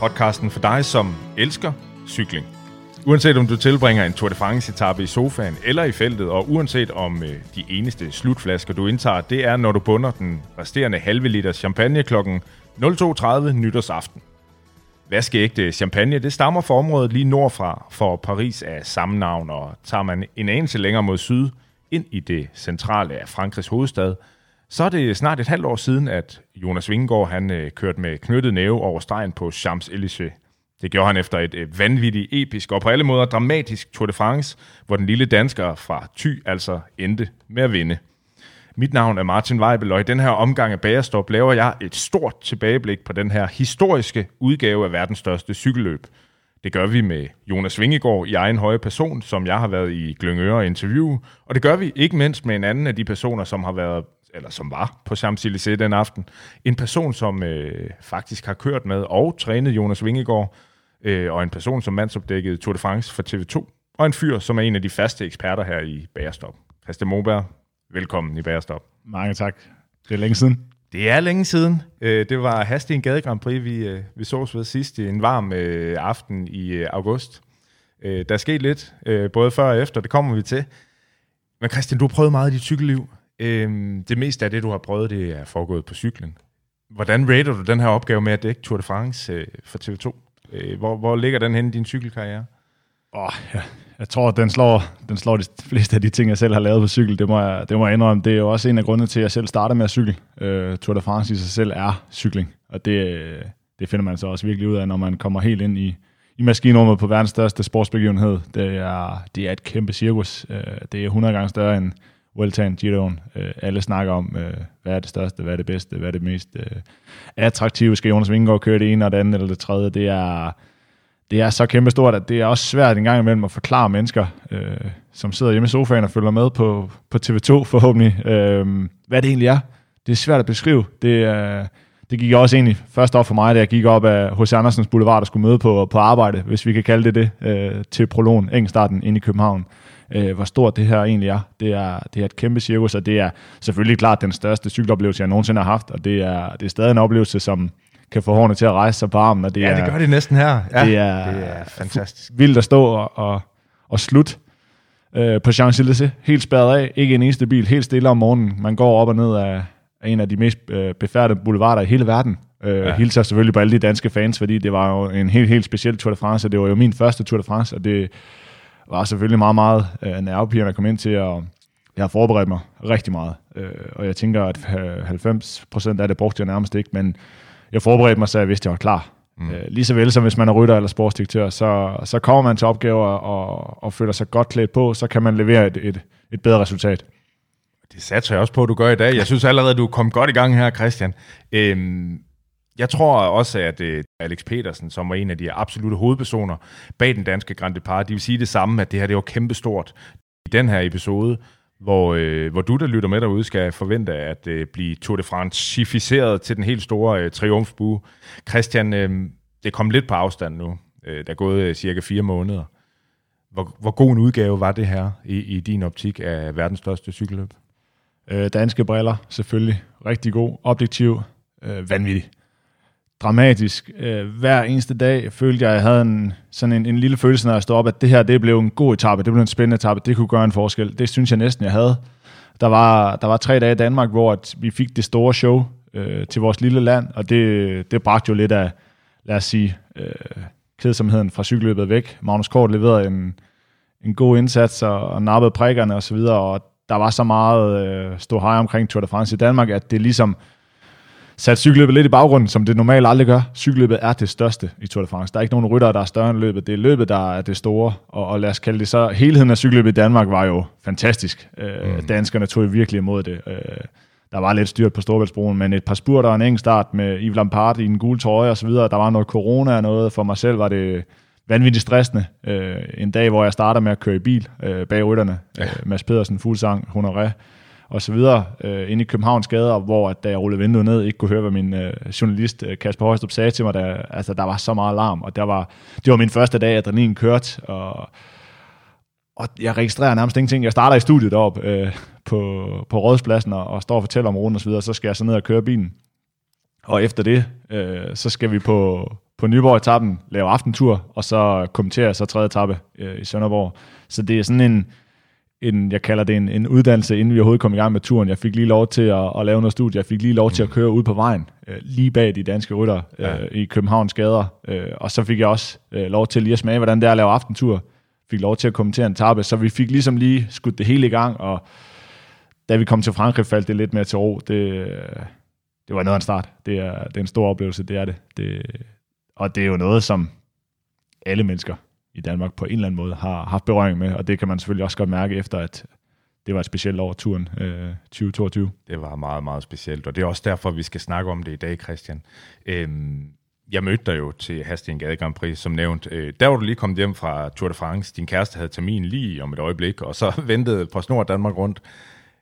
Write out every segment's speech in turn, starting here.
Podcasten for dig, som elsker cykling. Uanset om du tilbringer en Tour de France-etappe i sofaen eller i feltet, og uanset om øh, de eneste slutflasker, du indtager, det er, når du bunder den resterende halve liter champagne klokken 02.30 nytårsaften. Vaskeægte champagne, det stammer fra området lige nordfra, for Paris er samme navn, og tager man en anelse længere mod syd, ind i det centrale af Frankrigs hovedstad, så er det snart et halvt år siden, at Jonas Vingegaard han, øh, kørte med knyttet næve over stregen på Champs-Élysées. Det gjorde han efter et øh, vanvittigt, episk og på alle måder dramatisk Tour de France, hvor den lille dansker fra Thy altså endte med at vinde. Mit navn er Martin Weibel, og i den her omgang af Bagerstop laver jeg et stort tilbageblik på den her historiske udgave af verdens største cykelløb. Det gør vi med Jonas Vingegaard i egen høje person, som jeg har været i Glyngøre og interview, og det gør vi ikke mindst med en anden af de personer, som har været eller som var på Champs-Élysées den aften. En person, som øh, faktisk har kørt med og trænet Jonas Vingegaard, øh, og en person, som mandsopdækkede Tour de France for TV2, og en fyr, som er en af de faste eksperter her i Bagerstop. Christian Moberg, velkommen i Bagerstop. Mange tak. Det er længe siden. Det er længe siden. Øh, det var Hastig Gade Grand Prix, vi, øh, vi sås ved sidst i en varm øh, aften i august. Der er sket lidt, både før og efter, det kommer vi til. Men Christian, du har prøvet meget i dit cykelliv. Øhm, Det meste af det, du har prøvet, det er foregået på cyklen. Hvordan rater du den her opgave med at dække Tour de France øh, for TV2? Øh, hvor, hvor ligger den hen i din cykelkarriere? Oh, ja. Jeg tror, den slår, den slår de fleste af de ting, jeg selv har lavet på cykel. Det må jeg, det må jeg indrømme. Det er jo også en af grundene til, at jeg selv starter med at cykle. Øh, Tour de France i sig selv er cykling. Og det, det finder man så også virkelig ud af, når man kommer helt ind i, i maskinrummet på verdens største sportsbegivenhed. Det er, det er et kæmpe cirkus. Øh, det er 100 gange større end Vueltaen, Giroen. øh, alle snakker om, øh, hvad er det største, hvad er det bedste, hvad er det mest øh, attraktive. Skal Jonas Vingegaard køre det ene og det andet eller det tredje? Det er det er så kæmpestort, at det er også svært en gang imellem at forklare mennesker, øh, som sidder hjemme i sofaen og følger med på, på TV2 forhåbentlig, øh, hvad det egentlig er. Det er svært at beskrive. Det, øh, det gik også egentlig først op for mig, da jeg gik op af H.C. Andersens Boulevard og skulle møde på, på arbejde, hvis vi kan kalde det det, øh, til prologen, engelstarten ind i København. Øh, hvor stort det her egentlig er. Det er, det er et kæmpe cirkus, og det er selvfølgelig klart den største cykeloplevelse, jeg nogensinde har haft, og det er, det er stadig en oplevelse, som, kan få hårene til at rejse sig på armen. Og det ja, er, det gør det næsten her. Ja, det, er, det er fantastisk. Vildt at stå og, og, og slutte øh, på Champs-Élysées. Helt spærret af. Ikke en eneste bil. Helt stille om morgenen. Man går op og ned af, af en af de mest øh, befærdede boulevarder i hele verden. Øh, ja. Hilser selvfølgelig på alle de danske fans, fordi det var jo en helt, helt speciel Tour de France, og det var jo min første Tour de France, og det var selvfølgelig meget, meget øh, nervepirrende at komme ind til, og jeg har forberedt mig rigtig meget. Øh, og jeg tænker, at 90% af det brugte jeg nærmest ikke, men jeg forberedte mig, så jeg vidste, at jeg var klar. Mm. Øh, lige så vel som hvis man er rytter eller sportsdirektør, så, så kommer man til opgaver og, og føler sig godt klædt på, så kan man levere et, et, et bedre resultat. Det satser jeg også på, at du gør i dag. Jeg synes allerede, du kom godt i gang her, Christian. Øhm, jeg tror også, at øh, Alex Petersen, som var en af de absolute hovedpersoner bag den danske Grand Depart, de vil sige det samme, at det her det var kæmpestort i den her episode hvor, øh, hvor du, der lytter med derude, skal forvente at øh, blive Tour de France til den helt store øh, triumfbue. Christian, øh, det kom lidt på afstand nu. Øh, der er gået øh, cirka fire måneder. Hvor, hvor god en udgave var det her i, i din optik af verdens største cykelløb? Øh, danske briller, selvfølgelig. Rigtig god. Objektiv. Øh, vanvittig dramatisk. Øh, hver eneste dag følte jeg, at jeg havde en, sådan en, en lille følelse, når jeg stod op, at det her det blev en god etape, det blev en spændende etape, det kunne gøre en forskel. Det synes jeg næsten, jeg havde. Der var, der var tre dage i Danmark, hvor at vi fik det store show øh, til vores lille land, og det, det bragte jo lidt af, lad os sige, øh, kedsomheden fra cykelløbet væk. Magnus Kort leverede en, en god indsats og, og nappede prikkerne osv., og, og der var så meget øh, stå hej omkring Tour de France i Danmark, at det ligesom sat cykelløbet lidt i baggrunden, som det normalt aldrig gør. Cykelløbet er det største i Tour de France. Der er ikke nogen rytter, der er større end løbet. Det er løbet, der er det store. Og, og lad os kalde det så, helheden af cykelløbet i Danmark var jo fantastisk. Øh, mm. Danskerne tog virkelig imod det. Øh, der var lidt styrt på Storbæltsbroen, men et par spurter og en enkelt start med Yves Lampard i en gul trøje og så videre. Der var noget corona og noget. For mig selv var det vanvittigt stressende. Øh, en dag, hvor jeg starter med at køre i bil øh, bag rytterne. Ja. Øh, Mads Pedersen, Fuglsang, Honoré og så videre øh, inde i Københavns gader, hvor at, da jeg rullede vinduet ned, ikke kunne høre, hvad min øh, journalist øh, Kasper Højstrup sagde til mig, der, altså, der var så meget larm, og der var, det var min første dag, at adrenalin kørte, og, og jeg registrerer nærmest ingenting. Jeg starter i studiet op øh, på, på Rådspladsen og, og står og fortæller om runden og så videre, så skal jeg så ned og køre bilen. Og efter det, øh, så skal vi på, på Nyborg-etappen lave aftentur, og så kommentere så tredje etape øh, i Sønderborg. Så det er sådan en, en, jeg kalder det en, en uddannelse, inden vi overhovedet kom i gang med turen. Jeg fik lige lov til at, at lave noget studie. Jeg fik lige lov til at køre ud på vejen, øh, lige bag de danske rytter øh, ja. i Københavns gader. Øh, og så fik jeg også øh, lov til lige at smage, hvordan det er at lave aftentur. Fik lov til at kommentere en etape, så vi fik ligesom lige skudt det hele i gang, og da vi kom til Frankrig, faldt det lidt mere til ro. Det, det var noget af en start. Det er, det er en stor oplevelse, det er det. det. Og det er jo noget, som alle mennesker i Danmark på en eller anden måde har haft berøring med, og det kan man selvfølgelig også godt mærke efter, at det var et specielt år, turen øh, 2022. Det var meget, meget specielt, og det er også derfor, vi skal snakke om det i dag, Christian. Øhm, jeg mødte dig jo til Hastien Gade Grand Prix, som nævnt. Øh, der var du lige kommet hjem fra Tour de France. Din kæreste havde termin lige om et øjeblik, og så ventede på snor Danmark rundt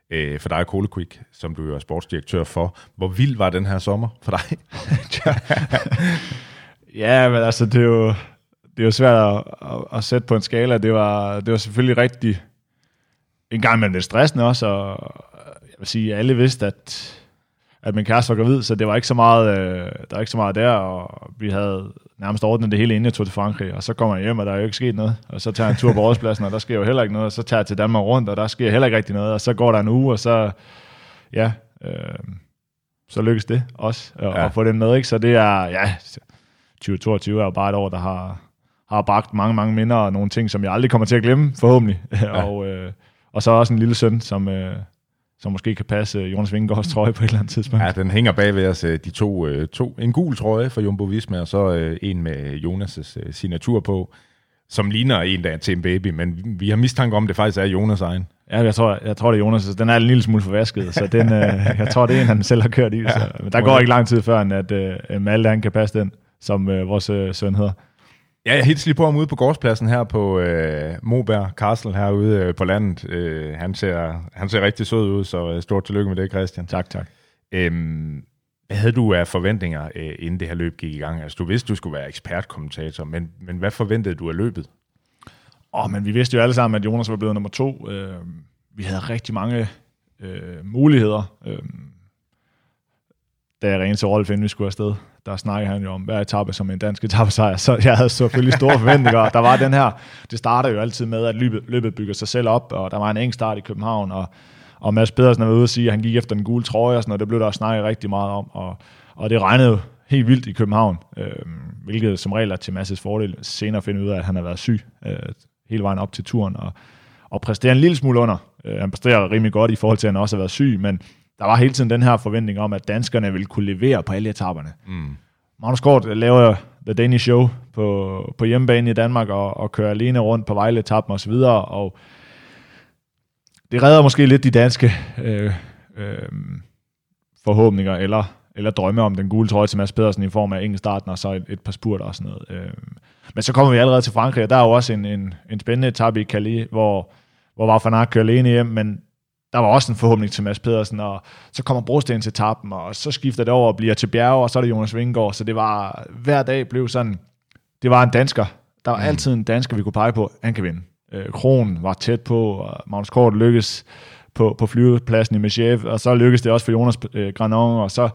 øh, for dig, Cole Quick, som du er sportsdirektør for. Hvor vild var den her sommer for dig? ja, men altså, det er jo, det er jo svært at, at, at sætte på en skala. Det var, det var selvfølgelig rigtig en gang med lidt stressende også, og jeg vil sige, at alle vidste, at, at min kæreste var gravid, så det var ikke så meget, øh, der var ikke så meget der, og vi havde nærmest ordnet det hele inden jeg tog til Frankrig, og så kommer jeg hjem, og der er jo ikke sket noget, og så tager jeg en tur på rådspladsen, og der sker jo heller ikke noget, og så tager jeg til Danmark rundt, og der sker heller ikke rigtig noget, og så går der en uge, og så, ja, øh, så lykkes det også at, ja. at få den med, ikke? Så det er, ja, 2022 er jo bare et år, der har, har bragt mange, mange minder og nogle ting, som jeg aldrig kommer til at glemme, forhåbentlig. Ja. og, øh, og så også en lille søn, som, øh, som måske kan passe Jonas Vingegaards trøje på et eller andet tidspunkt. Ja, den hænger bag ved os, øh, de to, øh, to. En gul trøje for Jumbo Visma, og så øh, en med Jonas' signatur på, som ligner en, der er til en baby, men vi har mistanke om, det faktisk er Jonas egen. Ja, jeg tror, jeg tror det er Jonas. Den er en lille smule forvasket, så den, jeg tror, det er en, han selv har kørt i. Så. Men der går ikke lang tid før, at uh, Malte han kan passe den, som uh, vores uh, søn hedder. Ja, jeg hilser lige på ham ude på gårdspladsen her på øh, Moberg Castle herude øh, på landet. Øh, han, ser, han ser rigtig sød ud, så øh, stort tillykke med det, Christian. Tak, tak. Øhm, hvad havde du af forventninger, øh, inden det her løb gik i gang? Altså, du vidste, du skulle være ekspertkommentator, men, men hvad forventede du af løbet? Åh, oh, men vi vidste jo alle sammen, at Jonas var blevet nummer to. Øh, vi havde rigtig mange øh, muligheder. Øh, da jeg ringede til Rolf, inden vi skulle afsted, der snakker han jo om hver etape som en dansk etappesejr, så jeg havde selvfølgelig store forventninger. Der var den her, det starter jo altid med, at løbet, løbet bygger sig selv op, og der var en eng start i København, og, og Mads Pedersen var ude og sige, at han gik efter den gule trøje, og sådan noget, det blev der snakket rigtig meget om, og, og det regnede helt vildt i København, øh, hvilket som regel er til Mads' fordel. Senere finder ud af, at han har været syg øh, hele vejen op til turen, og, og præsterer en lille smule under. Øh, han præsterer rimelig godt i forhold til, at han også har været syg, men der var hele tiden den her forventning om, at danskerne ville kunne levere på alle etaperne. Mm. Magnus Kort laver The Danish Show på, på hjemmebane i Danmark og, og kører alene rundt på Vejle-etappen osv., og, og det redder måske lidt de danske øh, øh, forhåbninger, eller, eller drømme om den gule trøje til Mads Pedersen i form af ingen starten, og så et, et par spurter og sådan noget. Øh. Men så kommer vi allerede til Frankrig, og der er jo også en, en, en spændende etape i Calais, hvor, hvor Aert kører alene hjem, men der var også en forhåbning til Mads Pedersen, og så kommer Brosten til tappen, og så skifter det over og bliver til bjerge, og så er det Jonas Vingegaard, så det var, hver dag blev sådan, det var en dansker. Der var mm. altid en dansker, vi kunne pege på, han kan vinde. Øh, Kron var tæt på, og Magnus Kort lykkedes på, på flyvepladsen i Meshev, og så lykkedes det også for Jonas øh, Granon, og så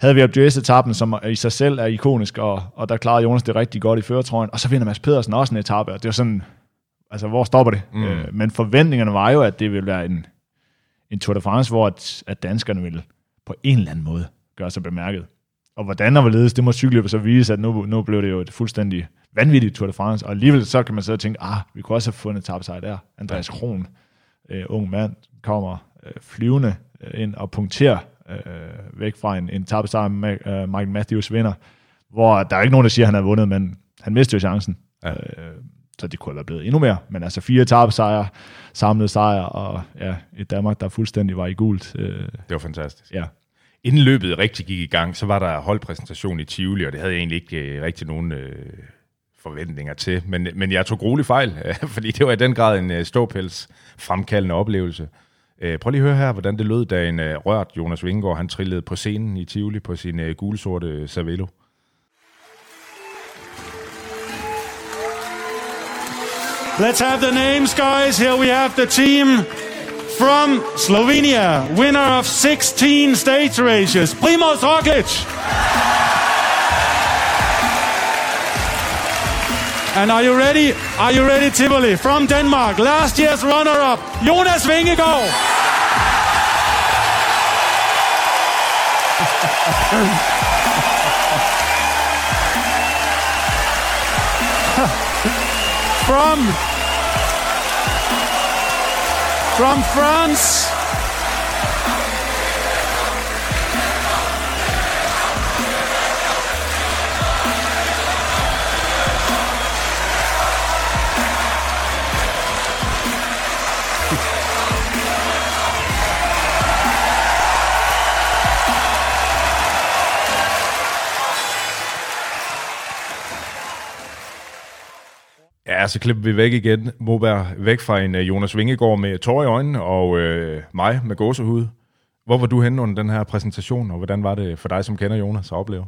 havde vi FGS-etappen, som i sig selv er ikonisk, og, og der klarede Jonas det rigtig godt i føretrøjen, og så vinder Mads Pedersen også en etape, og det var sådan, altså hvor stopper det? Mm. Øh, men forventningerne var jo, at det ville være en, en Tour de France, hvor at, at danskerne vil på en eller anden måde gøre sig bemærket. Og hvordan og hvorledes, det må cykeløbet så vise, at nu, nu blev det jo et fuldstændig vanvittigt Tour de France, og alligevel så kan man så tænke, ah, vi kunne også have fundet tabsejr der. Andreas Kron, øh, ung mand, kommer øh, flyvende øh, ind og punkterer øh, væk fra en, en tabsejr, med øh, Mike Matthews vinder, hvor der er ikke nogen, der siger, at han har vundet, men han mistede jo chancen. Ja. Øh, så det kunne have været blevet endnu mere. Men altså fire etappesejre, samlet sejr, og ja, et Danmark, der fuldstændig var i gult. Øh, Det var fantastisk. ja. Inden løbet rigtig gik i gang, så var der holdpræsentation i Tivoli, og det havde jeg egentlig ikke øh, rigtig nogen øh, forventninger til. Men, men jeg tog gruelig fejl, fordi det var i den grad en øh, ståpels fremkaldende oplevelse. Øh, prøv lige at høre her, hvordan det lød, da en øh, rørt Jonas Vingegaard, han trillede på scenen i Tivoli på sin øh, gulsorte Cervelo. Let's have the names, guys. Here we have the team from Slovenia, winner of 16 stage races, Primoz Roglic. And are you ready? Are you ready, Tivoli? From Denmark, last year's runner-up, Jonas Vingegaard. from from France. Ja, så klipper vi væk igen. Moberg væk fra en øh, Jonas Vingegaard med tår i øjnene, og øh, mig med gåsehud. Hvor var du henne under den her præsentation, og hvordan var det for dig, som kender Jonas, at opleve?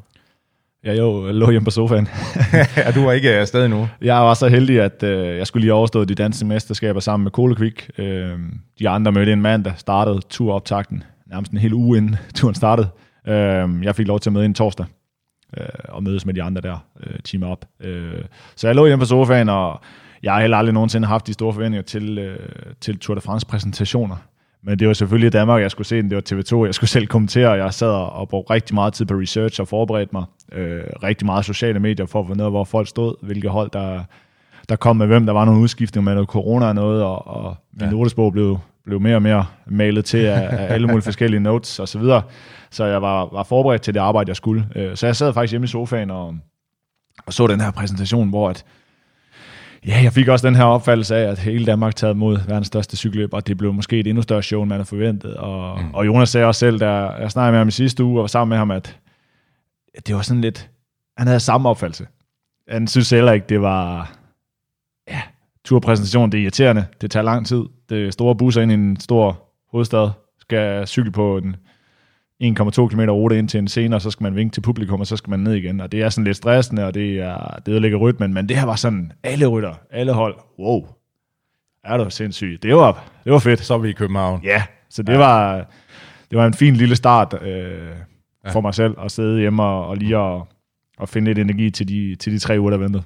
Jeg jo lå hjemme på sofaen. ja, du var ikke afsted nu. Jeg var så heldig, at øh, jeg skulle lige overstå de danske mesterskaber sammen med Kolekvik. Øh, de andre mødte en mandag, startede turoptakten, nærmest en hel uge inden turen startede. Øh, jeg fik lov til at møde en torsdag øh, og mødes med de andre der, øh, team op. Øh, så jeg lå hjemme på sofaen, og jeg har heller aldrig nogensinde haft de store forventninger til, øh, til Tour de France præsentationer. Men det var selvfølgelig Danmark, jeg skulle se den. Det var TV2, jeg skulle selv kommentere, jeg sad og brugte rigtig meget tid på research og forberedte mig. Øh, rigtig meget sociale medier for at finde ud af, hvor folk stod, hvilke hold, der, der kom med hvem. Der var nogle udskiftninger med noget corona og noget, og, og min Ja. notesbog blev, blev mere og mere malet til af, af alle mulige forskellige notes og så videre. Så jeg var, var forberedt til det arbejde, jeg skulle. Øh, så jeg sad faktisk hjemme i sofaen og, og så den her præsentation, hvor at, ja, jeg fik også den her opfattelse af, at hele Danmark taget mod verdens største cykelløb, og det blev måske et endnu større show, end man havde forventet. Og, mm. og Jonas sagde også selv, da jeg snakkede med ham i sidste uge, og var sammen med ham, at det var sådan lidt, han havde samme opfattelse. Han synes heller ikke, det var, ja, turpræsentation, det er irriterende, det tager lang tid, det er store busser ind i en stor hovedstad, skal cykle på en 1,2 km rute ind til en scene, og så skal man vinke til publikum, og så skal man ned igen. Og det er sådan lidt stressende, og det, er, det ødelægger rytmen, men det her var sådan, alle rytter, alle hold, wow, er du sindssygt. Det var, det var fedt. Så er vi i København. Ja, så det, ja. var, det var en fin lille start øh, ja. for mig selv, at sidde hjemme og, og lige at, at finde lidt energi til de, til de tre uger, der ventede.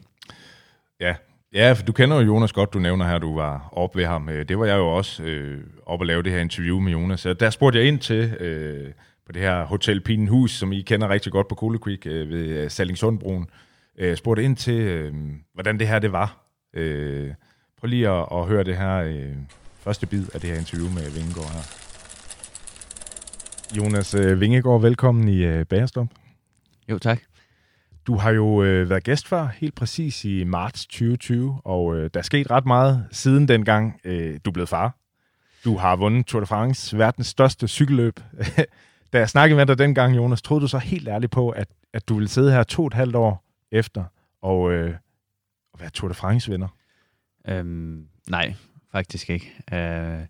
Ja ja, for du kender jo Jonas godt, du nævner her, du var oppe ved ham. Øh, det var jeg jo også øh, oppe at lave det her interview med Jonas. Så der spurgte jeg ind til øh, på det her Hotel Pinenhus, som I kender rigtig godt på Cool Creek øh, ved øh, Sallingsundbroen. Øh, spurgte ind til, øh, hvordan det her det var. Øh, prøv lige at, at høre det her øh, første bid af det her interview med Vingegaard her. Jonas øh, Vingegaard, velkommen i øh, Bagerstop. Jo, tak. Du har jo øh, været gæst før, helt præcis i marts 2020, og øh, der er sket ret meget siden dengang, øh, du blev far. Du har vundet Tour de France, verdens største cykelløb. da jeg snakkede med dig dengang, Jonas, troede du så helt ærligt på, at, at du ville sidde her to og et halvt år efter og, øh, og være Tour de France-vinder? Øhm, nej, faktisk ikke. Øh,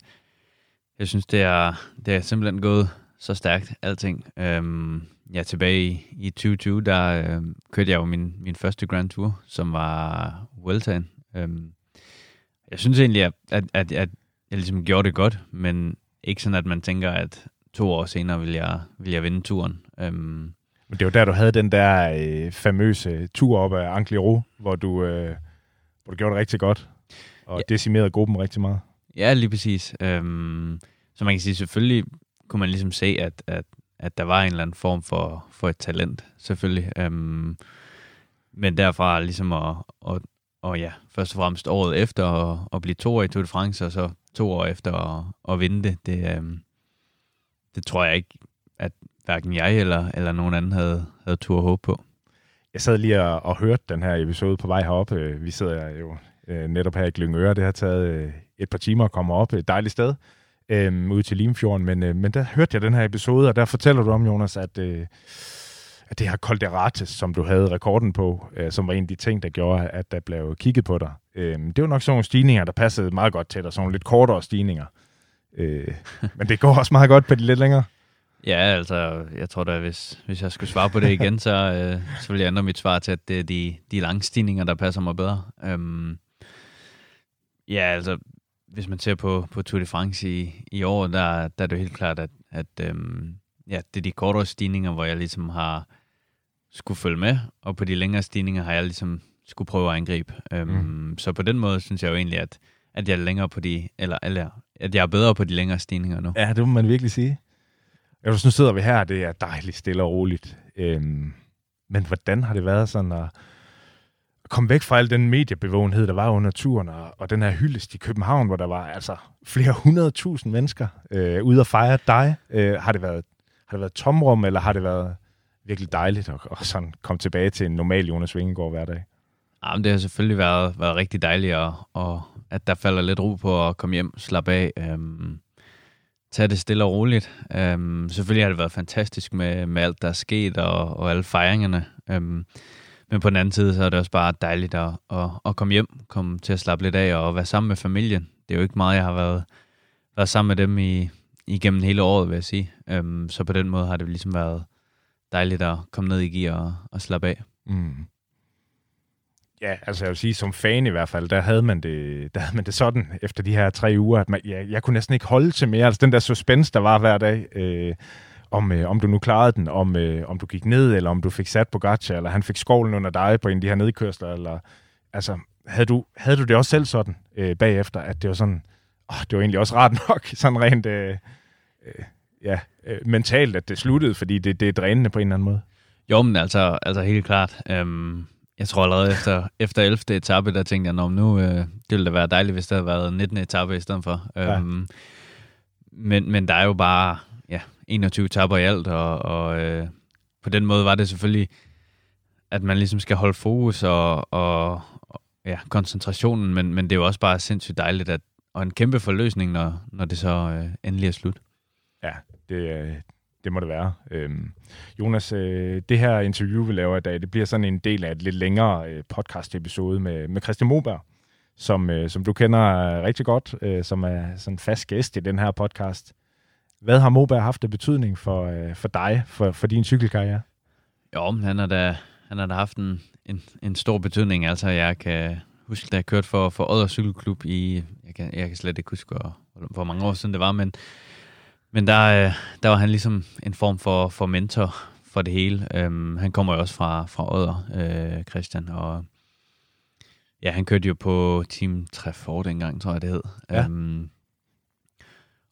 jeg synes, det er, det er simpelthen gået så stærkt, alting. Øhm, ja, tilbage i, i 2020, der øh, kørte jeg jo min, min første Grand Tour, som var Vueltaen. Øhm, jeg synes egentlig, at, at, at, at jeg ligesom gjorde det godt, men ikke sådan, at man tænker, at to år senere vil jeg, vil jeg vinde turen. Øhm, Men det var der, du havde den der øh, famøse tur op af Anclero, hvor du, øh, hvor du gjorde det rigtig godt, og Ja. decimerede gruppen rigtig meget. Ja, lige præcis. Øhm, så man kan sige, selvfølgelig kunne man ligesom se, at, at, at der var en eller anden form for, for et talent, selvfølgelig. Øhm, men derfra ligesom at, og, og ja, først og fremmest året efter at, at blive to år i Tour de France, og så to år efter at, at vinde det, det, øhm, det tror jeg ikke, at hverken jeg eller, eller nogen anden havde, havde tur håb på. Jeg sad lige og, og hørte den her episode på vej herop. Øh, vi sidder jo øh, netop her i Glyngøre. Det har taget øh, et par timer at komme op. Et dejligt sted øh, ude til Limfjorden. Men, øh, men der hørte jeg den her episode, og der fortæller du om, Jonas, at, øh, at det her Colderates, som du havde rekorden på, øh, som var en af de ting, der gjorde, at der blev kigget på dig. Øh, det var nok sådan nogle stigninger, der passede meget godt til dig. Sådan nogle lidt kortere stigninger. Øh, men det går også meget godt på de lidt længere. Ja, altså, jeg tror da, hvis, hvis jeg skulle svare på det igen, så, øh, så vil jeg ændre mit svar til, at det er de, de lange stigninger, der passer mig bedre. Øhm, ja, altså, hvis man ser på, på Tour de France i, i år, der, der er det jo helt klart, at, at øhm, ja, det er de kortere stigninger, hvor jeg ligesom har skulle følge med, og på de længere stigninger har jeg ligesom skulle prøve at angribe. Øhm, mm. Så på den måde synes jeg jo egentlig, at, at jeg er længere på de, eller, eller at jeg er bedre på de længere stigninger nu. Ja, det må man virkelig sige. Ja, nu sidder vi her, det er dejligt stille og roligt. Øhm, men hvordan har det været sådan at komme væk fra al den mediebevågenhed, der var under turen, og, og den her hyldest i København, hvor der var altså flere hundredtusind mennesker øh, ude at fejre dig. Øh, har, det været, har det været tomrum, eller har det været virkelig dejligt at, at sådan komme tilbage til en normal Jonas Vingegaard hver dag? Jamen, det har selvfølgelig været, været rigtig dejligt, og, og at der falder lidt ro på at komme hjem, slappe af, øhm, tage det stille og roligt. Øhm, selvfølgelig har det været fantastisk med, med alt, der er sket, og, og alle fejringerne. Øhm, men på den anden side, så er det også bare dejligt at, at, at komme hjem, komme til at slappe lidt af og være sammen med familien. Det er jo ikke meget, jeg har været, været sammen med dem i, igennem hele året, vil jeg sige. Øhm, så på den måde har det ligesom været dejligt at komme ned i gear og, og slappe af. Mm. Ja, altså jeg vil sige, som fan i hvert fald, der havde man det, der havde man det sådan efter de her tre uger, at man, ja, jeg kunne næsten ikke holde til mere. Altså den der suspense, der var hver dag, øh, om, øh, om du nu klarede den, om, øh, om du gik ned, eller om du fik sat på gacha, eller han fik skovlen under dig på en af de her nedkørsler, eller altså, havde du, havde du det også selv sådan øh, bagefter, at det var sådan, åh, det var egentlig også rart nok, sådan rent, øh, øh, ja, øh, mentalt, at det sluttede, fordi det, det er drænende på en eller anden måde? Jo, men altså, altså helt klart. Øhm, jeg tror allerede efter, efter 11. etape, der tænkte jeg, nu øh, det ville da være dejligt, hvis der havde været 19. etape i stedet for. Ja. Øhm, men, men der er jo bare ja, 21 etaper i alt, og, og øh, på den måde var det selvfølgelig, at man ligesom skal holde fokus og, og, og ja, koncentrationen, men, men det er jo også bare sindssygt dejligt, at, og en kæmpe forløsning, når, når det så øh, endelig er slut. Ja, det, øh, det må det være. Øhm, Jonas, øh, det her interview, vi laver i dag, det bliver sådan en del af et lidt længere øh, podcast-episode med, med Christian Moberg, som, øh, som du kender øh, rigtig godt, øh, som er sådan fast gæst i den her podcast. Hvad har Moberg haft af betydning for, øh, for dig, for, for din cykelkarriere? Jo, han har da, han har da haft en, en, en stor betydning. Altså, jeg kan huske, da jeg kørte for, for Odder Cykelklub i, jeg kan, jeg kan slet ikke huske, hvor, hvor mange år siden det var, men men der, øh, der var han ligesom en form for, for mentor for det hele. Um, han kommer jo også fra, fra Odder, øh, Christian, og ja, han kørte jo på Team Treffort dengang, tror jeg det hed. Ja. Um,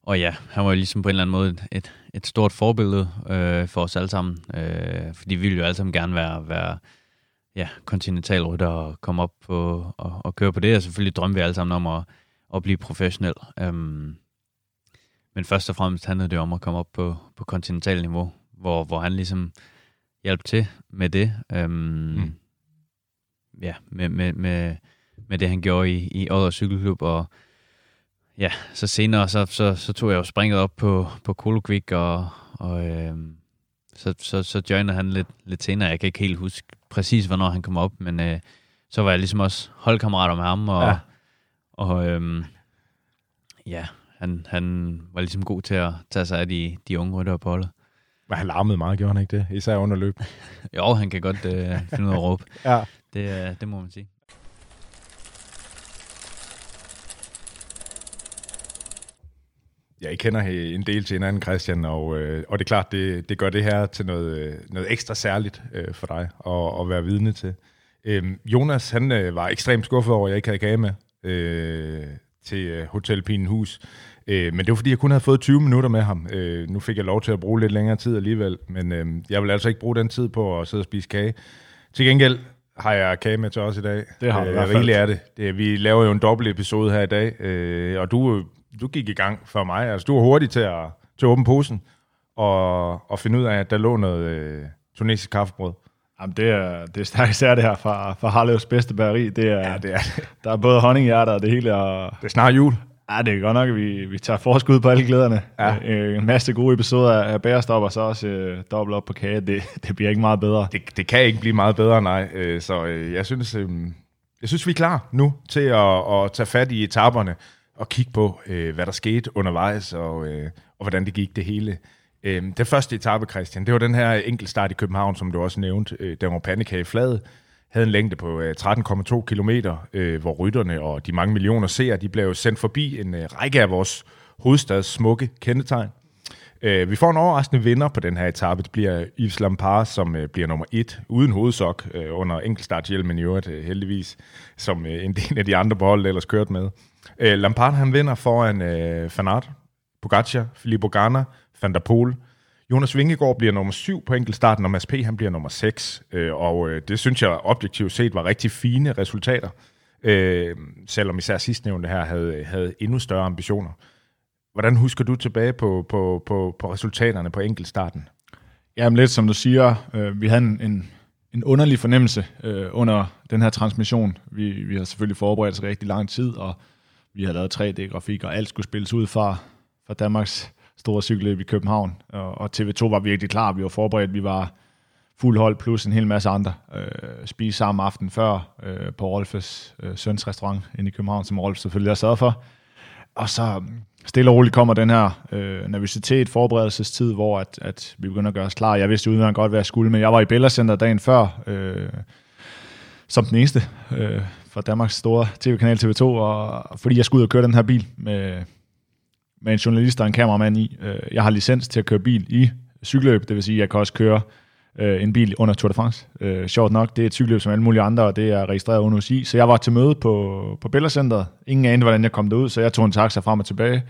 og ja, han var jo ligesom på en eller anden måde et, et stort forbillede øh, for os alle sammen, øh, fordi vi ville jo alle sammen gerne være, være ja, kontinentalrytter og komme op på, og, og køre på det, og selvfølgelig drømmer vi alle sammen om at, at blive professionel. Um, men først og fremmest handlede det om at komme op på, på kontinental niveau, hvor, hvor han ligesom hjalp til med det. Øhm, mm. Ja, med, med, med, med det, han gjorde i, i Odder Cykelklub, og ja, så senere, så, så, så tog jeg jo springet op på, på Kolokvik, og, og øhm, så, så, så joinede han lidt, lidt senere. Jeg kan ikke helt huske præcis, hvornår han kom op, men øh, så var jeg ligesom også holdkammerater med ham, og, ja. og øhm, ja, han, han var ligesom god til at tage sig af de, de unge ryttere på holdet. Men han larmede meget, gjorde han ikke det? Især under løb. jo, han kan godt øh, finde ud af at råbe. ja. Det, øh, det må man sige. I kender en del til hinanden, Christian, og, øh, og det er klart, det, det gør det her til noget, øh, noget ekstra særligt øh, for dig at, at være vidne til. Øh, Jonas, han øh, var ekstremt skuffet over, at jeg ikke havde kage med øh, til Hotel Pinenhus. Øh, men det var fordi, jeg kun havde fået 20 minutter med ham. Øh, nu fik jeg lov til at bruge lidt længere tid alligevel, men øh, jeg vil altså ikke bruge den tid på at sidde og spise kage. Til gengæld har jeg kage med til os i dag. Det har du øh, Rigeligt er det. det. Vi laver jo en dobbelt episode her i dag, øh, og du, du gik i gang for mig. Altså, du var hurtig til at, til at åbne posen og, og finde ud af, at der lå noget øh, tunesisk kaffebrød. Jamen, det er, det er stærkt især det her fra, fra Harlevs bedste bageri. Det er, Ja, det er det. Der er både honninghjerter og det hele. Og, Det er snart jul. ja, det er godt nok, at vi, vi tager forskud på alle glæderne. Ja. Øh, en masse gode episoder af Bærestop, og så også øh, dobbelt op på kage. Det, det bliver ikke meget bedre. Det, det kan ikke blive meget bedre, nej. Øh, Så øh, jeg synes, øh, jeg synes, vi er klar nu til at, at tage fat i etaperne og kigge på, øh, hvad der skete undervejs, og, øh, og hvordan det gik det hele. Øh, Den første etape, Christian, det var den her enkeltstart i København, som du også nævnte. Øh, Den var pandekage flad, havde en længde på øh, 13,2 kilometer, øh, hvor rytterne og de mange millioner seere, de blev sendt forbi en øh, række af vores hovedstads smukke kendetegn. Øh, vi får en overraskende vinder på den her etape. Det bliver Yves Lampard, som øh, bliver nummer et, uden hovedsok, øh, under enkeltstarthjelmen i øvrigt, øh, heldigvis, som øh, en del af de andre på holdet ellers kørt med. Øh, Lampard han vinder foran øh, Fanart, Pogacar, Filippo Ganna, Van der Poel. Jonas Vingegaard bliver nummer syv på enkeltstarten, og Mads P. han bliver nummer 6. Øh, og øh, det synes jeg objektivt set var rigtig fine resultater. Øh, selvom især sidstnævnte her havde, havde endnu større ambitioner. Hvordan husker du tilbage på, på, på, på resultaterne på enkeltstarten? Jamen lidt som du siger, øh, vi havde en, en, en underlig fornemmelse øh, under den her transmission. Vi, vi har selvfølgelig forberedt os rigtig lang tid, og vi har lavet 3D-grafik, og alt skulle spilles ud fra, fra Danmarks store cykelløb i København. Og, og TV2 var virkelig klar, vi var forberedt, vi var fuld hold plus en hel masse andre. Øh, spise samme aften før øh, på Rolfes øh, søns restaurant inde i København, som Rolf selvfølgelig har sørget for. Og så mm, stille og roligt kommer den her øh, nervøsitet, forberedelsestid, hvor at, at vi begynder at gøre os klar. Jeg vidste udmærket godt, hvad jeg skulle, men jeg var i Bella Center dagen før, øh, som den eneste øh, fra Danmarks store tv-kanal TV2, og, fordi jeg skulle ud og køre den her bil med, med en journalist og en kameramand i. Øh, jeg har licens til at køre bil i cykelløb, det vil sige, at jeg kan også køre øh, en bil under Tour de France. Øh, sjovt nok, det er et cykelløb som alle mulige andre, og det er registreret under UCI. Så jeg var til møde på, på Bella Center. Ingen anede, hvordan jeg kom derud, så jeg tog en taxa frem og tilbage.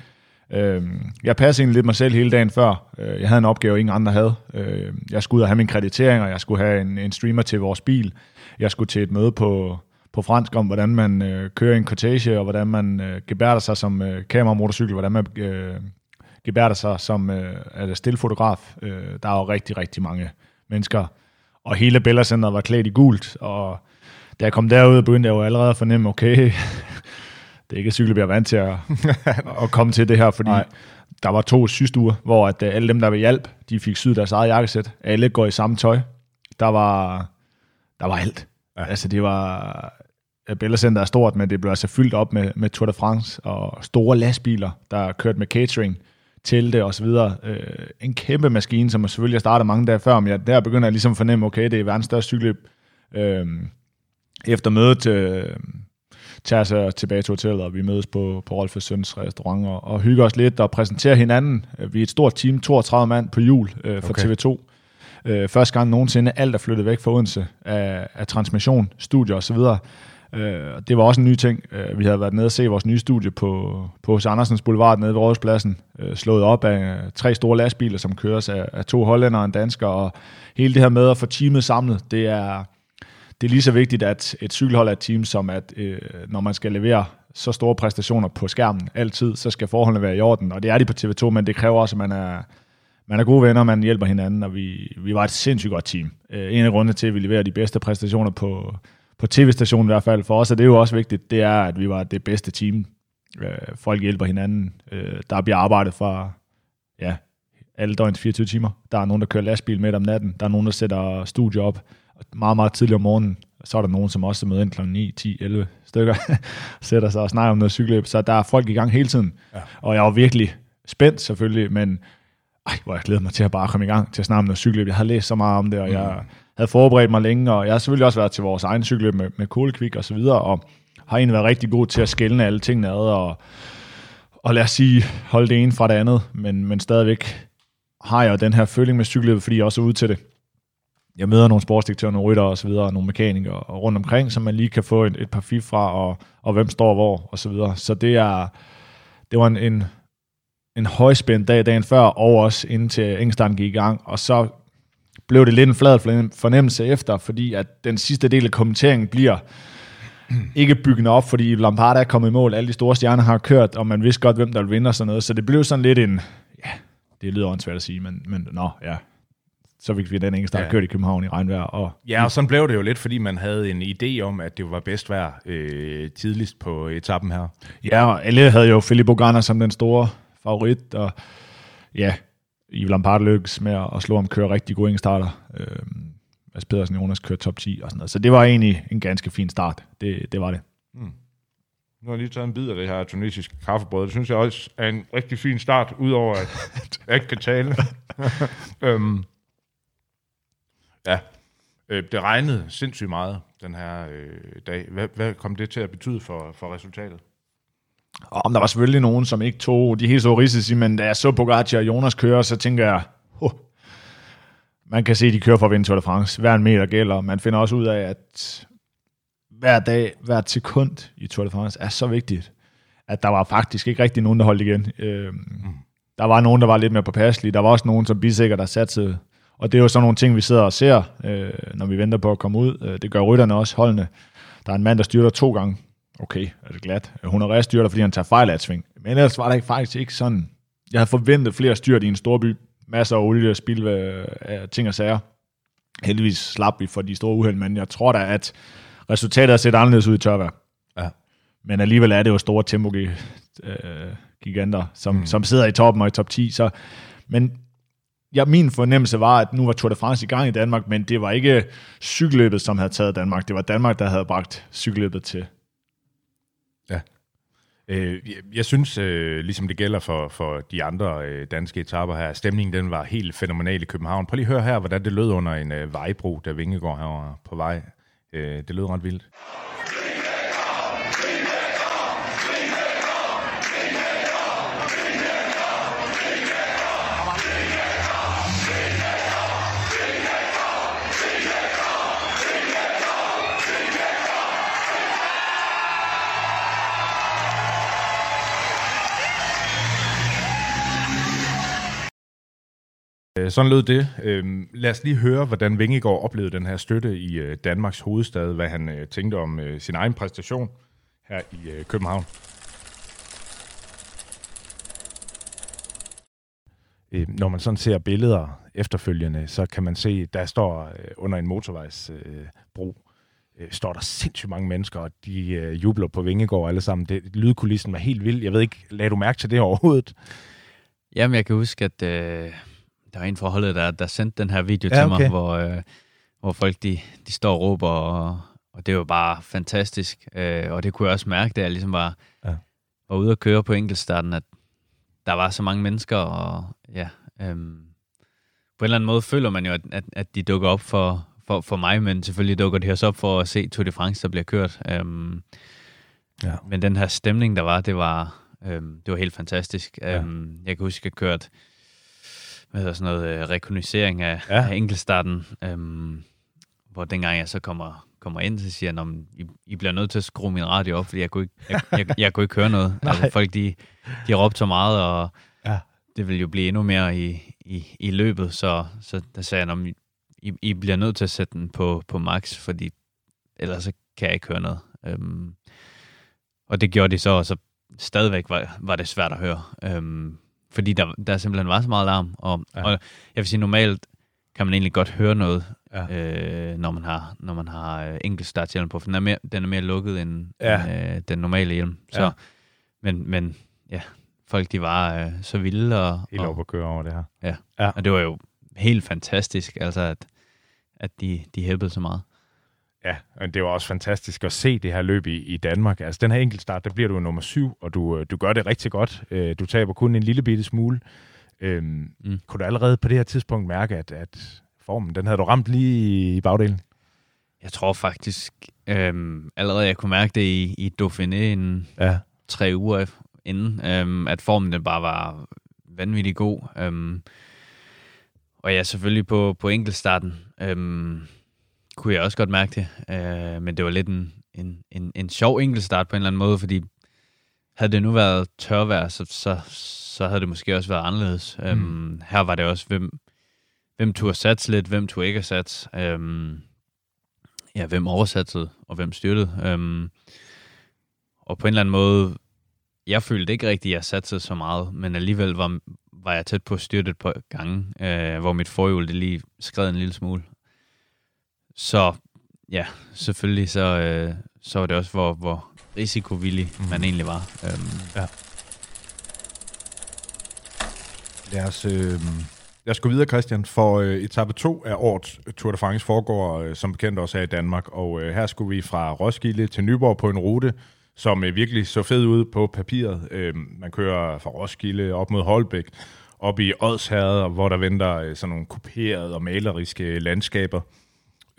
Øh, jeg passede egentlig lidt mig selv hele dagen før. Øh, jeg havde en opgave, ingen andre havde. Øh, jeg skulle ud og have min kreditering, og jeg skulle have en, en streamer til vores bil. Jeg skulle til et møde på, på fransk om, hvordan man øh, kører en cortege, og hvordan man øh, gebærder sig som øh, kameramotorcykel, hvordan man øh, gebærder sig som øh, altså stillfotograf. Øh, der er jo rigtig, rigtig mange mennesker. Og hele Bella Center var klædt i gult, og da jeg kom derud, begyndte jeg jo allerede at fornemme, okay, det er ikke cykel, jeg er vant til at, at komme til det her, fordi Nej. der var to systuer, hvor at øh, alle dem, der var hjælp, de fik syet deres eget jakkesæt. Alle går i samme tøj. Der var, der var alt. Ja. Altså det var... Bella Center er stort, men det blev altså fyldt op med, med Tour de France og store lastbiler, der kørt med catering, og så videre. Øh, en kæmpe maskine, som selvfølgelig har startet mange dage før, men jeg, der begynder jeg ligesom at fornemme, okay, det er verdens største cykelløb. Øh, efter mødet øh, tager jeg tilbage til hotellet, og vi mødes på, på Rolfes Søns restaurant og, og hygger os lidt og præsenterer hinanden. Vi er et stort team, 32 mand på jul øh, for Okay. TV2. Øh, første gang nogensinde, alt er flyttet væk fra Odense af, af transmission, studier osv. Øh, det var også en ny ting. Øh, vi havde været nede og se vores nye studie på, på hos Andersens Boulevard nede ved Rådhuspladsen, øh, slået op af øh, tre store lastbiler, som køres af, af to hollænder og en dansker, og hele det her med at få teamet samlet, det er, det er lige så vigtigt, at et cykelhold er et team, som at øh, når man skal levere så store præstationer på skærmen altid, så skal forholdene være i orden, og det er de på TV2, men det kræver også, at man er, man er gode venner, man hjælper hinanden, og vi, vi var et sindssygt godt team. Øh, en af grundene til, at vi leverer de bedste præstationer på, på tv-stationen i hvert fald, for os er det jo også vigtigt, det er, at vi var det bedste team. Øh, folk hjælper hinanden. Øh, der bliver arbejdet fra ja, alle døgns 24 timer. Der er nogen, der kører lastbil midt om natten. Der er nogen, der sætter studier op meget, meget tidligt om morgenen. Så er der nogen, som også er møder ind kl. 9, 10, 11 stykker, sætter sig og snakker om noget cykelløb. Så der er folk i gang hele tiden. Ja. Og jeg var virkelig spændt selvfølgelig, men ej, hvor jeg glæder mig til at bare komme i gang til at snakke om noget cykelløb. Jeg har læst så meget om det, og mm. jeg havde forberedt mig længe, og jeg har selvfølgelig også været til vores egen cykelløb med, med Kohlekvik og så videre, og har egentlig været rigtig god til at skælne alle tingene ad, og, og lad os sige, holde det ene fra det andet, men, men stadigvæk har jeg den her føling med cykelløbet, fordi jeg også er ude til det. Jeg møder nogle sportsdirektører, nogle rytter og så videre, og nogle mekanikere og rundt omkring, så man lige kan få et, et par fif fra, og, og hvem står hvor, og så videre. Så det er, det var en, en, en højspændt dag dagen før, og også indtil Engstarten gik i gang, og så blev det lidt en flad fornemmelse efter, fordi at den sidste del af kommenteringen bliver ikke byggende op, fordi Lampard er kommet i mål, alle de store stjerner har kørt, og man vidste godt, hvem der ville vinde og sådan noget, så det blev sådan lidt en, ja, det lyder åndssvært at sige, men, men nå, ja, så fik vi den engelsk start Ja. kørt i København i regnvejr. Og Ja, og sådan blev det jo lidt, fordi man havde en idé om, at det var bedst vejr øh, tidligst på etappen her. Ja, og alle havde jo Filippo Ganna som den store favorit, og ja, Yves Lampard lykkedes med at slå ham køre rigtig gode starter. Øh, Mads Pedersen Jonas kørte top 10 og sådan noget. Så det var egentlig en ganske fin start. Det, det var det. Nu har jeg lige taget en bid af det her tunesiske kaffebrød. Det synes jeg også er en rigtig fin start, udover at jeg ikke kan tale. øhm, ja, øh, det regnede sindssygt meget den her øh, dag. Hvad, hvad kom det til at betyde for, for resultatet? Og om der var selvfølgelig nogen, som ikke tog de helt store risici, men da jeg så Pogacar og Jonas køre, så tænker jeg, oh, man kan se, at de kører for at vinde Tour de France. Hver en meter gælder. Man finder også ud af, at hver dag, hvert sekund i Tour de France er så vigtigt, at der var faktisk ikke rigtig nogen, der holdt igen. Øhm, mm. Der var nogen, der var lidt mere påpasselige. Der var også nogen, som bisikker, der satte Og det er jo sådan nogle ting, vi sidder og ser, øh, når vi venter på at komme ud. Øh, Det gør rytterne også, holdene. Der er en mand, der styrter to gange. Okay, er det glat. Honoré styrter, fordi han tager fejl af et sving. Men ellers var der ikke faktisk ikke sådan. Jeg havde forventet flere styrt i en stor by. Masser af olie og spild af ting og sager. Heldigvis slap vi for de store uheld, men jeg tror da, at resultatet har set anderledes ud i tørvejr. Ja. Men alligevel er det jo store tempo øh, giganter, som, mm. som sidder i toppen og i top 10. Så, men ja, min fornemmelse var, at nu var Tour de France i gang i Danmark, men det var ikke cykelløbet, som havde taget Danmark. Det var Danmark, der havde bragt cykelløbet til. Øh, jeg, synes, øh, ligesom det gælder for, for de andre øh, danske etaper her, stemningen den var helt fænomenal i København. Prøv lige at høre her, hvordan det lød under en øh, vejbro, der Vingegaard var på vej. Øh, det lød ret vildt. Sådan lød det. Øhm, lad os lige høre, hvordan Vingegaard oplevede den her støtte i øh, Danmarks hovedstad, hvad han øh, tænkte om øh, sin egen præstation her i København. Når man sådan ser billeder efterfølgende, så kan man se, der står under en motorvejsbro, står der sindssygt mange mennesker, og de jubler på Vingegård alle sammen. Det, lydkulissen var helt vild. Jeg ved ikke, lagde du mærke til det overhovedet? Jamen, jeg kan huske, at øh, der var en forholdet, der, der sendte den her video Ja, til okay. mig, hvor, øh, hvor folk de, de står og råber, og, og det var bare fantastisk. Øh, og det kunne jeg også mærke, da jeg ligesom var, Ja. var ude at køre på enkeltstarten, at der var så mange mennesker, og ja, øhm, på en eller anden måde føler man jo, at, at, at de dukker op for, for, for mig, men selvfølgelig dukker de også op for at se Tour de France, der bliver kørt. Øhm, Ja. Men den her stemning, der var, det var, øhm, det var helt fantastisk. Ja. Øhm, jeg kan huske, at jeg kørte hvad hedder sådan noget, øh, rekognoscering af, Ja. af enkeltstarten, øhm, hvor dengang jeg så kommer, kommer ind, så siger jeg, "Nå, men I, I bliver nødt til at skrue min radio op, fordi jeg kunne ikke, jeg, jeg, jeg kunne ikke høre noget. altså, folk, de, de råbte så meget, og Ja. det ville jo blive endnu mere i, i, i løbet, så, så der sagde jeg, "Nå, men I, I bliver nødt til at sætte den på, på max, fordi ellers så kan jeg ikke høre noget. Øhm, og det gjorde de så, og så stadigvæk var, var det svært at høre. Øhm, fordi der, der simpelthen var så meget larm. Og, Ja. og jeg vil sige, normalt kan man egentlig godt høre noget, Ja. øh, når man har, når man har øh, enkelt starthjelm på, for den er mere, den er mere lukket end, Ja. øh, den normale hjelm. Så, Ja. men, men ja, folk de var øh, så vilde, og, Helt op at køre over det her. ja. Ja. og det var jo helt fantastisk, altså at, at de, de hæppede så meget. Ja, og det var også fantastisk at se det her løb i, i Danmark. Altså den her enkeltstart, der bliver du nummer syv, og du, øh, du gør det rigtig godt. Øh, Du taber kun en lille bitte smule. Øhm, mm. Kunne du allerede på det her tidspunkt mærke, at, at formen, den havde du ramt lige i bagdelen? Jeg tror faktisk øhm, allerede, jeg kunne mærke det i, i Dauphiné en Ja. tre uger inden, øhm, at formen den bare var vanvittig god. Øhm, og ja, selvfølgelig på, på enkeltstarten øhm, kunne jeg også godt mærke det, øh, men det var lidt en, en, en, en sjov enkeltstart på en eller anden måde, fordi havde det nu været tørvejr, så, så, så havde det måske også været anderledes. Mm. Øhm, her var det også, hvem, hvem turde satse lidt, hvem turde ikke at satse. Øhm, ja, hvem oversatsede, og hvem styrtede. Øhm, og på en eller anden måde, jeg følte ikke rigtigt, at jeg satte så meget, men alligevel var, var jeg tæt på at styrte et par gange, øh, hvor mit forhjul det lige skred en lille smule. Så ja, selvfølgelig så, øh, så var det også, hvor, hvor risikovillig mm. man egentlig var. Øhm, Ja. Lad os, øh, lad os gå videre, Christian, for øh, etape 2 af årets Tour de France foregår øh, som bekendt også her i Danmark, og øh, her skulle vi fra Roskilde til Nyborg på en rute, som øh, virkelig så fed ud på papiret. Øh, man kører fra Roskilde op mod Holbæk, op i Odsherred, hvor der venter øh, sådan nogle kuperede og maleriske landskaber.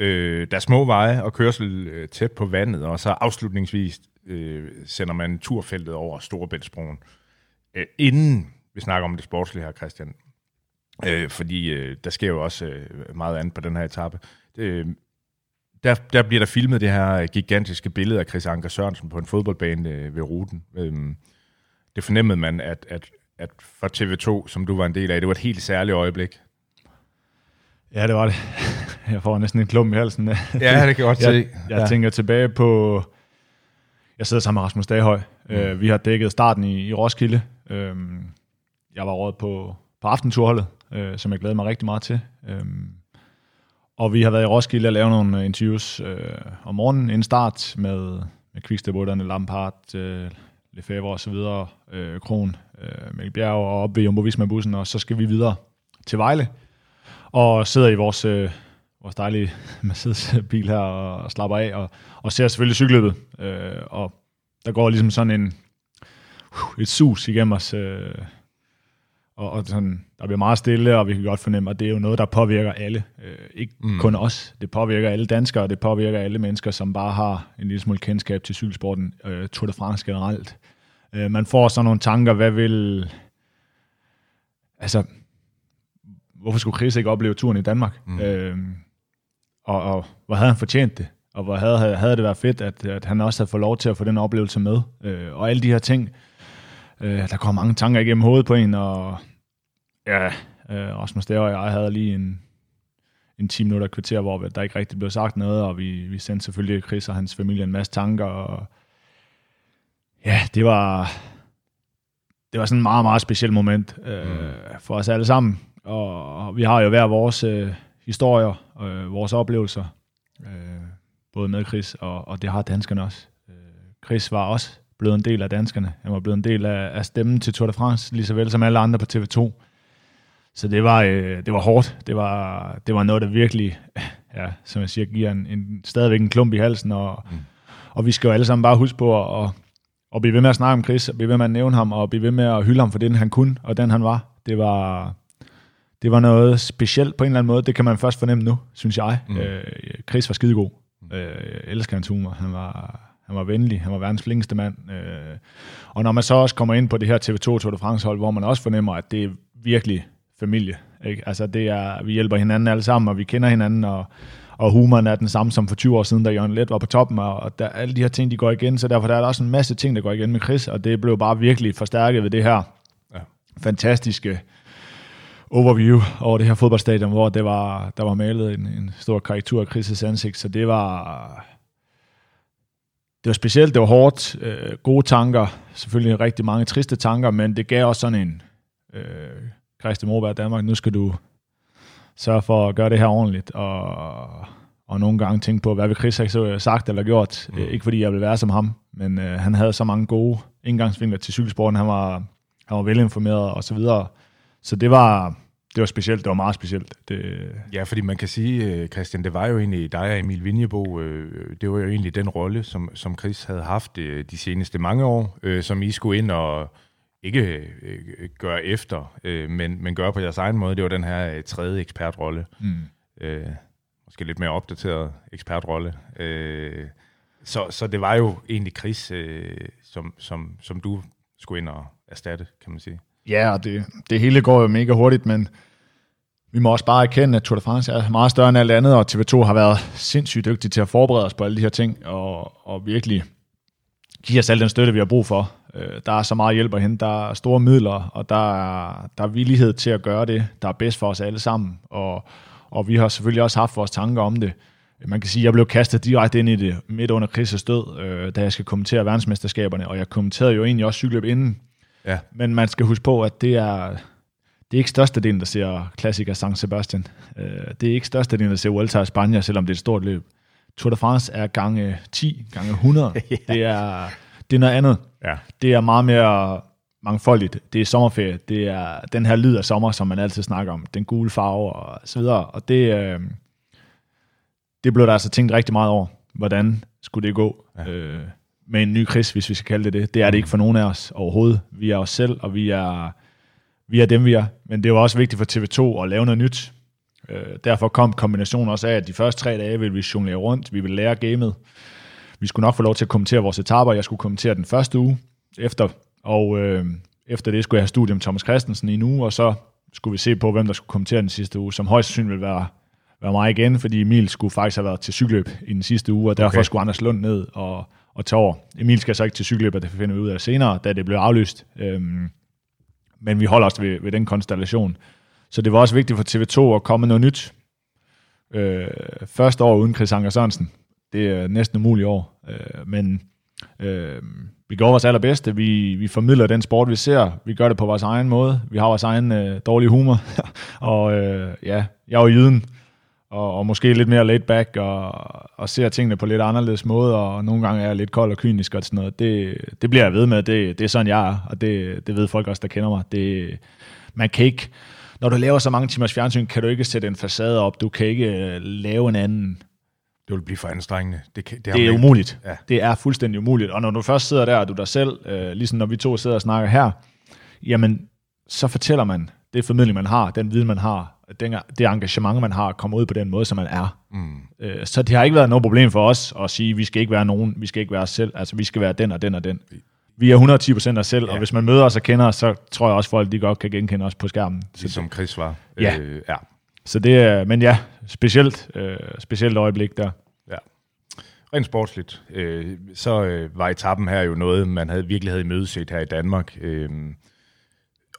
Øh, der er små veje og kørsel øh, tæt på vandet, og så afslutningsvis øh, sender man turfeltet over Storebæltsbroen. Øh, inden vi snakker om det sportslige her, Christian, øh, fordi øh, der sker jo også øh, meget andet på den her etape. Øh, der, der bliver der filmet det her gigantiske billede af Chris Anker Sørensen på en fodboldbane øh, ved ruten. Øh, det fornemmede man, at, at, at for TV2, som du var en del af, det var et helt særligt øjeblik. Ja, det var det. Jeg får næsten en klump i halsen. Ja, det kan jeg godt se. Jeg, Ja. tænker tilbage på... Jeg sidder sammen med Rasmus Daghøj. Mm. Uh, vi har dækket starten i, i Roskilde. Um, jeg var råd på, på aftenturholdet, uh, som jeg glæder mig rigtig meget til. Um, og vi har været i Roskilde og lavet nogle interviews uh, om morgenen inden start med, med Quickstep-rytterne, Lampard, uh, Lefebvre og så videre, uh, Kron, uh, Mikkel Bjerg og op ved Jumbo Visma-bussen, og så skal vi videre til Vejle og sidder i vores, øh, vores dejlige Mercedes-bil her og, slapper af, og, og ser selvfølgelig cykelløbet. Øh, og der går ligesom sådan en, uh, et sus igennem os, øh, og, og sådan, der bliver meget stille, og vi kan godt fornemme, at det er jo noget, der påvirker alle. Øh, ikke mm. kun os. Det påvirker alle danskere, det påvirker alle mennesker, som bare har en lille smule kendskab til cykelsporten, øh, Tour de France generelt. Øh, man får sådan nogle tanker, hvad vil... Altså, hvorfor skulle Chris ikke opleve turen i Danmark? Mm. Øhm, og, og hvor havde han fortjent det? Og hvor havde, havde det været fedt, at, at han også havde fået lov til at få den oplevelse med? Øh, og alle de her ting, øh, der kommer mange tanker igennem hovedet på en, og ja, øh, Rasmus Dær og jeg havde lige en, en 10 minutter kvarter, hvor der ikke rigtig blev sagt noget, og vi, vi sendte selvfølgelig Chris og hans familie en masse tanker, og ja, det var, det var sådan en meget, meget speciel moment øh, mm. for os alle sammen. Og, og vi har jo hver vores øh, historier, øh, vores oplevelser, øh, både med Chris, og, og det har danskerne også. Øh, Chris var også blevet en del af danskerne. Han var blevet en del af, af stemmen til Tour de France, lige så vel som alle andre på TV2. Så det var, øh, det var hårdt. Det var, det var noget, der virkelig, ja, som jeg siger, giver en, en, stadigvæk en klump i halsen. Og, mm. og vi skal jo alle sammen bare huske på at, at, at blive ved med at snakke om Chris, og blive ved med at nævne ham, og blive ved med at hylde ham for den, han kunne, og den, han var. Det var, det var noget specielt på en eller anden måde. Det kan man først fornemme nu, synes jeg. Mm. Øh, Chris var skidegod. Øh, jeg elsker hans humor. Han var, han var venlig. Han var verdens flinkeste mand. Øh, og når man så også kommer ind på det her TV2 Tour de France hold, hvor man også fornemmer, at det er virkelig familie. Ikke? Altså det er, vi hjælper hinanden alle sammen, og vi kender hinanden, og, og humoren er den samme som for 20 år siden, da Jørgen Let var på toppen, og der, alle de her ting, de går igen, så derfor der er der også en masse ting, der går igen med Chris, og det blev bare virkelig forstærket ved det her Ja. fantastiske overview over det her fodboldstadion, hvor det var, der var malet en, en stor karikatur af Chris' ansigt, så det var det var specielt, det var hårdt, øh, gode tanker, selvfølgelig rigtig mange triste tanker, men det gav også sådan en øh, Christian Morberg Danmark, nu skal du sørge for at gøre det her ordentligt, og, og nogle gange tænke på, hvad vil Chris have sagt eller gjort, mm. ikke fordi jeg vil være som ham, men øh, han havde så mange gode indgangsvinkler til cykelsporten, han var, han var velinformeret og så videre, så det var, det var specielt, det var meget specielt. Det, Ja, fordi man kan sige, øh, Christian, det var jo egentlig dig og Emil Vinjebo, øh, det var jo egentlig den rolle, som, som Chris havde haft øh, de seneste mange år, som I skulle ind og ikke gøre efter, men, men gøre på jeres egen måde. Det var den her tredje ekspertrolle. mm. Øh, måske lidt mere opdateret ekspertrolle. Øh, så, så det var jo egentlig Chris, som, som, som du skulle ind og erstatte, kan man sige. Ja, og det, det hele går jo mega hurtigt, men vi må også bare erkende, at Tour de France er meget større end alt andet, og TV2 har været sindssygt dygtige til at forberede os på alle de her ting, og, og virkelig give os al den støtte, vi har brug for. Øh, Der er så meget hjælp at hente, der er store midler, og der er, der er villighed til at gøre det, der er bedst for os alle sammen, og, og vi har selvfølgelig også haft vores tanker om det. man kan sige, at jeg blev kastet direkte ind i det midt under Chris' død, øh, da jeg skal kommentere verdensmesterskaberne, og jeg kommenterede jo egentlig også cykeløb inden. Ja. Men man skal huske på, at det er, det er ikke størstedelen, der ser klassiker San Sebastian. Øh, det er ikke størstedelen, der ser Vuelta i Spanien, selvom det er et stort løb. Tour de France er gange 10, gange 100. ja. det, er, det er noget andet. Ja. Det er meget mere mangfoldigt. Det er sommerferie. Det er den her lyd af sommer, som man altid snakker om. Den gule farve og så videre. Og det, øh, det blev der altså tænkt rigtig meget over. Hvordan skulle det gå ja. øh, med en ny kris, hvis vi skal kalde det det. Det er det ikke for nogen af os overhovedet. Vi er os selv, og vi er, vi er dem, vi er. Men det var også vigtigt for TV2 at lave noget nyt. Øh, derfor kom kombinationen også af, at de første tre dage ville vi jonglere rundt. Vi ville lære gamet. Vi skulle nok få lov til at kommentere vores etaper. Jeg skulle kommentere den første uge efter og øh, efter det skulle jeg have studium Thomas Christensen i en uge, og så skulle vi se på, hvem der skulle kommentere den sidste uge, som højst sandsynligt ville være, være mig igen, fordi Emil skulle faktisk have været til cykelløb i den sidste uge, og derfor okay. skulle Anders Lund ned og, og tage over. Emil skal så ikke til cykelløb, det finder vi ud af senere, da det blev aflyst. Øhm, men vi holder os ved, ved den konstellation. Så det var også vigtigt for TV2 at komme noget nyt. Øh, første år uden Chris Anker Sørensen. Det er næsten umuligt år. Øh, men øh, vi gør vores allerbedste. Vi, vi formidler den sport, vi ser. Vi gør det på vores egen måde. Vi har vores egen øh, dårlige humor. og øh, ja, jeg er jo jyden, og, og måske lidt mere laid back, og, og ser tingene på lidt anderledes måde, og nogle gange er jeg lidt kold og kynisk og sådan noget. Det, det bliver jeg ved med. Det, det er sådan, jeg er, og det, det ved folk også, der kender mig. Det, man kan ikke, når du laver så mange timers fjernsyn, kan du ikke sætte en facade op. Du kan ikke øh, lave en anden det vil blive for anstrengende. Det, kan, det, det er umuligt. Ja. Det er fuldstændig umuligt. Og når du først sidder der, og du der selv, øh, ligesom når vi to sidder og snakker her, jamen, så fortæller man det formidling, man har, den viden, man har, den, det engagement, man har, kommer ud på den måde, som man er. Mm. Øh, så det har ikke været noget problem for os at sige, vi skal ikke være nogen, vi skal ikke være os selv, altså vi skal være den og den og den. Vi er 110% os selv, ja. og hvis man møder os og kender os, så tror jeg også, folk de godt kan genkende os på skærmen. Så som Chris var. Ja. Øh, ja. Så det er, men ja, specielt, øh, specielt øjeblik der. Ja. Rent sportsligt, øh, så øh, var etappen her jo noget, man havde virkelig havde imødeset her i Danmark. Øh,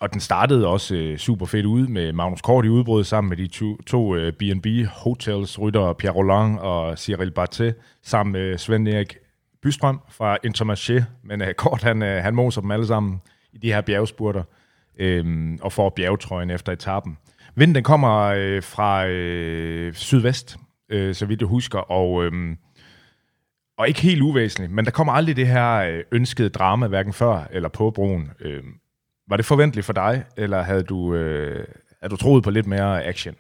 og den startede også øh, super fedt ud med Magnus Kort i udbrud sammen med de to, to øh, B&B Hotels rytter Pierre Roland og Cyril Bartet sammen med Svend Erik Bystrøm fra Intermarché. Men øh, Kort han, øh, han moser dem alle sammen i de her bjergspurter øh, og får bjergetrøjen efter etappen. Vinden den kommer øh, fra øh, sydvest, øh, så vidt jeg husker, og, øh, og ikke helt uvæsentligt, men der kommer aldrig det her øh, ønskede drama, hverken før eller på broen. Øhm, var det forventeligt for dig, eller havde du, øh, havde du troet på lidt mere action?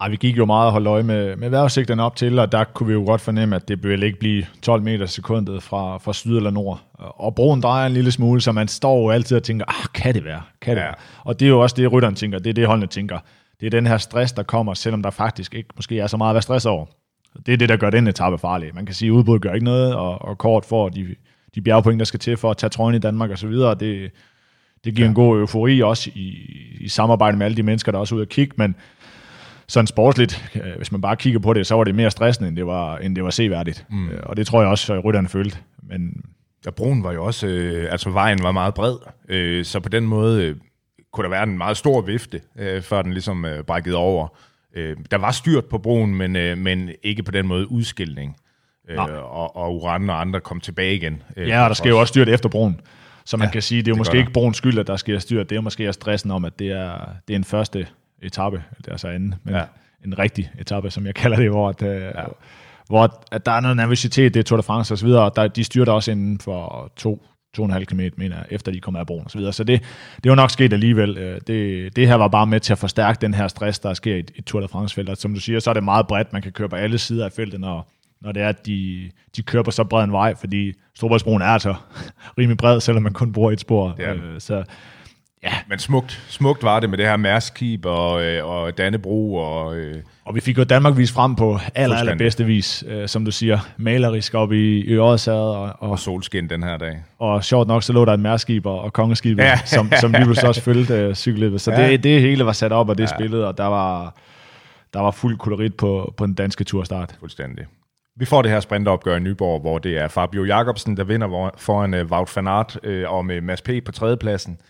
Ej, vi gik jo meget og holdt øje med, med vejrudsigterne op til, og der kunne vi jo godt fornemme, at det ville ikke blive 12 meter sekundet fra, fra syd eller nord. Og broen drejer en lille smule, så man står jo altid og tænker, ah, kan det være? Kan det ja. være? Og det er jo også det, rytteren tænker, det er det, holdene tænker. Det er den her stress, der kommer, selvom der faktisk ikke måske er så meget at være stress over. Det er det, der gør den etape farlig. Man kan sige, at udbuddet gør ikke noget, og, og kort får de, de bjergpoint, der skal til for at tage trøjen i Danmark og så videre. Det, det giver ja. en god eufori også i, i samarbejde med alle de mennesker, der er også ude at kigge, men sådan sportsligt, øh, hvis man bare kigger på det, så var det mere stressende, end det var, end det var seværdigt. Mm. Øh, og det tror jeg også, at rytterne følte. Men Ja, broen var jo også, øh, altså vejen var meget bred, øh, så på den måde øh, kunne der være en meget stor vifte, øh, før den ligesom øh, brækkede over. Øh, der var styrt på broen, men, øh, men ikke på den måde udskilning. Øh, og, og Uran og andre kom tilbage igen. Øh, ja, og der skal jo også styrt efter broen. Så man ja, kan sige, det er jo måske ikke broens skyld, at der sker styrt. Det er måske stressen om, at det er, det er en første etape, det er så anden, men ja. en rigtig etape, som jeg kalder det, hvor, at, øh, ja. hvor at der er noget nervøsitet, det er Tour de France og så videre, og der, de styrter også inden for to, to og en halv kilometer, mener jeg, efter de kommer af broen og så videre. Så det, det var nok sket alligevel. Øh, det, det her var bare med til at forstærke den her stress, der sker i, i Tour de France-feltet. Som du siger, så er det meget bredt. Man kan køre på alle sider af feltet, når, når det er, at de, de kører på så bred en vej, fordi Storbrødsbroen er altså rimelig bred, selvom man kun bruger et spor. Ja. Øh, så Ja. Men smukt, smukt var det med det her Mærskib og, øh, og Dannebro. Og, øh, og vi fik jo Danmark vist frem på aller, aller bedste vis, øh, som du siger, malerisk op i, Øresad. Og, og, og solskin den her dag. Og sjovt nok, så lå der et Mærskib og, og Kongeskibet, ja. som, som lige pludselig også følte øh, cykelløbet. Så ja. det, det hele var sat op, og det ja. spillede, og der var, der var fuld kolorit på, på den danske turstart. Fuldstændig. Vi får det her sprinteropgør i Nyborg, hvor det er Fabio Jacobsen, der vinder foran øh, Wout van Aert, øh, og med Mads P. på tredjepladsen.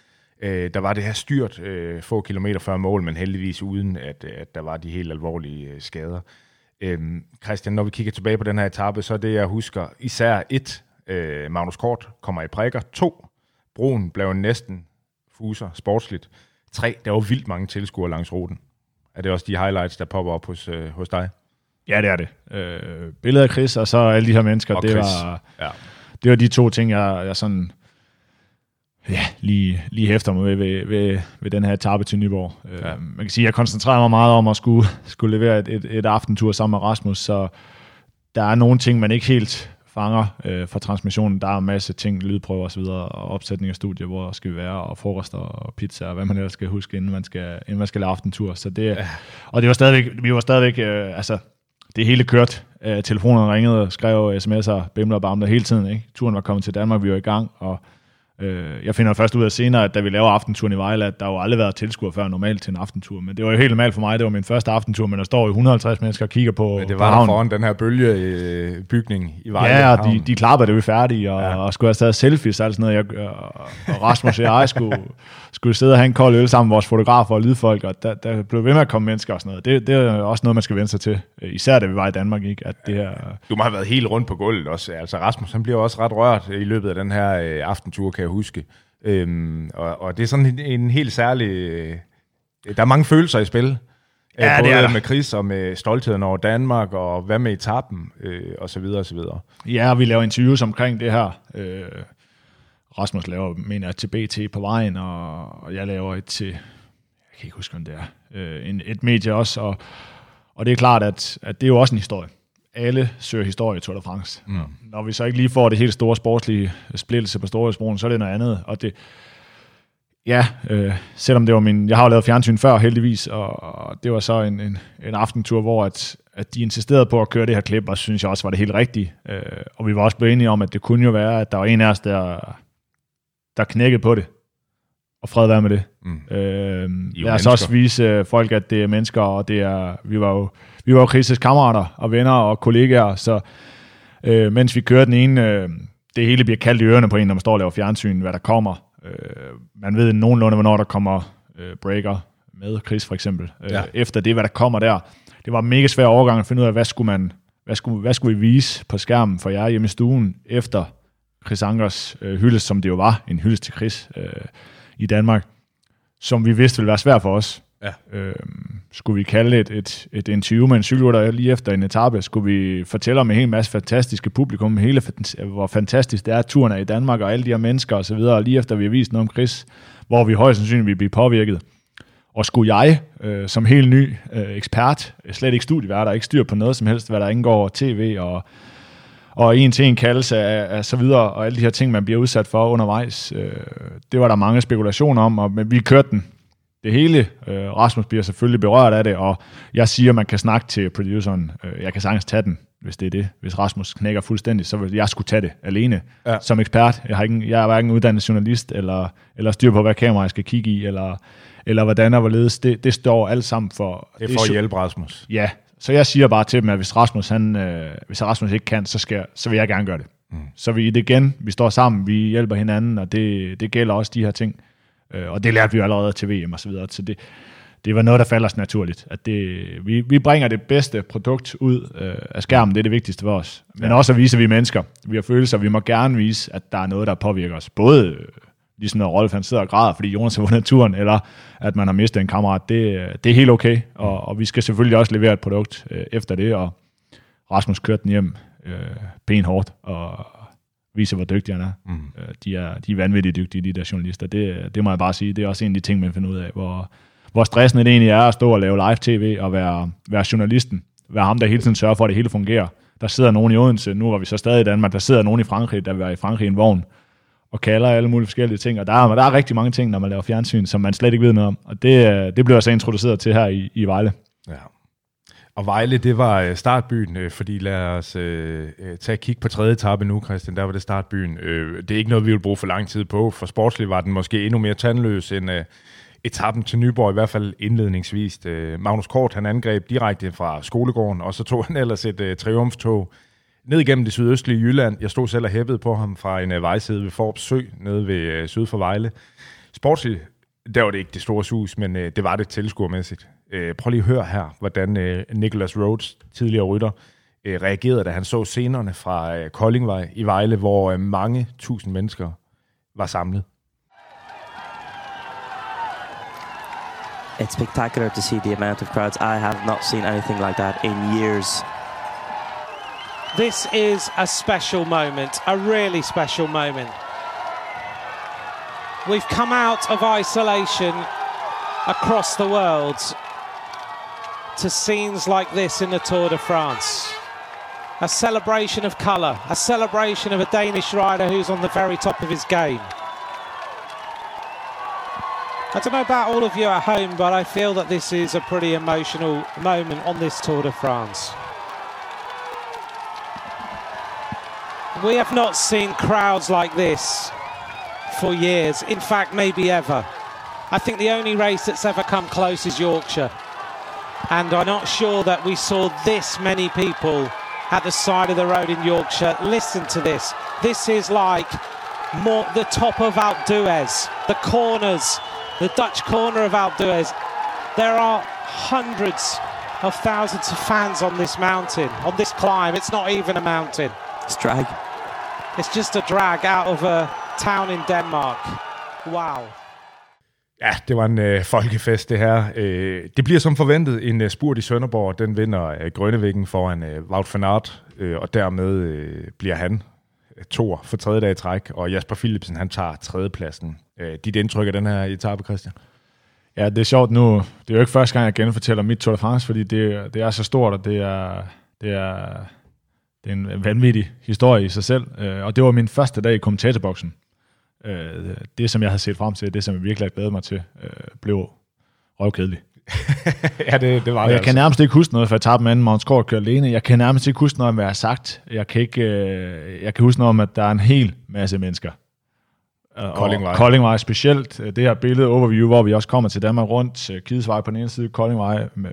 Øh, der var det her styrt øh, få kilometer før mål, men heldigvis uden, at, øh, at der var de helt alvorlige øh, skader. Øhm, Christian, når vi kigger tilbage på den her etape, så er det, jeg husker, især et, øh, Magnus Kort kommer i prikker. To, broen blev næsten fuser sportsligt. Tre, der var vildt mange tilskuere langs ruten. Er det også de highlights, der popper op hos, øh, hos dig? Ja, det er det. Øh, billedet af Chris, og så alle de her mennesker, Og det Chris. var, Ja. det var de to ting, jeg, jeg sådan ja, lige, lige hæfter mig ved, ved, ved, ved den her etape til Nyborg. Ja. Ja. Øh, man kan sige, at jeg koncentrerer mig meget om at skulle, skulle levere et, et, et aftentur sammen med Rasmus, så der er nogle ting, man ikke helt fanger øh, fra transmissionen. Der er en masse ting, lydprøver osv., og opsætning af studier, hvor skal vi være, og frokoster og pizza, og hvad man ellers skal huske, inden man skal, inden man skal lave aftentur. Så det, ja. Og det var stadigvæk, vi var stadigvæk, øh, altså, det hele kørt. Øh, telefonerne ringede, skrev sms'er, bimler og bamler hele tiden. Ikke? Turen var kommet til Danmark, vi var i gang, og øh, jeg finder først ud af senere, at da vi laver aftenturen i Vejle, at der jo aldrig været tilskuer før normalt til en aftentur. Men det var jo helt normalt for mig, det var min første aftentur, men der står jo 150 mennesker og kigger på, Men det var der foran den her bølgebygning i Vejle. Ja, og de, de klappede, det vi færdige, og, ja. og skulle have taget selfies og alt sådan noget. Jeg, og og Rasmus og jeg skulle, skulle sidde og have en kold øl sammen med vores fotografer og lydfolk, og der, der blev ved med at komme mennesker og sådan noget. Det, det er også noget, man skal vende sig til, især da vi var i Danmark, ikke? at det her... Du må have været helt rundt på gulvet også. Altså Rasmus, han bliver også ret rørt i løbet af den her øh, aftentur, kan jeg huske. Øhm, og, og det er sådan en, en helt særlig... Øh, der er mange følelser i spil. Ja, Øh, det Både er der. med Chris og med stoltheden over Danmark, og hvad med etappen, øh, og så videre, og så videre. Ja, og vi laver interviews omkring det her. Øh, Rasmus laver, mener jeg, til BT på vejen, og, og jeg laver et til, jeg kan ikke huske, om det er, øh, en, et medie også, og, og det er klart, at, at det er jo også en historie. Alle søger historie i Tour de France. Mm. Når vi så ikke lige får det helt store sportslige splittelse på Storhedsbroen, så er det noget andet, og det, Ja, øh, selvom det var min... Jeg har jo lavet fjernsyn før, heldigvis, og, og det var så en, en, en aftentur, hvor at, at de insisterede på at køre det her klip, og synes jeg også var det helt rigtige. Øh, og vi var også blevet enige om, at det kunne jo være, at der var en af os, der, der knækkede på det. Og fred være med det. Mm. Øh, er jo lad os mennesker. også vise øh, folk, at det er mennesker, og det er, vi var jo, vi var jo Chris' kammerater og venner og kollegaer, så øh, mens vi kører den ene, øh, det hele bliver kaldt i ørerne på en, når man står og laver fjernsyn, hvad der kommer. Øh, man ved nogenlunde, hvornår der kommer øh, breaker med Chris for eksempel. Øh, Ja. Efter det, hvad der kommer der. Det var en mega svær overgang at finde ud af, hvad skulle man hvad skulle, hvad skulle vi vise på skærmen for jer hjemme i stuen efter Chris Ankers øh, hyldest, som det jo var, en hyldest til Chris øh, i Danmark, som vi vidste ville være svært for os. Ja. Øh, skulle vi kalde et, et, et interview med en cykelrytter lige efter en etape? Skulle vi fortælle om en hel masse fantastiske publikum, hele, hvor fantastisk det er, at turen er i Danmark, og alle de her mennesker osv., og lige efter vi har vist noget om Chris, hvor vi højst sandsynligt vil blive påvirket. Og skulle jeg, øh, som helt ny øh, ekspert, slet ikke studievært, der ikke styr på noget som helst, hvad der indgår tv og, og en til en kaldelse af, af så videre, og alle de her ting, man bliver udsat for undervejs. Øh, det var der mange spekulationer om, og, men vi kørte den det hele. Øh, Rasmus bliver selvfølgelig berørt af det, og jeg siger, man kan snakke til produceren. Øh, jeg kan sagtens tage den, hvis det er det. Hvis Rasmus knækker fuldstændig, så vil jeg skulle tage det alene Ja. som ekspert. Jeg, har ikke, jeg er hverken uddannet journalist, eller, eller styr på, hvad kamera jeg skal kigge i, eller, eller hvordan og hvorledes. Det, det står alt sammen for... Det er for at jo- hjælpe Rasmus. Ja, så jeg siger bare til dem, at hvis Rasmus, han, øh, hvis Rasmus ikke kan, så, skal, så vil jeg gerne gøre det. Mm. Så vi det igen, vi står sammen, vi hjælper hinanden, og det, det gælder også de her ting. Øh, og det lærte vi jo allerede til VM og så videre. Så det, det var noget, der falder os naturligt. At det, vi, vi bringer det bedste produkt ud øh, af skærmen, det er det vigtigste for os. Men også at vise, at vi er mennesker. Vi har følelser, vi må gerne vise, at der er noget, der påvirker os. Både ligesom når Rolf han sidder og græder, fordi Jonas har vundet turen, eller at man har mistet en kammerat, det, det er helt okay. Og, og vi skal selvfølgelig også levere et produkt øh, efter det, og Rasmus kørte den hjem øh, pænt hårdt, og viser, hvor dygtig han er. Mm. De, er de er vanvittigt dygtige, de der journalister. Det, det må jeg bare sige. Det er også en af de ting, man finder ud af, hvor, hvor stressende det egentlig er at stå og lave live-tv og være, være journalisten. Være ham, der hele tiden sørger for, at det hele fungerer. Der sidder nogen i Odense, nu var vi så stadig i Danmark, der sidder nogen i Frankrig, der var i Frankrig i en vogn, og kalder alle mulige forskellige ting. Og der er, der er rigtig mange ting, når man laver fjernsyn, som man slet ikke ved noget om. Og det, øh, det blev jeg så introduceret til her i, i Vejle. Ja. Og Vejle, det var øh, startbyen, øh, fordi lad os øh, tage et kig på tredje etape nu, Christian. Der var det startbyen. Øh, det er ikke noget, vi vil bruge for lang tid på. For sportsligt var den måske endnu mere tandløs end øh, etappen til Nyborg, i hvert fald indledningsvis. Øh, Magnus Kort, han angreb direkte fra skolegården, og så tog han ellers et øh, triumftog ned igennem det sydøstlige Jylland. Jeg stod selv og hæppede på ham fra en øh, vejside ved Forbes Sø, nede ved øh, syd for Vejle. Sportsligt, der var det ikke det store sus, men øh, det var det tilskuermæssigt. Øh, prøv lige at høre her, hvordan øh, Nicholas Rhodes, tidligere rytter, øh, reagerede, da han så scenerne fra øh, Koldingvej i Vejle, hvor øh, mange tusind mennesker var samlet. It's spectacular to see the amount of crowds. I have not seen anything like that in years. This is a special moment, a really special moment. We've come out of isolation across the world to scenes like this in the Tour de France. A celebration of colour, a celebration of a Danish rider who's on the very top of his game. I don't know about all of you at home, but I feel that this is a pretty emotional moment on this Tour de France. We have not seen crowds like this for years, in fact, maybe ever. I think the only race that's ever come close is Yorkshire. And I'm not sure that we saw this many people at the side of the road in Yorkshire. Listen to this. This is like more the top of Alpe d'Huez, the corners, the Dutch corner of Alpe d'Huez. There are hundreds of thousands of fans on this mountain, on this climb. It's not even a mountain. Drag. It's just a drag out of a town in Denmark. Wow. Ja, det var en øh, folkefest, det her. Øh, det bliver som forventet en øh, spurt i Sønderborg. Den vinder øh, Grønnevæggen foran øh, Wout van Aert, øh, og dermed øh, bliver han øh, toer for tredje dag i træk, og Jasper Philipsen, han tager tredjepladsen. Øh, dit indtryk af den her etape, Christian? Ja, det er sjovt nu. Det er jo ikke første gang, jeg genfortæller mit Tour de France, fordi det, det er så stort, og det er, det er, det er en vanvittig historie i sig selv. Øh, og det var min første dag i kommentatorboksen. Øh, det, som jeg havde set frem til, det, som jeg virkelig havde glædet mig til, øh, blev røvkedeligt. ja, det, det var Og det jeg kan altså. nærmest ikke huske noget, for jeg tabte med anden Magnus Kort kører alene. Jeg kan nærmest ikke huske noget om, hvad jeg har sagt. Jeg kan, ikke, øh, jeg kan huske noget om, at der er en hel masse mennesker. Øh, Koldingvej. Og Koldingvej specielt. øh, Det her billede overview, hvor vi også kommer til Danmark rundt. øh, Kidesvej på den ene side, Koldingvej. Med,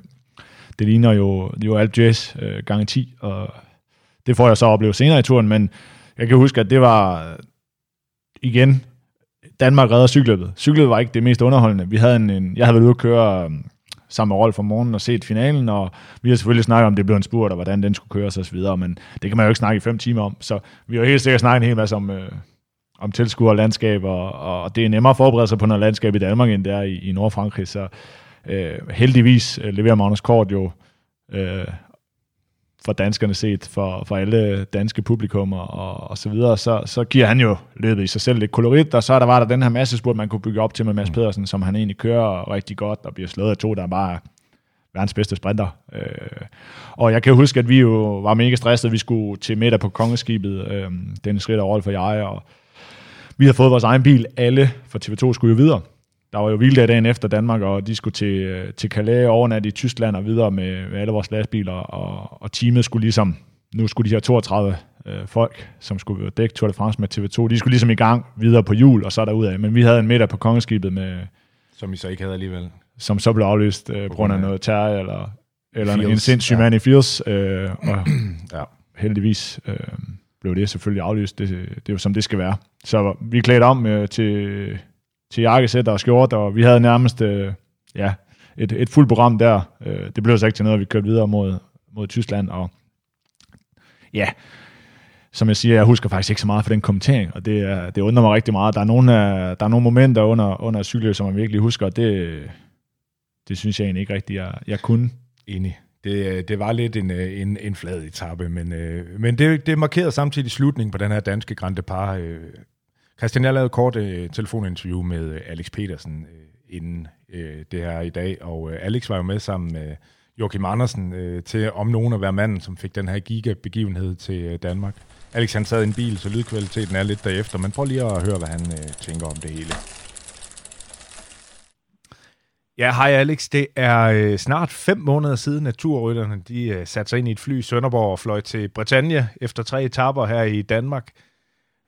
det ligner jo, jo alt jazz øh, gange 10, og det får jeg så opleve senere i turen, men jeg kan huske, at det var øh, igen, Danmark redder cykeløbet. Cykeløbet var ikke det mest underholdende. Vi havde en, en jeg havde været ude at køre øh, sammen med Rolf om morgenen og set finalen, og vi har selvfølgelig snakket om, det blev en spurt, og hvordan den skulle køres sig videre, men det kan man jo ikke snakke i fem timer om. Så vi har helt sikkert snakket en hel masse om, øh, om tilskuer og landskab, og, og det er nemmere at forberede sig på noget landskab i Danmark, end det er i, i Nordfrankrig. Så øh, heldigvis øh, leverer Magnus Kort jo øh, for danskerne set, for, for alle danske publikummer og, og så videre, så, så giver han jo løbet i sig selv lidt kolorit, og så er der, var der den her masse spurt, man kunne bygge op til med Mads Pedersen, som han egentlig kører rigtig godt, og bliver slået af to, der bare er verdens bedste sprinter. Øh, og jeg kan huske, at vi jo var mega stressede, vi skulle til middag på kongeskibet, øh, Dennis Ritter, Rolf og jeg, og vi havde fået vores egen bil, alle for TV2 skulle jo videre. Der var jo hviledag dagen efter Danmark, og de skulle til, til Calais, overnat i Tyskland og videre med, med alle vores lastbiler, og, og teamet skulle ligesom, nu skulle de her 32 øh, folk, som skulle dække Tour de France med TV2, de skulle ligesom i gang videre på jul, og så derudad. Men vi havde en middag på kongeskibet, med, Som I så ikke havde alligevel. som så blev aflyst øh, på grund af noget terror, eller, eller en sindssyg ja. mand i Fields, øh, og Ja. heldigvis øh, blev det selvfølgelig aflyst. Det, det er jo som det skal være. Så vi klædte om øh, til, til jakkesæt og skjort, og vi havde nærmest øh, ja, et, et fuldt program der. Øh, det blev så ikke til noget, vi kørte videre mod, mod Tyskland, og ja, som jeg siger, jeg husker faktisk ikke så meget for den kommentering, og det, er, det undrer mig rigtig meget. Der er nogle, der er nogle momenter under, under cykelløb, som man virkelig husker, og det, det synes jeg egentlig ikke rigtigt, jeg, jeg kunne. Enig. Det, øh, det var lidt en, øh, en, en flad etape, men, øh, men det, det markerede samtidig slutningen på den her danske Grand Depart. Christian, jeg lavede et kort øh, telefoninterview med øh, Alex Petersen øh, inden øh, det her i dag, og øh, Alex var jo med sammen med Joachim Andersen øh, til om nogen at være manden, som fik den her giga-begivenhed til øh, Danmark. Alex han sad i en bil, så lydkvaliteten er lidt derefter, men prøv lige at høre, hvad han øh, tænker om det hele. Ja, hej Alex. Det er øh, snart fem måneder siden, at turrytterne de, øh, satte sig ind i et fly i Sønderborg og fløj til Britannia efter tre etaper her i Danmark.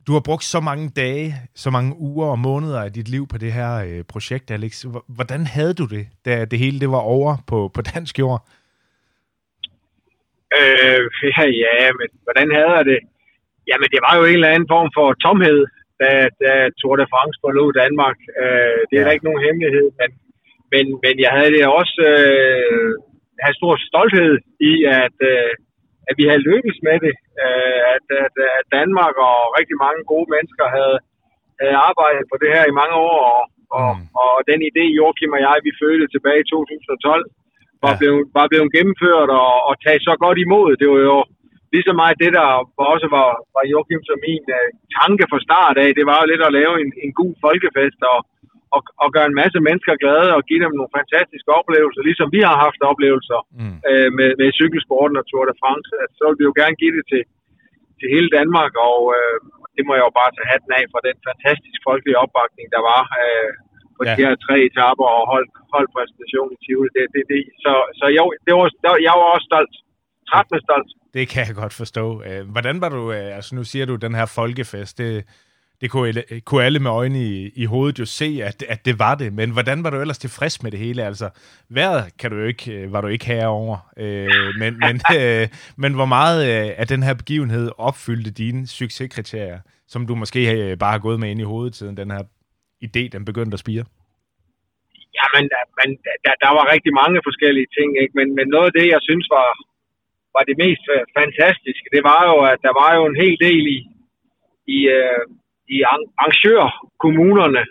Du har brugt så mange dage, så mange uger og måneder af dit liv på det her øh, projekt, Alex. Hvordan havde du det, da det hele det var over på, på dansk jord? Øh, ja, ja, men hvordan havde jeg det? Jamen, det var jo en eller anden form for tomhed, da, da Tour de France forlod Danmark. Øh, det er ja. Der ikke nogen hemmelighed, men, men, men jeg havde det også øh, havde stor stolthed i, at, øh, at vi havde lykkes med det. Øh, at, at, at Danmark og rigtig mange gode mennesker havde, havde arbejdet på det her i mange år, og, og, mm. og den idé, Joachim og jeg, vi følte tilbage i 2012, var, ja. blevet, var blevet gennemført og, og taget så godt imod. Det var jo lige så meget det, der også var, var Joachim som min uh, tanke fra start af, det var jo lidt at lave en, en god folkefest og, og, og gøre en masse mennesker glade og give dem nogle fantastiske oplevelser, ligesom vi har haft oplevelser mm. uh, med, med cykelsporten og Tour de France. Altså, så vil vi jo gerne give det til, til hele Danmark, og uh, det må jeg jo bare tage hatten af for den fantastiske folkelige opbakning, der var uh, på ja. de her tre etaper og hold, holdpræsentation i Tivoli. Det, det, det. Så, så jeg, det var, jeg var også stolt. Træt med stolt. Det kan jeg godt forstå. Øh, hvordan var du, øh, altså nu siger du, den her folkefest, det, det kunne, kunne alle med øjne i, i hovedet jo se, at, at det var det, men hvordan var du ellers tilfreds med det hele? Altså, vejret kan du jo ikke, øh, var du ikke herover, øh, men, men, øh, men hvor meget af den her begivenhed opfyldte dine succeskriterier, som du måske bare har gået med ind i hovedet, siden den her idé, den begyndte at spire? Jamen, men, der, der var rigtig mange forskellige ting, ikke? Men, men noget af det, jeg synes var, var det mest fantastiske, det var jo, at der var jo en hel del i, i, øh, i arrangørkommunerne.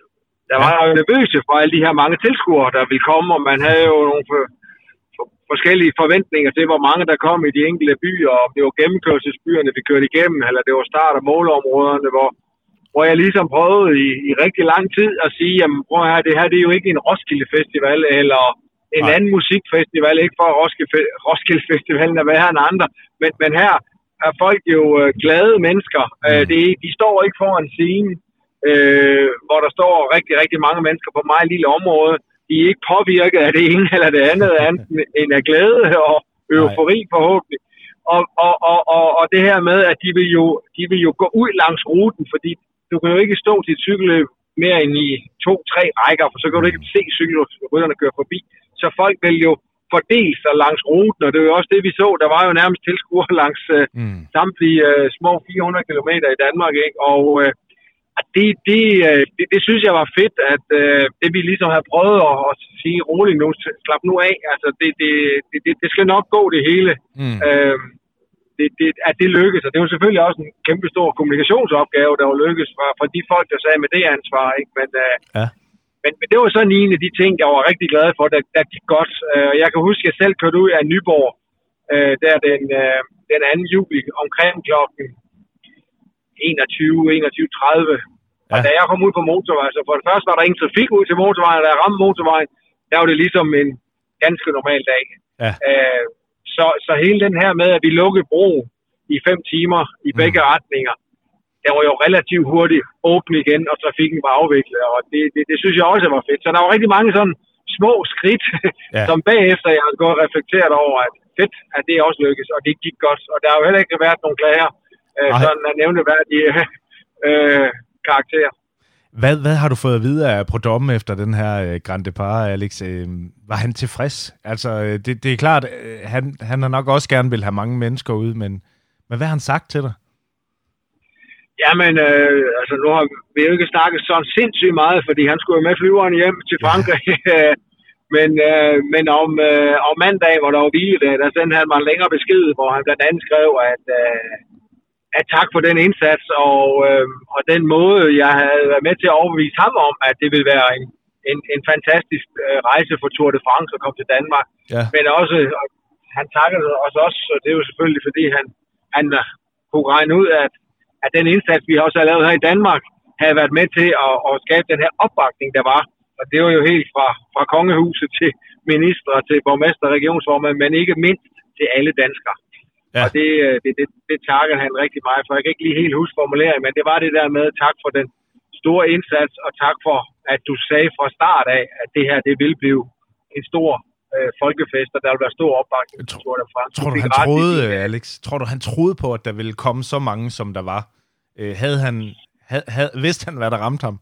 Der var jo nervøse for alle de her mange tilskuere, der ville komme, og man havde jo nogle for, for, forskellige forventninger til, hvor mange der kom i de enkelte byer, og det var gennemkørselsbyerne, vi kørte igennem, eller det var start- og måleområderne, hvor, hvor jeg ligesom prøvede i, i rigtig lang tid at sige, jamen prøv her, det her det er jo ikke en Roskilde Festival, eller en Nej. anden musikfestival, ikke for Roskilde, Roskilde Festivalen er værre end andre, men, men her er folk jo øh, glade mennesker. Mm. Øh, det, de står ikke foran scene, øh, hvor der står rigtig, rigtig mange mennesker på meget lille område. De er ikke påvirket af det ene eller det andet, andet end af glæde og eufori forhåbentlig. Og, og, og, og, og det her med, at de vil, jo, de vil jo gå ud langs ruten, fordi du kan jo ikke stå til et cykelløb mere end i to-tre rækker, for så kan du ikke se cykelrytterne køre forbi. Så folk vil jo fordele sig langs ruten, og det er jo også det, vi så. Der var jo nærmest tilskuere langs uh, mm. samtlige uh, små 400 km i Danmark, ikke? Og uh, det, det, uh, det, det synes jeg var fedt, at uh, det vi ligesom har prøvet at, at sige roligt nu, slap nu af. Altså, det, det, det, det skal nok gå det hele. Mm. Uh, det, det, at det lykkes, og det var selvfølgelig også en kæmpe stor kommunikationsopgave, der var lykkes fra, fra de folk, der sagde med det ansvar, ikke? Men, uh, ja. Men, men det var sådan en af de ting, jeg var rigtig glad for, der, der gik godt. Uh, jeg kan huske, at jeg selv kørte ud af Nyborg, uh, der den, uh, den 2. juli omkring klokken 21, 21.30. Ja. Og da jeg kom ud på motorvejen, så for det første var der ingen trafik ud til motorvejen, og da jeg ramte motorvejen, der var det ligesom en ganske normal dag. Ja. Uh, så, så hele den her med, at vi lukkede bro i fem timer i mm. begge retninger, det var jo relativt hurtigt åbent igen, og trafikken var afviklet, og det, det, det synes jeg også var fedt. Så der var rigtig mange sådan små skridt, ja. som bagefter jeg har gået og reflekteret over, at fedt, at det også lykkedes, og det gik godt. Og der har jo heller ikke været nogen klager, øh, sådan at nævneværdige øh, karakterer. Hvad, hvad har du fået at vide af Prodom efter den her øh, Grand Depart, Alex? Øh, var han tilfreds? Altså, øh, det, det er klart, øh, han, han har nok også gerne vil have mange mennesker ud, men, men hvad har han sagt til dig? Jamen, øh, altså nu har vi jo ikke snakket sådan sindssygt meget, fordi han skulle jo med flyveren hjem til Frankrig. Ja. men, øh, men om, øh, om mandag, hvor der var hvile, der sendte han mig en længere besked, hvor han blandt andet skrev, at, øh, at tak for den indsats, og, øh, og den måde, jeg havde været med til at overbevise ham om, at det ville være en, en, en fantastisk øh, rejse for Tour de France at komme til Danmark. Ja. Men også, han takkede os også, og det er jo selvfølgelig, fordi han, han kunne regne ud, at, at den indsats, vi også har lavet her i Danmark, havde været med til at, at skabe den her opbakning, der var. Og det var jo helt fra, fra kongehuset til ministre, til borgmester, regionsformand, men ikke mindst til alle danskere. Ja. Og det, øh, det, det, det takker han rigtig meget for. Jeg kan ikke lige helt huske formuleringen, men det var det der med tak for den store indsats, og tak for, at du sagde fra start af, at det her det vil blive en stor øh, folkefest, og der vil være stor opbakning. Tror, tror, du, tror du, han troede, Alex, tror du, han troede på, at der ville komme så mange, som der var? Øh, havde han, havde, havde, vidste han, hvad der ramte ham?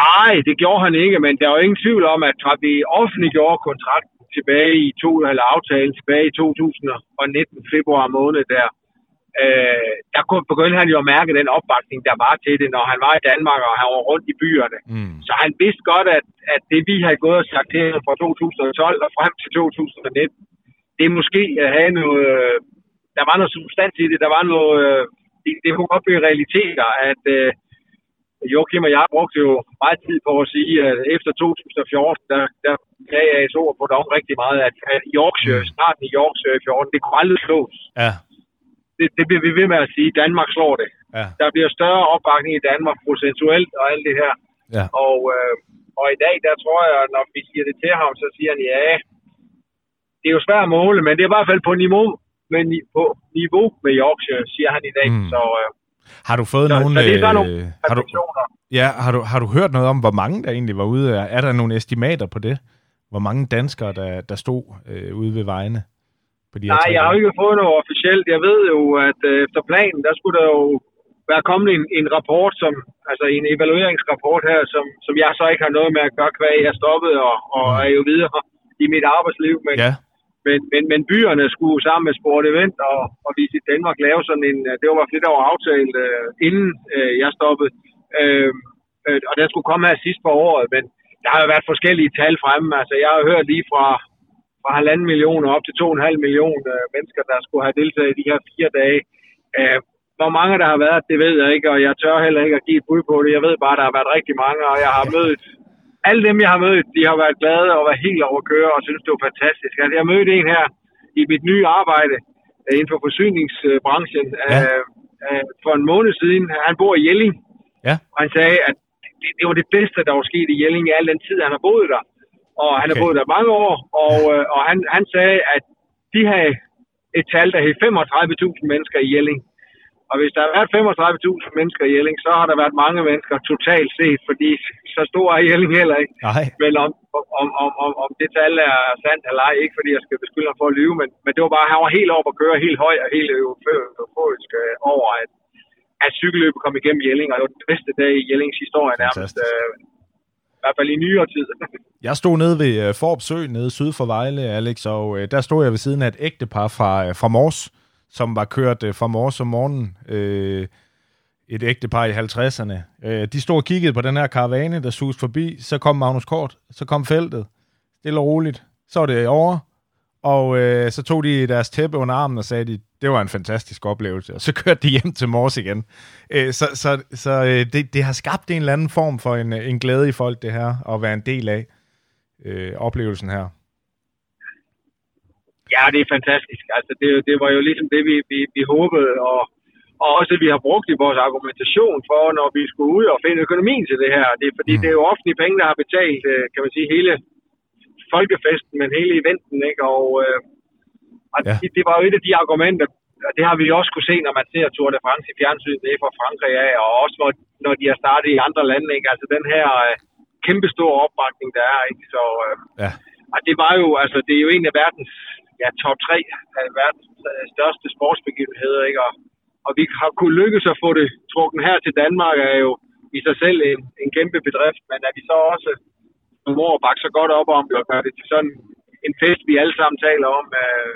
Nej, det gjorde han ikke, men der er jo ingen tvivl om, at fra vi offentliggjorde kontrakten tilbage i to, eller aftalen tilbage i 2019 februar måned der, øh, der kunne begyndte han jo at mærke den opbakning, der var til det, når han var i Danmark, og han var rundt i byerne. Mm. Så han vidste godt, at, at det vi havde gået og sagt til ham fra 2012 og frem til 2019, det måske havde noget, øh, der var noget substans i det, der var noget, øh, det, det kunne godt blive realiteter, at øh, Joachim og jeg brugte jo meget tid på at sige, at efter 2014, der, der gav jeg et ord på dom rigtig meget, at, at Yorkshire, starten i Yorkshire i 14, det kunne aldrig slås. Ja. Det, det bliver vi ved med at sige. Danmark slår det. Ja. Der bliver større opbakning i Danmark procentuelt og alt det her. Ja. Og, øh, og i dag, der tror jeg, når vi siger det til ham, så siger han, ja, det er jo svært at måle, men det er i hvert fald på niveau, ni- på niveau med Yorkshire, siger han i dag. Mm. Så, øh, Har du fået så, nogen... så det er sådan nogle øh, har, du, ja, har, du, har du hørt noget om, hvor mange der egentlig var ude? Er, er der nogle estimater på det? Hvor mange danskere, der, der stod øh, ude ved vejene? På de Nej, jeg har ikke fået noget officielt. Jeg ved jo, at øh, efter planen, der skulle der jo være kommet en, en rapport, som, altså en evalueringsrapport her, som, som jeg så ikke har noget med at gøre, kvæg jeg stoppede og, og Mm. er jo videre i mit arbejdsliv. Men, Ja, men, men, men byerne skulle sammen med Sport Event og, og Visit Danmark lave sådan en, øh, det var lidt over aftalt, øh, inden øh, jeg stoppede. Øh, øh, og den skulle komme her sidst på året, men der har jo været forskellige tal fremme. Altså, jeg har hørt lige fra, fra halvanden millioner op til to og en halv million øh, mennesker, der skulle have deltaget i de her fire dage. Øh, hvor mange der har været, det ved jeg ikke, og jeg tør heller ikke at give et bud på det. Jeg ved bare, der har været rigtig mange, og jeg har mødt alle dem, jeg har mødt, de har været glade og været helt over køre og synes, det var fantastisk. Altså, jeg mødte en her i mit nye arbejde øh, inden for forsyningsbranchen Ja. øh, øh, for en måned siden. Han bor i Jelling, Ja. og han sagde, at det, det var det bedste, der var sket i Jelling i al den tid, han har boet der. Og han har Okay. boet der mange år, og, øh, og han, han sagde, at de havde et tal, der hed 35.000 mennesker i Jelling. Og hvis der har været 35.000 mennesker i Jelling, så har der været mange mennesker totalt set, fordi så stor er Jelling heller ikke. nej. Men om, om, om, om, om det tal er sandt eller ej, ikke fordi jeg skal beskylde ham for at lyve, men, men det var bare, han var helt oppe at køre, helt høj og helt eufo- euforisk øh, over, at, at cykelløbet kom igennem Jelling, og det var den bedste dag i Jellings historie nærmest. Øh, I hvert fald i nyere tid. Jeg stod nede ved uh, Forop Sø, nede syd for Vejle, Alex, og uh, der stod jeg ved siden af et ægtepar fra, fra Mors, som var kørt øh, fra Mors om morgenen. Øh, et ægtepar i 50'erne. Øh, de stod og kiggede på den her karavane, der sus forbi. Så kom Magnus Kort, så kom feltet. Stille og roligt. Så var det over. Og øh, så tog de deres tæppe under armen og sagde, de, det var en fantastisk oplevelse. Og så kørte de hjem til Mors igen. Øh, så så, så øh, det, det har skabt en eller anden form for en, øh, en glæde i folk, det her, at være en del af øh, oplevelsen her. Ja, det er fantastisk. Altså, det, det var jo ligesom det, vi, vi, vi håbede, og, og også vi har brugt i vores argumentation for, når vi skulle ud og finde økonomien til det her. Det er fordi, Mm. det er jo offentlige penge, der har betalt, øh, kan man sige, hele folkefesten, men hele eventen, ikke? Og, øh, og Ja. det, det var jo et af de argumenter, og det har vi også kunne se, når man ser Tour de France i fjernsynet, det er fra Frankrig af, og også når, når de har startet i andre lande, ikke? Altså den her øh, kæmpestore opbakning, der er, ikke? Så, øh, Ja. og det var jo, altså det er jo en af verdens, ja, top 3 af verdens øh, største sportsbegivenheder, ikke? Og, og vi har kunnet lykkes at få det trukken her til Danmark, er jo i sig selv en, en kæmpe bedrift, men at vi så også formår at bakke så godt op om det, og gøre det til sådan en fest, vi alle sammen taler om øh,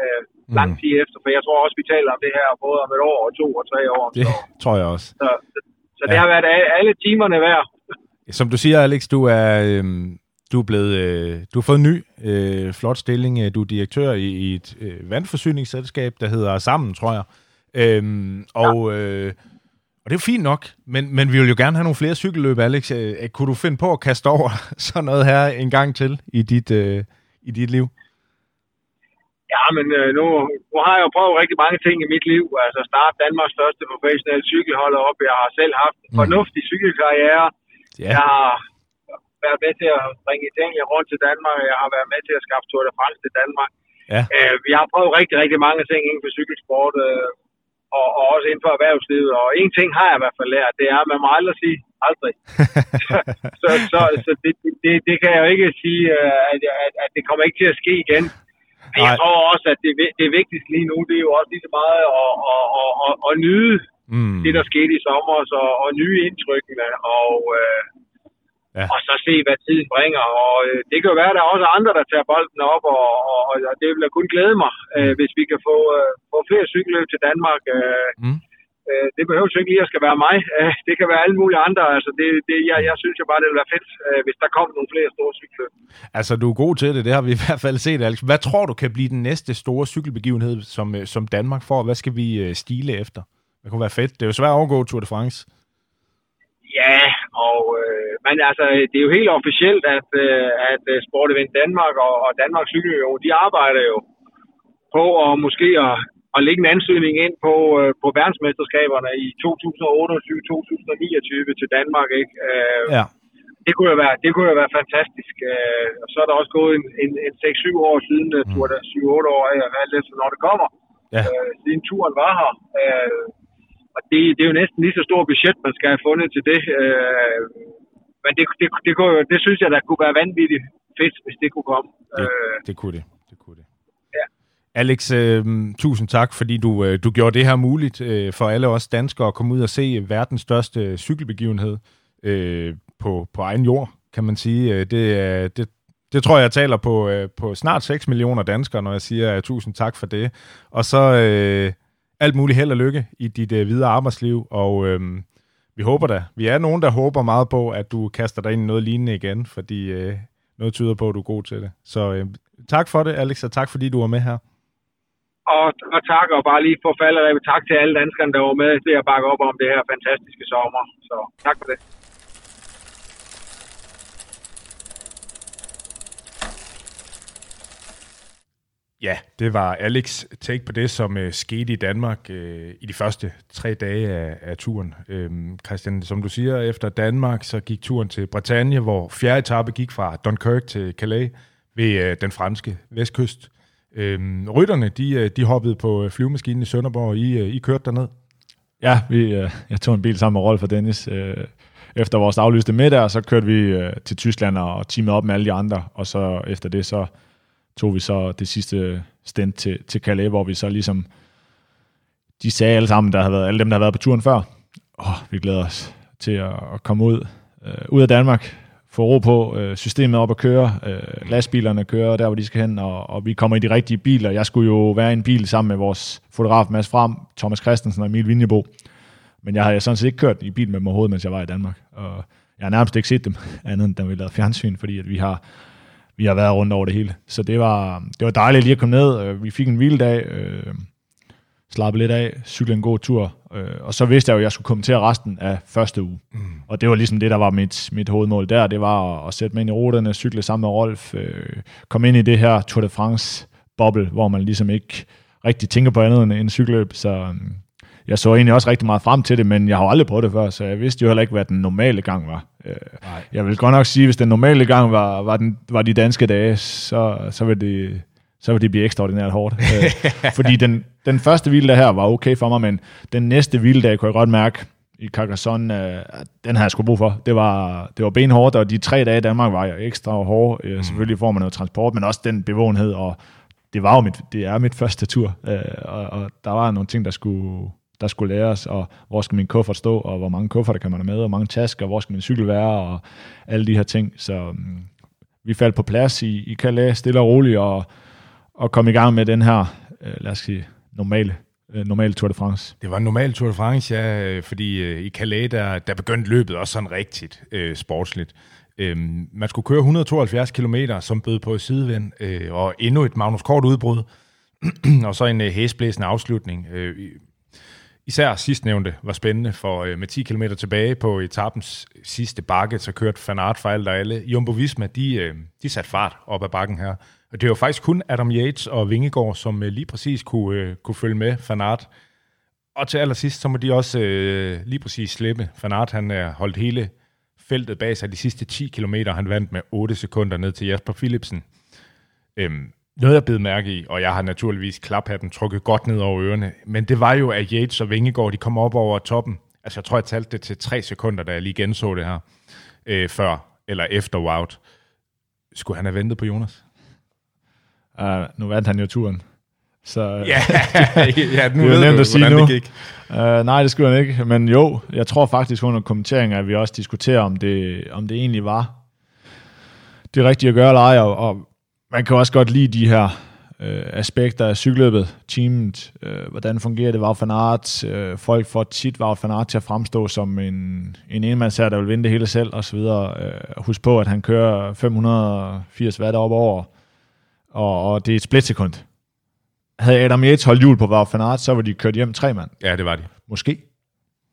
øh, lang tid efter, for jeg tror også, vi taler om det her både om et år, og to og tre år. Det Så, tror jeg også. så, så, så det Ja. har været alle timerne værd. Som du siger, Alex, du er, øh, du er blevet, øh, du har fået en ny øh, flot stilling. Øh, Du er direktør i, i et øh, vandforsyningsselskab, der hedder Sammen, tror jeg. Øhm, og, øh, og det er jo fint nok, men, men vi vil jo gerne have nogle flere cykelløb, Alex. Øh, kunne du finde på at kaste over sådan noget her en gang til i dit, øh, i dit liv? Ja, men øh, nu, nu har jeg jo prøvet rigtig mange ting i mit liv. Altså starte Danmarks største professionelle cykelholder op. Jeg har selv haft en Mm. fornuftig cykelkarriere. Ja, Jeg har været med til at bringe Italien rundt til Danmark, og jeg har været med til at skaffe Tour de France til Danmark. Ja. Øh, jeg har prøvet rigtig, rigtig mange ting inden for cykelsport, øh, og, og også inden for erhvervslivet. Og en ting har jeg i hvert fald lært, det er, at man må aldrig sige aldrig. så så, så det, det, det kan jeg jo ikke sige, øh, at, at, at det kommer ikke til at ske igen. Men jeg tror også, at det, vi- det vigtigste lige nu, det er jo også lige så meget at, at, at, at, at nyde mm. det, der skete i sommer, så, og nye indtrykkene. Og, øh, Ja. Og så se, hvad tiden bringer. Og øh, det kan jo være, at der er også andre, der tager bolden op, og, og, og det vil da kun glæde mig, øh, hvis vi kan få, øh, få flere cykelløb til Danmark. Øh, mm. øh, det behøver jo ikke lige at skal være mig. Øh, det kan være alle mulige andre. Altså, det, det, jeg, jeg synes jo bare, det ville være fedt, øh, hvis der kom nogle flere store cykelløb. Altså, du er god til det. Det har vi i hvert fald set, Alex. Hvad tror du kan blive den næste store cykelbegivenhed, som, øh, som Danmark får? Hvad skal vi øh, stile efter? Det kunne være fedt. Det er jo svært at overgå Tour de France. Ja, og, øh, men altså, det er jo helt officielt, at, øh, at øh, Sport Event Danmark og, og Danmarks Cykelunion, de arbejder jo på at måske at, at lægge en ansøgning ind på, øh, på verdensmesterskaberne i 2028-2029 til Danmark, ikke? Øh, ja. Det kunne jo være, det kunne jo være fantastisk. Øh, og så er der også gået en, en, en 6-7 år siden, mm. tur, 7-8 år, alt efter når det kommer, ja. øh, siden turen var her. Øh, og det, det er jo næsten lige så stort budget, man skal have fundet til det. Øh, men det, det, det, kunne, det synes jeg, der kunne være vanvittigt fedt, hvis det kunne komme. Det, øh, det kunne det. det, kunne det. Ja. Alex, øh, tusind tak, fordi du, øh, du gjorde det her muligt øh, for alle os danskere at komme ud og se verdens største cykelbegivenhed øh, på, på egen jord, kan man sige. Øh, det, det, det tror jeg, jeg taler på, øh, på snart 6 millioner danskere, når jeg siger uh, tusind tak for det. Og så... Øh, alt muligt held og lykke i dit øh, videre arbejdsliv, og øh, vi håber da. Vi er nogen, der håber meget på, at du kaster dig ind i noget lignende igen, fordi øh, noget tyder på, at du er god til det. Så øh, tak for det, Alex, og tak fordi du var med her. Og, og tak, og bare lige for faldet tak til alle danskerne, der var med til at bakke op om det her fantastiske sommer. Så tak for det. Ja, det var Alex take på det, som øh, skete i Danmark øh, i de første tre dage af, af turen. Øhm, Christian, som du siger, efter Danmark, så gik turen til Bretagne, hvor fjerde etape gik fra Dunkirk til Calais ved øh, den franske vestkyst. Øhm, rytterne, de, øh, de hoppede på øh, flyvemaskinen i Sønderborg, og I, øh, I kørte derned. Ja, vi, øh, jeg tog en bil sammen med Rolf og Dennis. Øh, efter vores aflyste middag, så kørte vi øh, til Tyskland og teamede op med alle de andre, og så efter det, så tog vi så det sidste stint til, til Calais, hvor vi så ligesom, de sagde alle sammen, der havde været, alle dem, der har været på turen før, åh, vi glæder os til at, at komme ud, øh, ud af Danmark, få ro på, øh, systemet op at køre, øh, lastbilerne kører der, hvor de skal hen, og, og vi kommer i de rigtige biler. Jeg skulle jo være i en bil sammen med vores fotograf Mads Fram, Thomas Christensen og Emil Vinjebo. Men jeg havde sådan set ikke kørt i bil med dem overhovedet, mens jeg var i Danmark. Og jeg har nærmest ikke set dem, andet end da vi lavede fjernsyn, fordi at vi har vi har været rundt over det hele. Så det var, det var dejligt lige at komme ned. Øh, vi fik en hviledag, øh, slappe lidt af, cykle en god tur, øh, og så vidste jeg jo, at jeg skulle kommentere resten af første uge. Mm. Og det var ligesom det, der var mit, mit hovedmål der, det var at, at sætte mig ind i ruterne, cykle sammen med Rolf, øh, komme ind i det her Tour de France-boble, hvor man ligesom ikke rigtig tænker på andet end en cykelløb, så øh, jeg så egentlig også rigtig meget frem til det, men jeg har aldrig prøvet det før, så jeg vidste jo heller ikke, hvad den normale gang var. Øh. Jeg vil godt nok sige, hvis den normale gang var, var, den, var de danske dage, så, så vil det så vil det blive ekstraordinært hårdt. Øh, fordi den, den første hviledag her var okay for mig, men den næste hviledag kunne jeg godt mærke i Carcassonne, øh, den har jeg sgu brug for. Det var, det var benhårdt, og de tre dage i Danmark var jeg ekstra hårde. Mm. Selvfølgelig får man noget transport, men også den bevågenhed, og det var jo mit, det er mit første tur, og, og der var nogle ting, der skulle, der skulle læres, og hvor skal min kuffert stå, og hvor mange kufferter kan man have med, og mange tasker, hvor skal min cykel være, og alle de her ting. Så um, vi faldt på plads i, i Calais, stille og roligt, og, og kom i gang med den her, øh, lad os sige, normale øh, normal Tour de France. Det var en normal Tour de France, ja, øh, fordi øh, i Calais, der, der begyndte løbet også sådan rigtigt øh, sportsligt. Øhm, man skulle køre 172 km, som bød på sidevind, øh, og endnu et Magnus Kort udbrud, og så en øh, hæsblæsende afslutning. Øh, Især sidstnævnte var spændende, for øh, med 10 km tilbage på etapens sidste bakke, så kørte Fanart for alt og alle. Jumbo Visma, de, øh, de satte fart op ad bakken her. Og det var faktisk kun Adam Yates og Vingegaard, som øh, lige præcis kunne, øh, kunne følge med Fanart. Og til allersidst, så må de også øh, lige præcis slippe. Fanart, han er holdt hele feltet bag sig de sidste 10 km. Han vandt med 8 sekunder ned til Jasper Philipsen. Øhm, noget, jeg blev mærke i, og jeg har naturligvis klaphatten trukket godt ned over ørerne, men det var jo, at Yates og Vingegaard, de kom op over toppen. Altså, jeg tror, jeg talte det til tre sekunder, da jeg lige genså det her, øh, før eller efter Wout. Skulle han have ventet på Jonas? Uh, nu vandt han jo turen. Så, Ja, ja nu det er ved nemt du, at sige hvordan nu. det gik. Uh, nej, det skulle han ikke. Men jo, jeg tror faktisk under kommenteringen, at vi også diskuterer, om det, om det egentlig var det rigtige at gøre eller ej. Og, og man kan også godt lide de her øh, aspekter af cykelløbet, teamet, øh, hvordan fungerer det, Wout van Aert, øh, folk får tit Wout van Aert til at fremstå som en, en enmandsherre, der vil vinde det hele selv, og så videre. Øh, husk på, at han kører 580 watt op over, og, og det er et splitsekund. Havde Adam Yates holdt hjul på Wout van Aert, så var de kørt hjem tre mand. Ja, det var de. Måske.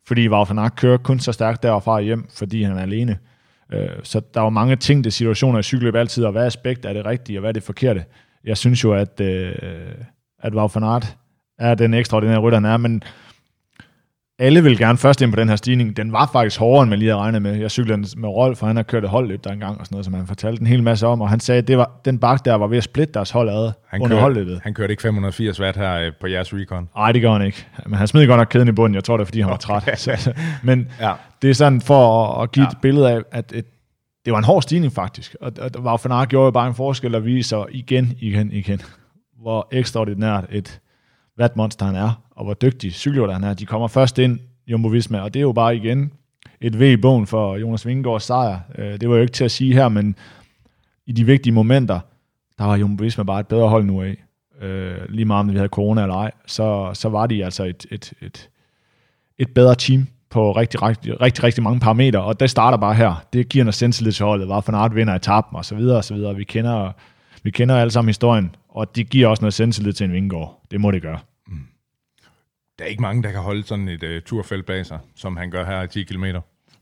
Fordi Wout van Aert kører kun så stærkt derfra hjem, fordi han er alene. Øh, så der var mange ting, det situationer i cykelløb altid, og hvad aspekt er det rigtige, og hvad er det forkerte. Jeg synes jo, at, øh, at Wout van Aert er den ekstraordinære rytter, han er, men alle vil gerne først ind på den her stigning. Den var faktisk hårdere, end man lige havde regnet med. Jeg cyklede med Rolf, for han har kørt et holdløb der engang, og sådan noget, som han fortalte en hel masse om, og han sagde, at det var, den bakke der var ved at splitte deres hold ad Han under kørte, holdløbet. han kørte ikke 580 watt her øh, på jeres recon. Nej, det gør han ikke. Men han smed godt nok kæden i bunden. Jeg tror, det er, fordi han var træt. Så, men Ja. det er sådan for at, at give Ja. et billede af, at et, det var en hård stigning faktisk. Og, og Wout van Aert gjorde jo bare en forskel og viser igen, igen, igen, hvor ekstraordinært et vatmonster han er, og hvor dygtig cykelrytter han er. De kommer først ind, Jumbo Visma, og det er jo bare igen et V i bogen for Jonas Vingegaards sejr. Øh, det var jo ikke til at sige her, men i de vigtige momenter, der var Jumbo Visma bare et bedre hold nu af. Øh, lige meget om vi havde corona eller ej, så, så var de altså et, et, et, et bedre team på rigtig, rigtig, rigtig, rigtig mange parametre, og det starter bare her. Det giver noget selvtillid til holdet, var for Aert vinder etappen, og så videre, og så videre. Vi kender, vi kender alle sammen historien, og det giver også noget selvtillid til en vingård. Det må det gøre. Der er ikke mange, der kan holde sådan et uh, turfelt bag sig, som han gør her i 10 km.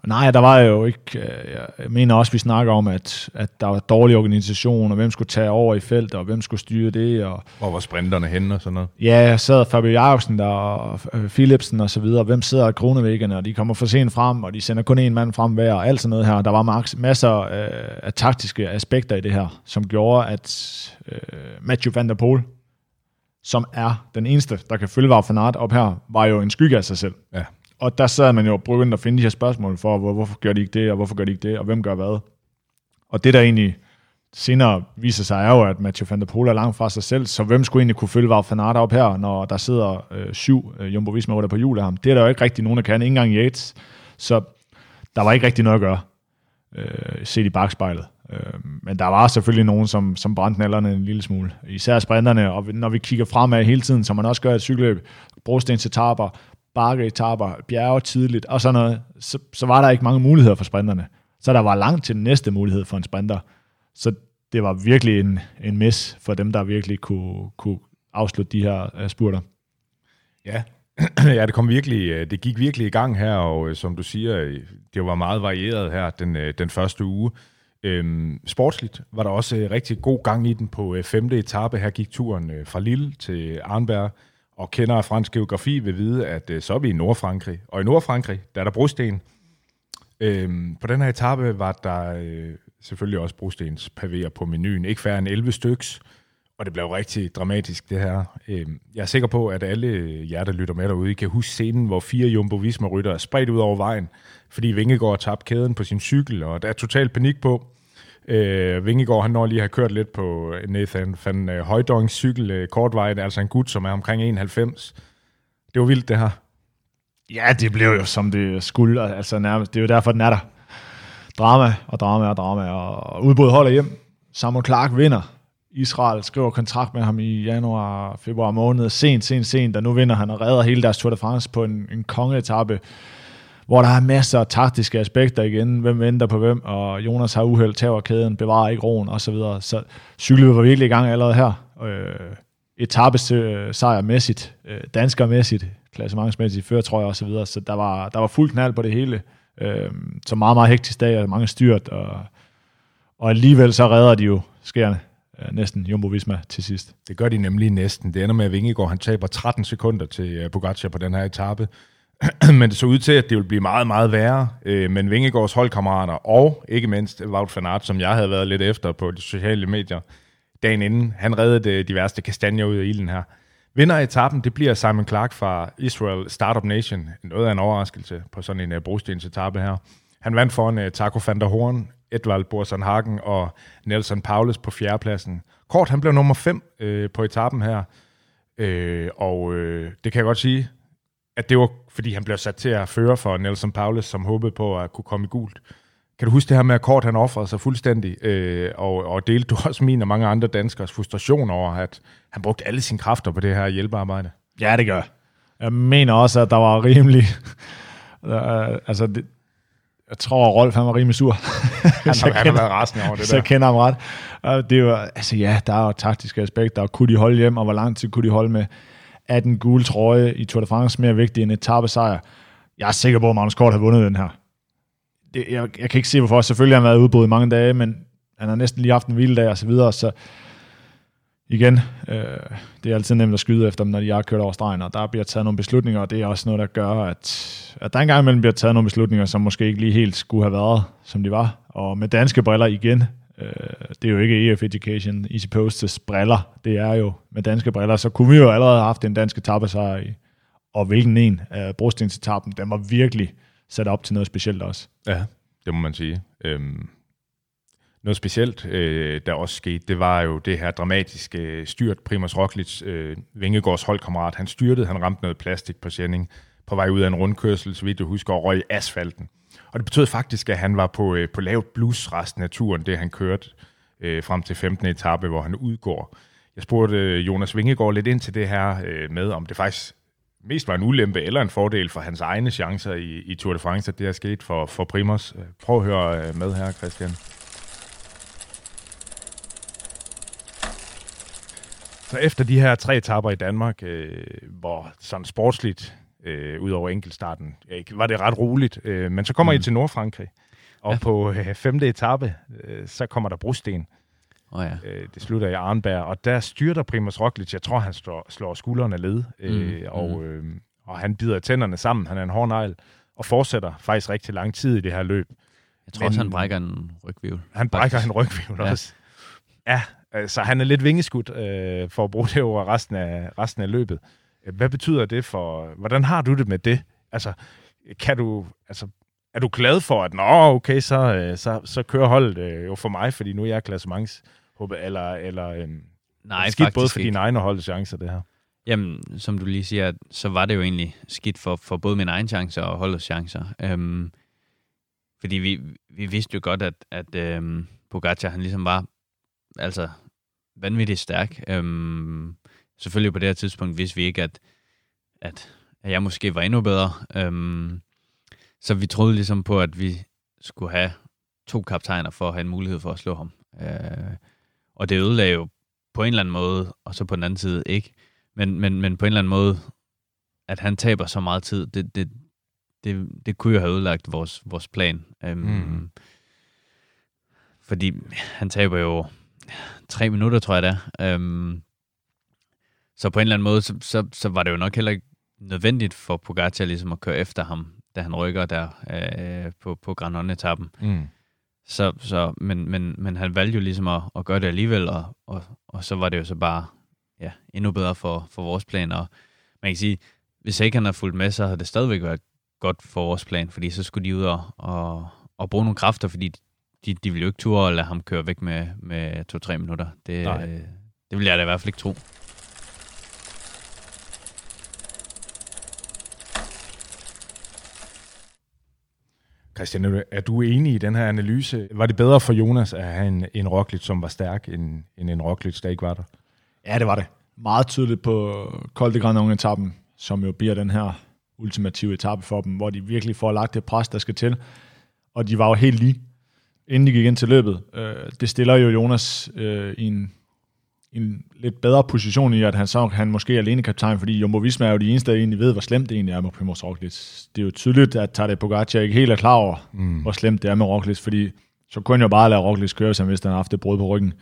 Nej, der var jo ikke... øh, Jeg mener også, vi snakker om, at, at der var dårlig organisation, og hvem skulle tage over i feltet, og hvem skulle styre det, og Hvor var sprinterne henne og sådan noget. Ja, jeg sad Fabio Jacobsen der, og øh, Philipsen og så videre. Hvem sidder af kronevæggene, og de kommer for sent frem, og de sender kun en mand frem hver, og alt sådan noget her. Der var masser øh, af taktiske aspekter i det her, som gjorde, at øh, Matthew van der Poel, som er den eneste, der kan følge Wout van Aert op her, var jo en skygge af sig selv. Ja. Og der sad man jo og begyndte at finde de her spørgsmål for, hvor, hvorfor gør de ikke det, og hvorfor gør de ikke det, og hvem gør hvad. Og det der egentlig senere viser sig er jo, at Mathieu van der Poel er langt fra sig selv, så hvem skulle egentlig kunne følge Wout van Aert op her, når der sidder øh, syv øh, Jumbo Visma rytter på hjul af ham? Det er der jo ikke rigtig nogen, der kan, ikke engang Yates. Så der var ikke rigtig noget at gøre, øh, set i bagspejlet. Øh, men der var selvfølgelig nogen, som, som brændte nallerne en lille smule. Især sprinterne, og når vi kigger fremad hele tiden, som man også gør i et cykelløb, brostens etaper, bjerge tidligt og sådan noget, så, så var der ikke mange muligheder for sprinterne. Så der var langt til den næste mulighed for en sprinter. Så det var virkelig en, en miss for dem, der virkelig kunne, kunne afslutte de her øh, spurter. Ja. ja, det kom virkelig, øh, det gik virkelig i gang her, og øh, som du siger, det var meget varieret her den, den første uge. Øhm, sportsligt var der også øh, rigtig god gang i den på øh, femte etape. Her gik turen øh, fra Lille til Arnberg, og kender af fransk geografi vil vide, at øh, så er vi i Nordfrankrig. Og i Nordfrankrig, der er der brosten. Øhm, på den her etape var der øh, selvfølgelig også brostens pavéer på menuen. Ikke færre end 11 styks, og det blev rigtig dramatisk, det her. Øhm, jeg er sikker på, at alle jer, der lytter med derude, I kan huske scenen, hvor fire Jumbo Visma rytter er spredt ud over vejen, fordi Vingegaard tabte kæden på sin cykel, og der er total panik på. Øh, Vingegaard, han når lige har kørt lidt på øh, Nathan van øh, Højdongs cykel øh, kortvejt, altså en gut, som er omkring 91. Det var vildt, det her. Ja, det blev jo som det skulle. Altså nærmest, det er jo derfor, den er der. Drama og drama og drama. Og udbud holder hjem. Samuel Clark vinder. Israel skriver kontrakt med ham i januar, februar måned. Sent, sent, sent. Og nu vinder han og redder hele deres Tour de France på en, en kongeetappe, hvor der er masser af taktiske aspekter igen. Hvem venter på hvem, og Jonas har uheld, tager kæden, bevarer ikke roen osv. Så, videre. så cyklet var virkelig i gang allerede her. Øh, etappes øh, sejrmæssigt, øh, danskermæssigt, klassementsmæssigt, førtrøjer og så videre. Så der var, der var fuld knald på det hele. Øh, så meget, meget hektisk dag, og mange styrt, og, og alligevel så redder de jo skærende øh, næsten Jumbo Visma til sidst. Det gør de nemlig næsten. Det ender med, at Vingegaard han taber 13 sekunder til øh, Pogacar på den her etape. Men det så ud til, at det ville blive meget, meget værre. Øh, Men Vingegaards holdkammerater, og ikke mindst Wout van Aert, som jeg havde været lidt efter på de sociale medier, dagen inden, han reddede de værste kastanjer ud af ilden her. Vinder af etappen, det bliver Simon Clark fra Israel Startup Nation. Noget af en overraskelse på sådan en øh, uh, brostens etape her. Han vandt foran uh, Taco van der Horn, Edvald Borsenhagen og Nelson Paulus på fjerdepladsen. Kort, han blev nummer 5 øh, på etappen her. Øh, og øh, det kan jeg godt sige, at det var, fordi han blev sat til at føre for Nelson Paulus, som håbede på at kunne komme i gult. Kan du huske det her med, at Kort han offrede sig fuldstændig, øh, og, og delte du også min og mange andre danskers frustration over, at han brugte alle sine kræfter på det her hjælpearbejde? Ja, det gør jeg. Mener også, at der var rimelig... Uh, altså, det, jeg tror, at Rolf han var rimelig sur. Han har, han har været rasende over det så der. jeg kender ham ret. Og det var, altså ja, der er jo taktiske aspekter, og kunne de holde hjem, og hvor lang tid kunne de holde med, er den gule trøje i Tour de France mere vigtig end et sejr. Jeg er sikker på, at Magnus Kort har vundet den her. Det, jeg, jeg kan ikke se, hvorfor. Selvfølgelig har han været udbrudt i mange dage, men han har næsten lige haft en hviledag og så videre, så igen, øh, det er altid nemt at skyde efter dem, når de har kørt over stregen, og der bliver taget nogle beslutninger, og det er også noget, der gør, at, at der engang imellem bliver taget nogle beslutninger, som måske ikke lige helt skulle have været, som de var. Og med danske briller igen, øh, det er jo ikke EF Education, Easy Posts briller, det er jo med danske briller, så kunne vi jo allerede have haft en dansk etappesejr i, og hvilken en af brostensetappen, den var virkelig sat op til noget specielt også. Ja, det må man sige. Øhm, noget specielt, øh, der også skete, det var jo det her dramatiske øh, styrt. Primus Roglic, øh, Vingegårds holdkammerat, han styrtede, han ramte noget plastik på sending på vej ud af en rundkørsel, så vidt jeg husker, og røg i asfalten. Og det betød faktisk, at han var på, øh, på lavt blus resten af turen, det han kørte øh, frem til 15. etape, hvor han udgår. Jeg spurgte øh, Jonas Vingegaard lidt ind til det her øh, med, om det faktisk mest var en ulempe eller en fordel for hans egne chancer i, i Tour de France, at det er sket for, for Primus. Øh, prøv at høre øh, med her, Christian. Så efter de her tre etapper i Danmark, øh, hvor sådan sportsligt, øh, ud over enkeltstarten, øh, var det ret roligt. Øh, men så kommer mm. I til Nordfrankrig, og ja. på øh, femte etape, øh, så kommer der brosten. Oh, ja. øh, det slutter i Arnberg, og der styrter Primus Roglic. Jeg tror, han slår, slår skuldrene led, øh, Mm, og, øh, og han bider tænderne sammen. Han er en hård negl, og fortsætter faktisk rigtig lang tid i det her løb. Jeg tror også, han brækker en rygvivl. Han brækker faktisk. en rygvivl Ja. også. Ja, øh, så han er lidt vingeskudt øh, for at bruge det over resten af, resten af løbet. Hvad betyder det for... Hvordan har du det med det? Altså, kan du... Altså, er du glad for, at nå, okay, så, øh, så, så kører holdet øh, jo for mig, fordi nu er jeg klassements eller, eller øh, Nej, skidt både for dine egne og holdets chancer, det her. Jamen, som du lige siger, så var det jo egentlig skidt for, for både mine egne chancer og holdets chancer. Øhm, fordi vi, vi vidste jo godt, at, at øhm, Pogacar, han ligesom var altså vanvittigt stærk. Øhm, selvfølgelig på det her tidspunkt vidste vi ikke, at, at, at jeg måske var endnu bedre. Øhm, så vi troede ligesom på, at vi skulle have to kaptajner for at have en mulighed for at slå ham. Øh, og det ødelagde jo på en eller anden måde, og så på den anden side ikke. Men, men, men på en eller anden måde, at han taber så meget tid, det, det, det, det kunne jo have ødelagt vores, vores plan. Øhm, Mm. Fordi han taber jo tre minutter, tror jeg det er. Øhm, så på en eller anden måde, så, så, så var det jo nok heller ikke nødvendigt for Pogacar ligesom at køre efter ham, da han rykker der øh, på, på Granon-etappen. Mm. Så, så, men, men, men han valgte jo ligesom at, at gøre det alligevel, og, og, og så var det jo så bare ja, endnu bedre for, for vores plan. Og man kan sige, hvis ikke han havde fulgt med, så havde det stadigvæk været godt for vores plan, fordi så skulle de ud og, og, og bruge nogle kræfter, fordi de, de ville jo ikke turde at lade ham køre væk med, med to-tre minutter. Det, øh, det vil jeg da i hvert fald ikke tro. Christian, er du- enig i den her analyse? Var det bedre for Jonas at have en, en Roglic, som var stærk, end, end en Roglic, der ikke var der? Ja, det var det. Meget tydeligt på Col de Granon-etappen, som jo bliver den her ultimative etape for dem, hvor de virkelig får lagt det pres, der skal til. Og de var jo helt lige, inden de gik ind til løbet. Øh, det stiller jo Jonas øh, i en, en lidt bedre position i, at han så han måske er alene kaptajn, fordi Jumbo Visma er jo de eneste, der egentlig ved, hvor slemt det egentlig er med Primoz Roglic. Det er jo tydeligt, at Tadej Pogacar ikke helt er klar over, mm. hvor slemt det er med Roglic, fordi så kunne han jo bare lade Roglic køre, som hvis han har haft et brud på ryggen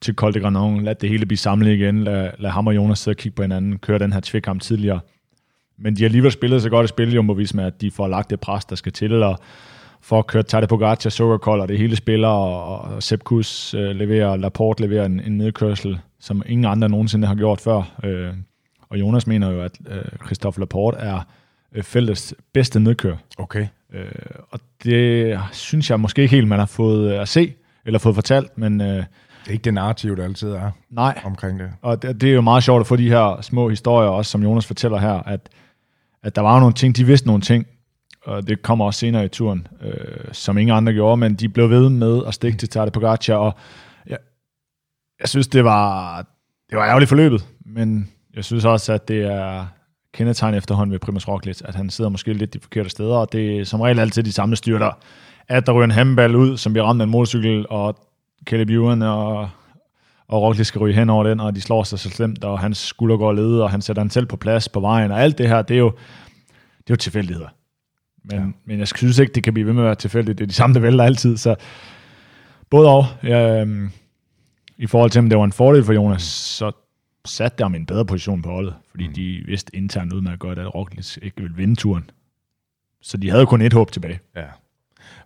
til Col de Granon, lad det hele blive samlet igen, lad, lad ham og Jonas sidde og kigge på hinanden, køre den her tvikkamp tidligere. Men de har alligevel spillet så godt et spil, Jumbo Visma, at de får lagt det pres, der skal til, og for at køre Tadej Pogacar, Sukkerkold, og det hele spiller, og, og Sepp Kuss øh, leverer, Laporte leverer en, en nedkørsel, som ingen andre nogensinde har gjort før. Øh, og Jonas mener jo, at øh, Christophe Laporte er øh, feltets bedste nedkør. Okay. Øh, og det synes jeg måske ikke helt, man har fået øh, at se, eller fået fortalt, men øh, Det er ikke det narrativ, der altid er Nej, omkring det. og det, det er jo meget sjovt at få de her små historier, også som Jonas fortæller her, at, at der var nogle ting, de vidste nogle ting, og det kommer også senere i turen, øh, som ingen andre gjorde, men de blev ved med at stikke til Tadej Pogacar, og jeg, jeg synes, det var, det var ærgerligt forløbet, men jeg synes også, at det er kendetegn efterhånden ved Primus Roglic, at han sidder måske lidt de forkerte steder, og det er som regel altid de samme styrter, at der ryger en handball ud, som bliver ramt af en motorcykel, og Caleb Ewan og, og Roglic skal ryge hen over den, og de slår sig så slemt, og hans skulder går lede, og han sætter han selv på plads på vejen, og alt det her, det er jo, det er jo tilfældigheder. Men, ja. men jeg synes ikke, det kan blive ved med at være tilfældigt. Det er de samme, der vælter altid. Så både og. Øhm, I forhold til, om det var en fordel for Jonas, så satte det ham i en bedre position på holdet. Fordi mm. de vidste internt ud med at at Roglic ikke ville vinde turen. Så de havde kun et håb tilbage. Ja.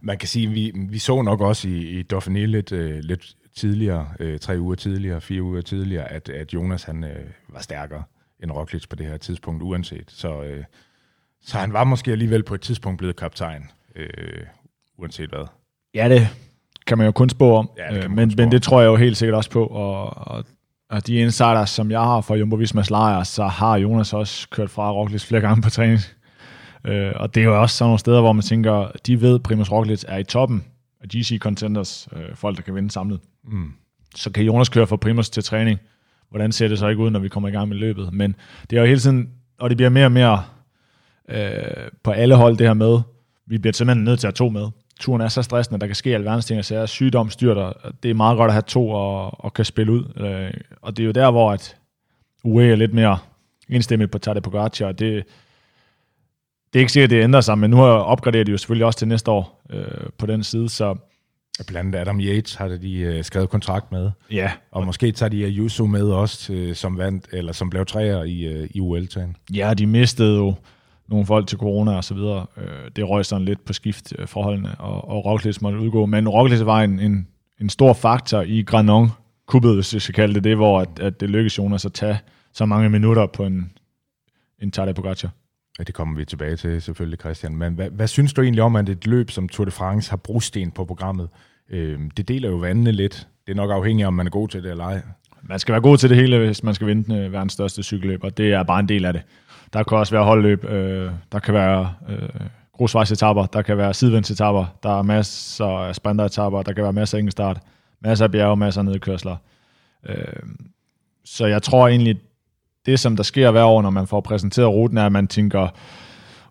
Man kan sige, vi, vi så nok også i, i Dauphiné lidt, øh, lidt tidligere, øh, tre uger tidligere, fire uger tidligere, at, at Jonas han øh, var stærkere end Roglic på det her tidspunkt, uanset. Så, øh, så han var måske alligevel på et tidspunkt blevet kaptajn, øh, uanset hvad. Ja, det kan man jo kun spå om. Ja, det Øh, men, spå men det tror jeg jo helt sikkert også på. Og, og, og de insiders, som jeg har fra Jumbo Vismas lejr, så har Jonas også kørt fra Roglic flere gange på træning. Øh, og det er jo også sådan nogle steder, hvor man tænker, de ved, Primus Roglic er i toppen af GC Contenders, øh, folk, der kan vinde samlet. Mm. Så kan Jonas køre fra Primus til træning. Hvordan ser det så ikke ud, når vi kommer i gang med løbet? Men det er jo hele tiden, og det bliver mere og mere øh, på alle hold det her med, vi bliver simpelthen nødt til at have to med. Turen er så stressende, der kan ske alverdens ting, og så er sygdom styrter. Det er meget godt at have to og, og kan spille ud. Øh, og det er jo der, hvor at UE er lidt mere indstemmigt på Tadej Pogacar, og det, det er ikke sikkert, at det ændrer sig, men nu har opgraderet de jo selvfølgelig også til næste år øh, på den side, så Blandt andet Adam Yates har de øh, skrevet kontrakt med, ja, og måske tager de Ayuso med også, øh, som vandt, eller som blev træer i, øh, i UL-tagen. Ja, de mistede jo nogle folk til corona og så videre. Øh, Det røg sådan lidt på skift øh, forholdene, og, og Roglic måtte udgå. Men Roglic var en, en, en stor faktor i Granon, kuppet, hvis jeg skal kalde det det, hvor at, at det lykkedes Jonas at tage så mange minutter på en, en Tadej Pogacar. Ja, det kommer vi tilbage til selvfølgelig, Christian. Men hvad, hvad synes du egentlig om, at et løb som Tour de France har brosten på programmet? Øh, det deler jo vandene lidt. Det er nok afhængigt af, om man er god til det eller ej. Man skal være god til det hele, hvis man skal vinde øh, verdens største cykelløb, og det er bare en del af det. Der kan også være holdløb, øh, der kan være øh, grusvejsetapper, der kan være sidevensetapper, der er masser af sprinteretapper, der kan være masser af enkeltstart, masser af bjerge, masser af nedkørsler. Øh, så jeg tror egentlig, det som der sker hver år, når man får præsenteret ruten, er, at man tænker, åh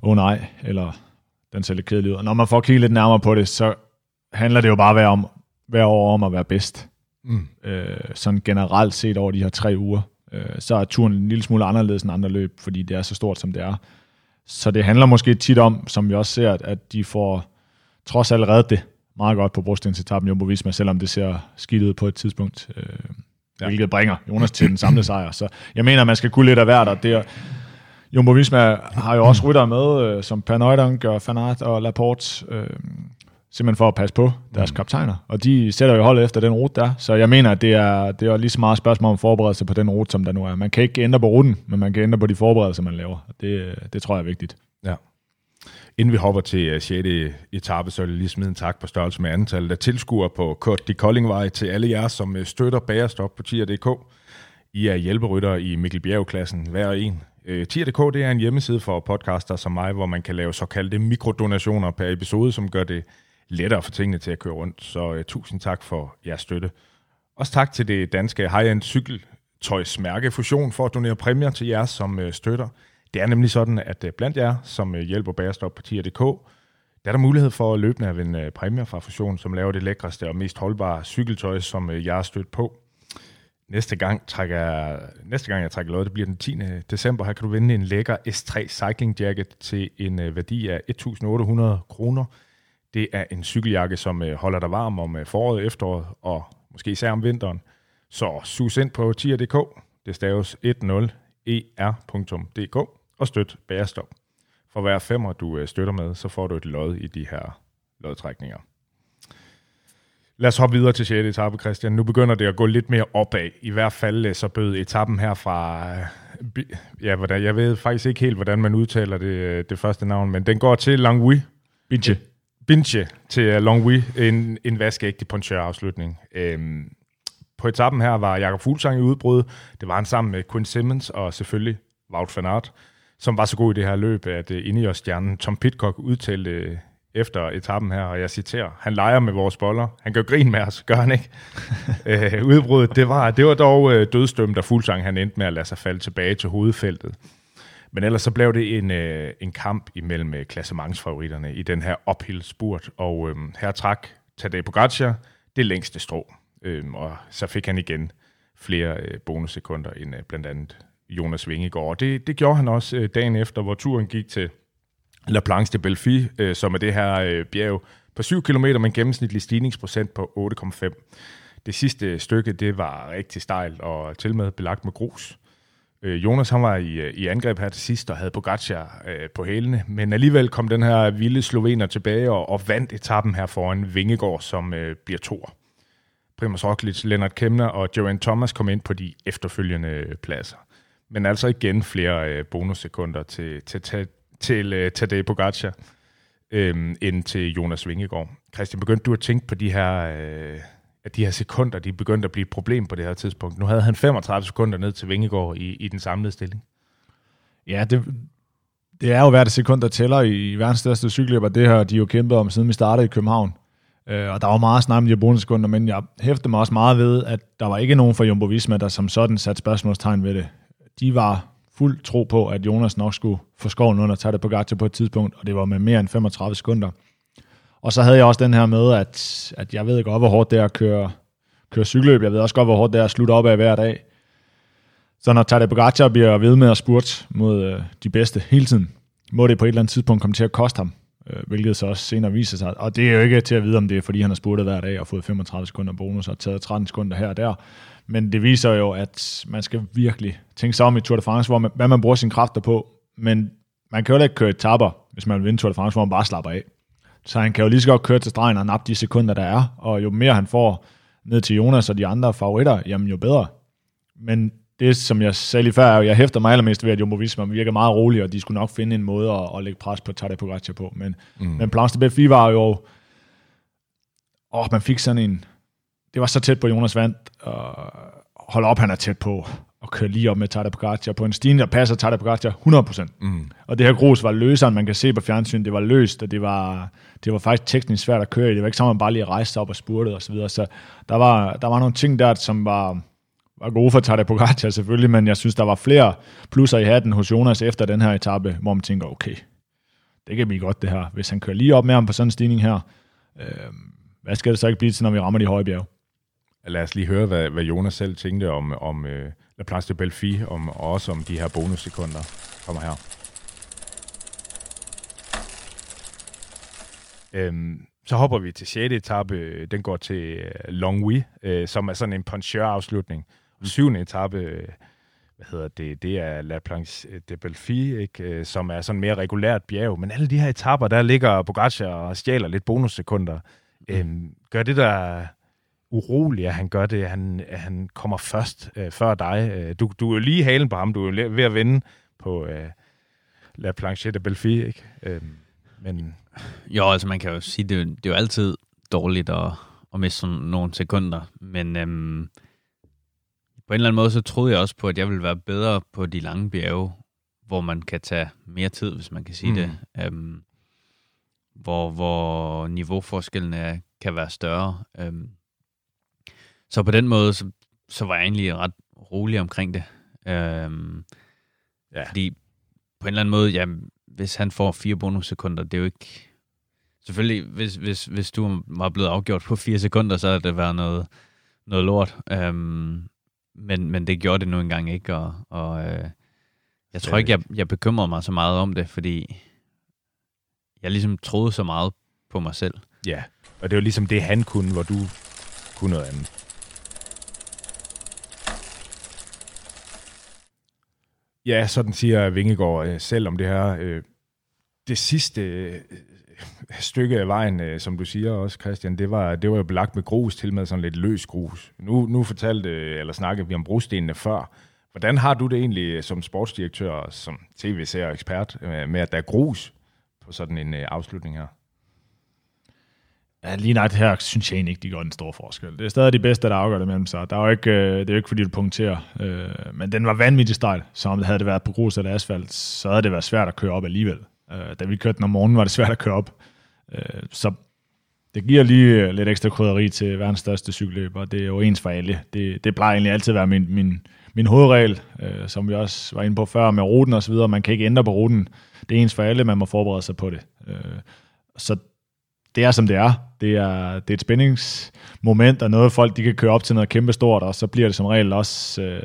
oh, nej, eller den ser lidt kedelig ud. Og når man får kigget lidt nærmere på det, så handler det jo bare hver, om, hver år om at være bedst. Mm. Øh, sådan generelt set over de her tre uger. Øh, så er turen en lille smule anderledes end andre løb, fordi det er så stort, som det er. Så det handler måske tit om, som vi også ser, at, de får trods alt reddet det meget godt på brostensetappen Jumbo Visma, selvom det ser skidt ud på et tidspunkt, øh, ja. hvilket bringer Jonas til den samlede sejr. Så jeg mener, man skal kunne lidt af hvert, og det er, Jumbo Visma har jo også rytter med, øh, som Per Neudonk, Fanart og Laporte, øh, simpelthen for at passe på deres mm. kaptajner. Og de sætter jo holdet efter den rute der. Så jeg mener, at det er, det er lige så meget spørgsmål om forberedelse på den rute, som der nu er. Man kan ikke ændre på ruten, men man kan ændre på de forberedelser, man laver. Og Det, det tror jeg er vigtigt. Ja. Inden vi hopper til uh, 6. etape, så vil jeg lige smide en tak på størrelse med antallet af tilskuere på Kort de Koldingvej til alle jer, som uh, støtter Bagerstop på tier.dk. I er hjælperytter i Mikkel Bjerg-klassen, hver en. Uh, tier.dk det er en hjemmeside for podcaster som mig, hvor man kan lave såkaldte mikrodonationer per episode, som gør det lettere for tingene til at køre rundt. Så uh, tusind tak for jeres støtte. Også tak til det danske high-end cykeltøjsmærke Fusion for at donere præmier til jer, som uh, støtter. Det er nemlig sådan, at uh, blandt jer, som uh, hjælper Bagerstop på tier.dk, der er der mulighed for løbende at vinde uh, præmier fra Fusion, som laver det lækreste og mest holdbare cykeltøj, som uh, jeg har stødt på. Næste gang, trækker jeg, næste gang jeg trækker lod, det bliver den 10. december. Her kan du vinde en lækker S3 Cycling Jacket til en uh, værdi af 1.800 kroner. Det er en cykeljakke, som øh, holder dig varm om øh, foråret, efteråret og måske især om vinteren. Så sus ind på tier.dk. Det staves 10er.dk e og støt Bærestop. For hver femmer, du øh, støtter med, så får du et lod i de her lodtrækninger. Lad os hoppe videre til 6. etape, Christian. Nu begynder det at gå lidt mere opad. I hvert fald så bød etappen her fra... Ja, hvordan, jeg ved faktisk ikke helt, hvordan man udtaler det, det første navn, men den går til Langui. Binche. Binche til øh, Longwy. En, en vaskeægte ponchør-afslutning. Øhm, på etappen her var Jakob Fuglsang i udbrud. Det var han sammen med Quinn Simmons og selvfølgelig Wout van Aert, som var så god i det her løb, at uh, inde i stjernen Tom Pitcock udtalte uh, efter etappen her, og jeg citerer, han leger med vores boller. Han gør grin med os, gør han ikke? uh, udbruddet, det var, det var dog dødstømt, og Fuglsang han endte med at lade sig falde tilbage til hovedfeltet. Men ellers så blev det en, øh, en kamp imellem øh, klassementsfavoritterne i den her uphill spurt, og øh, her trak Tadej Pogacar det længste strå, øh, og så fik han igen flere øh, bonussekunder end øh, blandt andet Jonas Vingegaard. Og det, det gjorde han også øh, dagen efter, hvor turen gik til La Planche de Belfi, øh, som er det her øh, bjerg på 7 km med en gennemsnitlig stigningsprocent på 8,5. Det sidste stykke, det var rigtig stejlt og til med belagt med grus. Øh, Jonas han var i, øh, i angreb her til sidst og havde Pogacar øh, på hælene, men alligevel kom den her vilde slovener tilbage og, og vandt etappen her foran Vingegaard, som øh, bliver toer. Primoz Roglic, Lennart Kemner og Geraint Thomas kom ind på de efterfølgende pladser. Men altså igen flere øh, bonussekunder til, til, til, til øh, Tadej Pogacar øh, end til Jonas Vingegaard. Christian, begyndte du at tænke på de her... Øh, at de her sekunder, de begyndte at blive et problem på det her tidspunkt. Nu havde han 35 sekunder ned til Vingegaard i, i den samlede stilling. Ja, det, det er jo hvert sekund, der tæller i verdens største cykelløber. Det har de jo kæmpet om, siden vi startede i København. Øh, og der var meget snak om de her bonussekunder, men jeg hæfter mig også meget ved, at der var ikke nogen fra Jumbo Visma, der som sådan satte spørgsmålstegn ved det. De var fuld tro på, at Jonas nok skulle få skoven under og tage det på gata på et tidspunkt, og det var med mere end 35 sekunder. Og så havde jeg også den her med, at, at jeg ved godt, hvor hårdt det er at køre, køre cykelløb. Jeg ved også godt, hvor hårdt det er at slutte op af hver dag. Så når Tadej Pogacar bliver ved med at spurte mod øh, de bedste hele tiden, må det på et eller andet tidspunkt komme til at koste ham, øh, hvilket så også senere viser sig. Og det er jo ikke til at vide, om det er, fordi han har spurtet hver dag og fået 35 sekunder bonus og taget 13 sekunder her og der. Men det viser jo, at man skal virkelig tænke sig om i Tour de France, hvor man, hvad man bruger sine kræfter på. Men man kan jo ikke køre etapper, hvis man vil vinde Tour de France, hvor man bare slapper af. Så han kan jo lige så godt køre til stregen og nappe de sekunder, der er. Og jo mere han får ned til Jonas og de andre favoritter, jamen jo bedre. Men det, som jeg sagde lige før, er, jeg hæfter mig allermest ved, at Jumbo Visma virker meget rolig, og de skulle nok finde en måde at, at lægge pres på Tadej Pogacar på. Men, mm. men Planche de Belfi var jo... Åh, man fik sådan en... Det var så tæt på Jonas Vand, og hold op, han er tæt på at køre lige op med Tadej Pogacar på en stigning, der passer Tadej Pogacar 100%. Mm. Og det her grus var løseren, man kan se på fjernsyn, det var løst, og det var, det var faktisk teknisk svært at køre i. Det var ikke sammen, man bare lige rejste op og spurtede osv. Så, så der var, der var nogle ting der, som var, var gode for Tadej Pogacar selvfølgelig, men jeg synes, der var flere plusser i hatten hos Jonas efter den her etape, hvor man tænker, okay, det kan blive godt det her. Hvis han kører lige op med ham på sådan en stigning her, øh, hvad skal det så ikke blive til, når vi rammer de høje bjerge? Lad os lige høre, hvad, hvad Jonas selv tænkte om, om øh, La Place de Belfi, om, og også om de her bonussekunder. Kommer her. Øhm, så hopper vi til 6. etape. Den går til uh, Longwy, øh, som er sådan en puncher-afslutning. Og 7. etape, øh, hvad hedder det, det er La Planche de Belfi, ikke? Øh, som er sådan mere regulært bjerg. Men alle de her etapper, der ligger Pogacar og stjæler lidt bonussekunder. Mm. Øhm, gør det der urolig, at han gør det, at han, at han kommer først øh, før dig. Øh, du, du er jo lige halen på ham, du er ved at vinde på øh, La Planchette de Belfi, ikke? Øh, men... Jo, altså man kan jo sige, det, det er jo altid dårligt at, at miste sådan nogle sekunder, men øhm, på en eller anden måde, så troede jeg også på, at jeg ville være bedre på de lange bjerge, hvor man kan tage mere tid, hvis man kan sige mm. det. Øhm, hvor, hvor niveauforskellene kan være større. Øhm, så på den måde, så, så var jeg egentlig ret rolig omkring det. Øhm, ja. Fordi på en eller anden måde, ja, hvis han får fire bonussekunder, det er jo ikke... Selvfølgelig, hvis, hvis, hvis du var blevet afgjort på fire sekunder, så havde det været noget, noget lort. Øhm, men, men det gjorde det nu engang ikke, og, og øh, jeg tror ikke, jeg, jeg bekymrede mig så meget om det, fordi jeg ligesom troede så meget på mig selv. Ja, og det var ligesom det, han kunne, hvor du kunne noget andet. Ja, sådan siger Vingegaard øh, selv om det her. Øh, det sidste øh, stykke af vejen, øh, som du siger også, Christian, det var, det var jo belagt med grus, til med sådan lidt løs grus. Nu, nu fortalte, øh, eller snakkede vi om brostenene før. Hvordan har du det egentlig som sportsdirektør som tv-serie ekspert med, at der er grus på sådan en afslutning her? Ja, lige nej, det her synes jeg egentlig ikke, de gør en stor forskel. Det er stadig de bedste, der afgør det mellem sig. Der er jo ikke, øh, det er jo ikke, fordi du punkterer. Øh, men den var vanvittig stejl, så om det havde det været på grus eller asfalt, så havde det været svært at køre op alligevel. Øh, da vi kørte den om morgenen, var det svært at køre op. Øh, så det giver lige øh, lidt ekstra krydderi til verdens største cykelløb, og det er jo ens for alle. Det, det plejer egentlig altid at være min, min, min hovedregel, øh, som vi også var inde på før med ruten og så videre. Man kan ikke ændre på ruten. Det er ens for alle, man må forberede sig på det. Øh, så det er, som det er. Det er, det er et spændingsmoment, og noget folk de kan køre op til noget kæmpe stort, og så bliver det som regel også øh,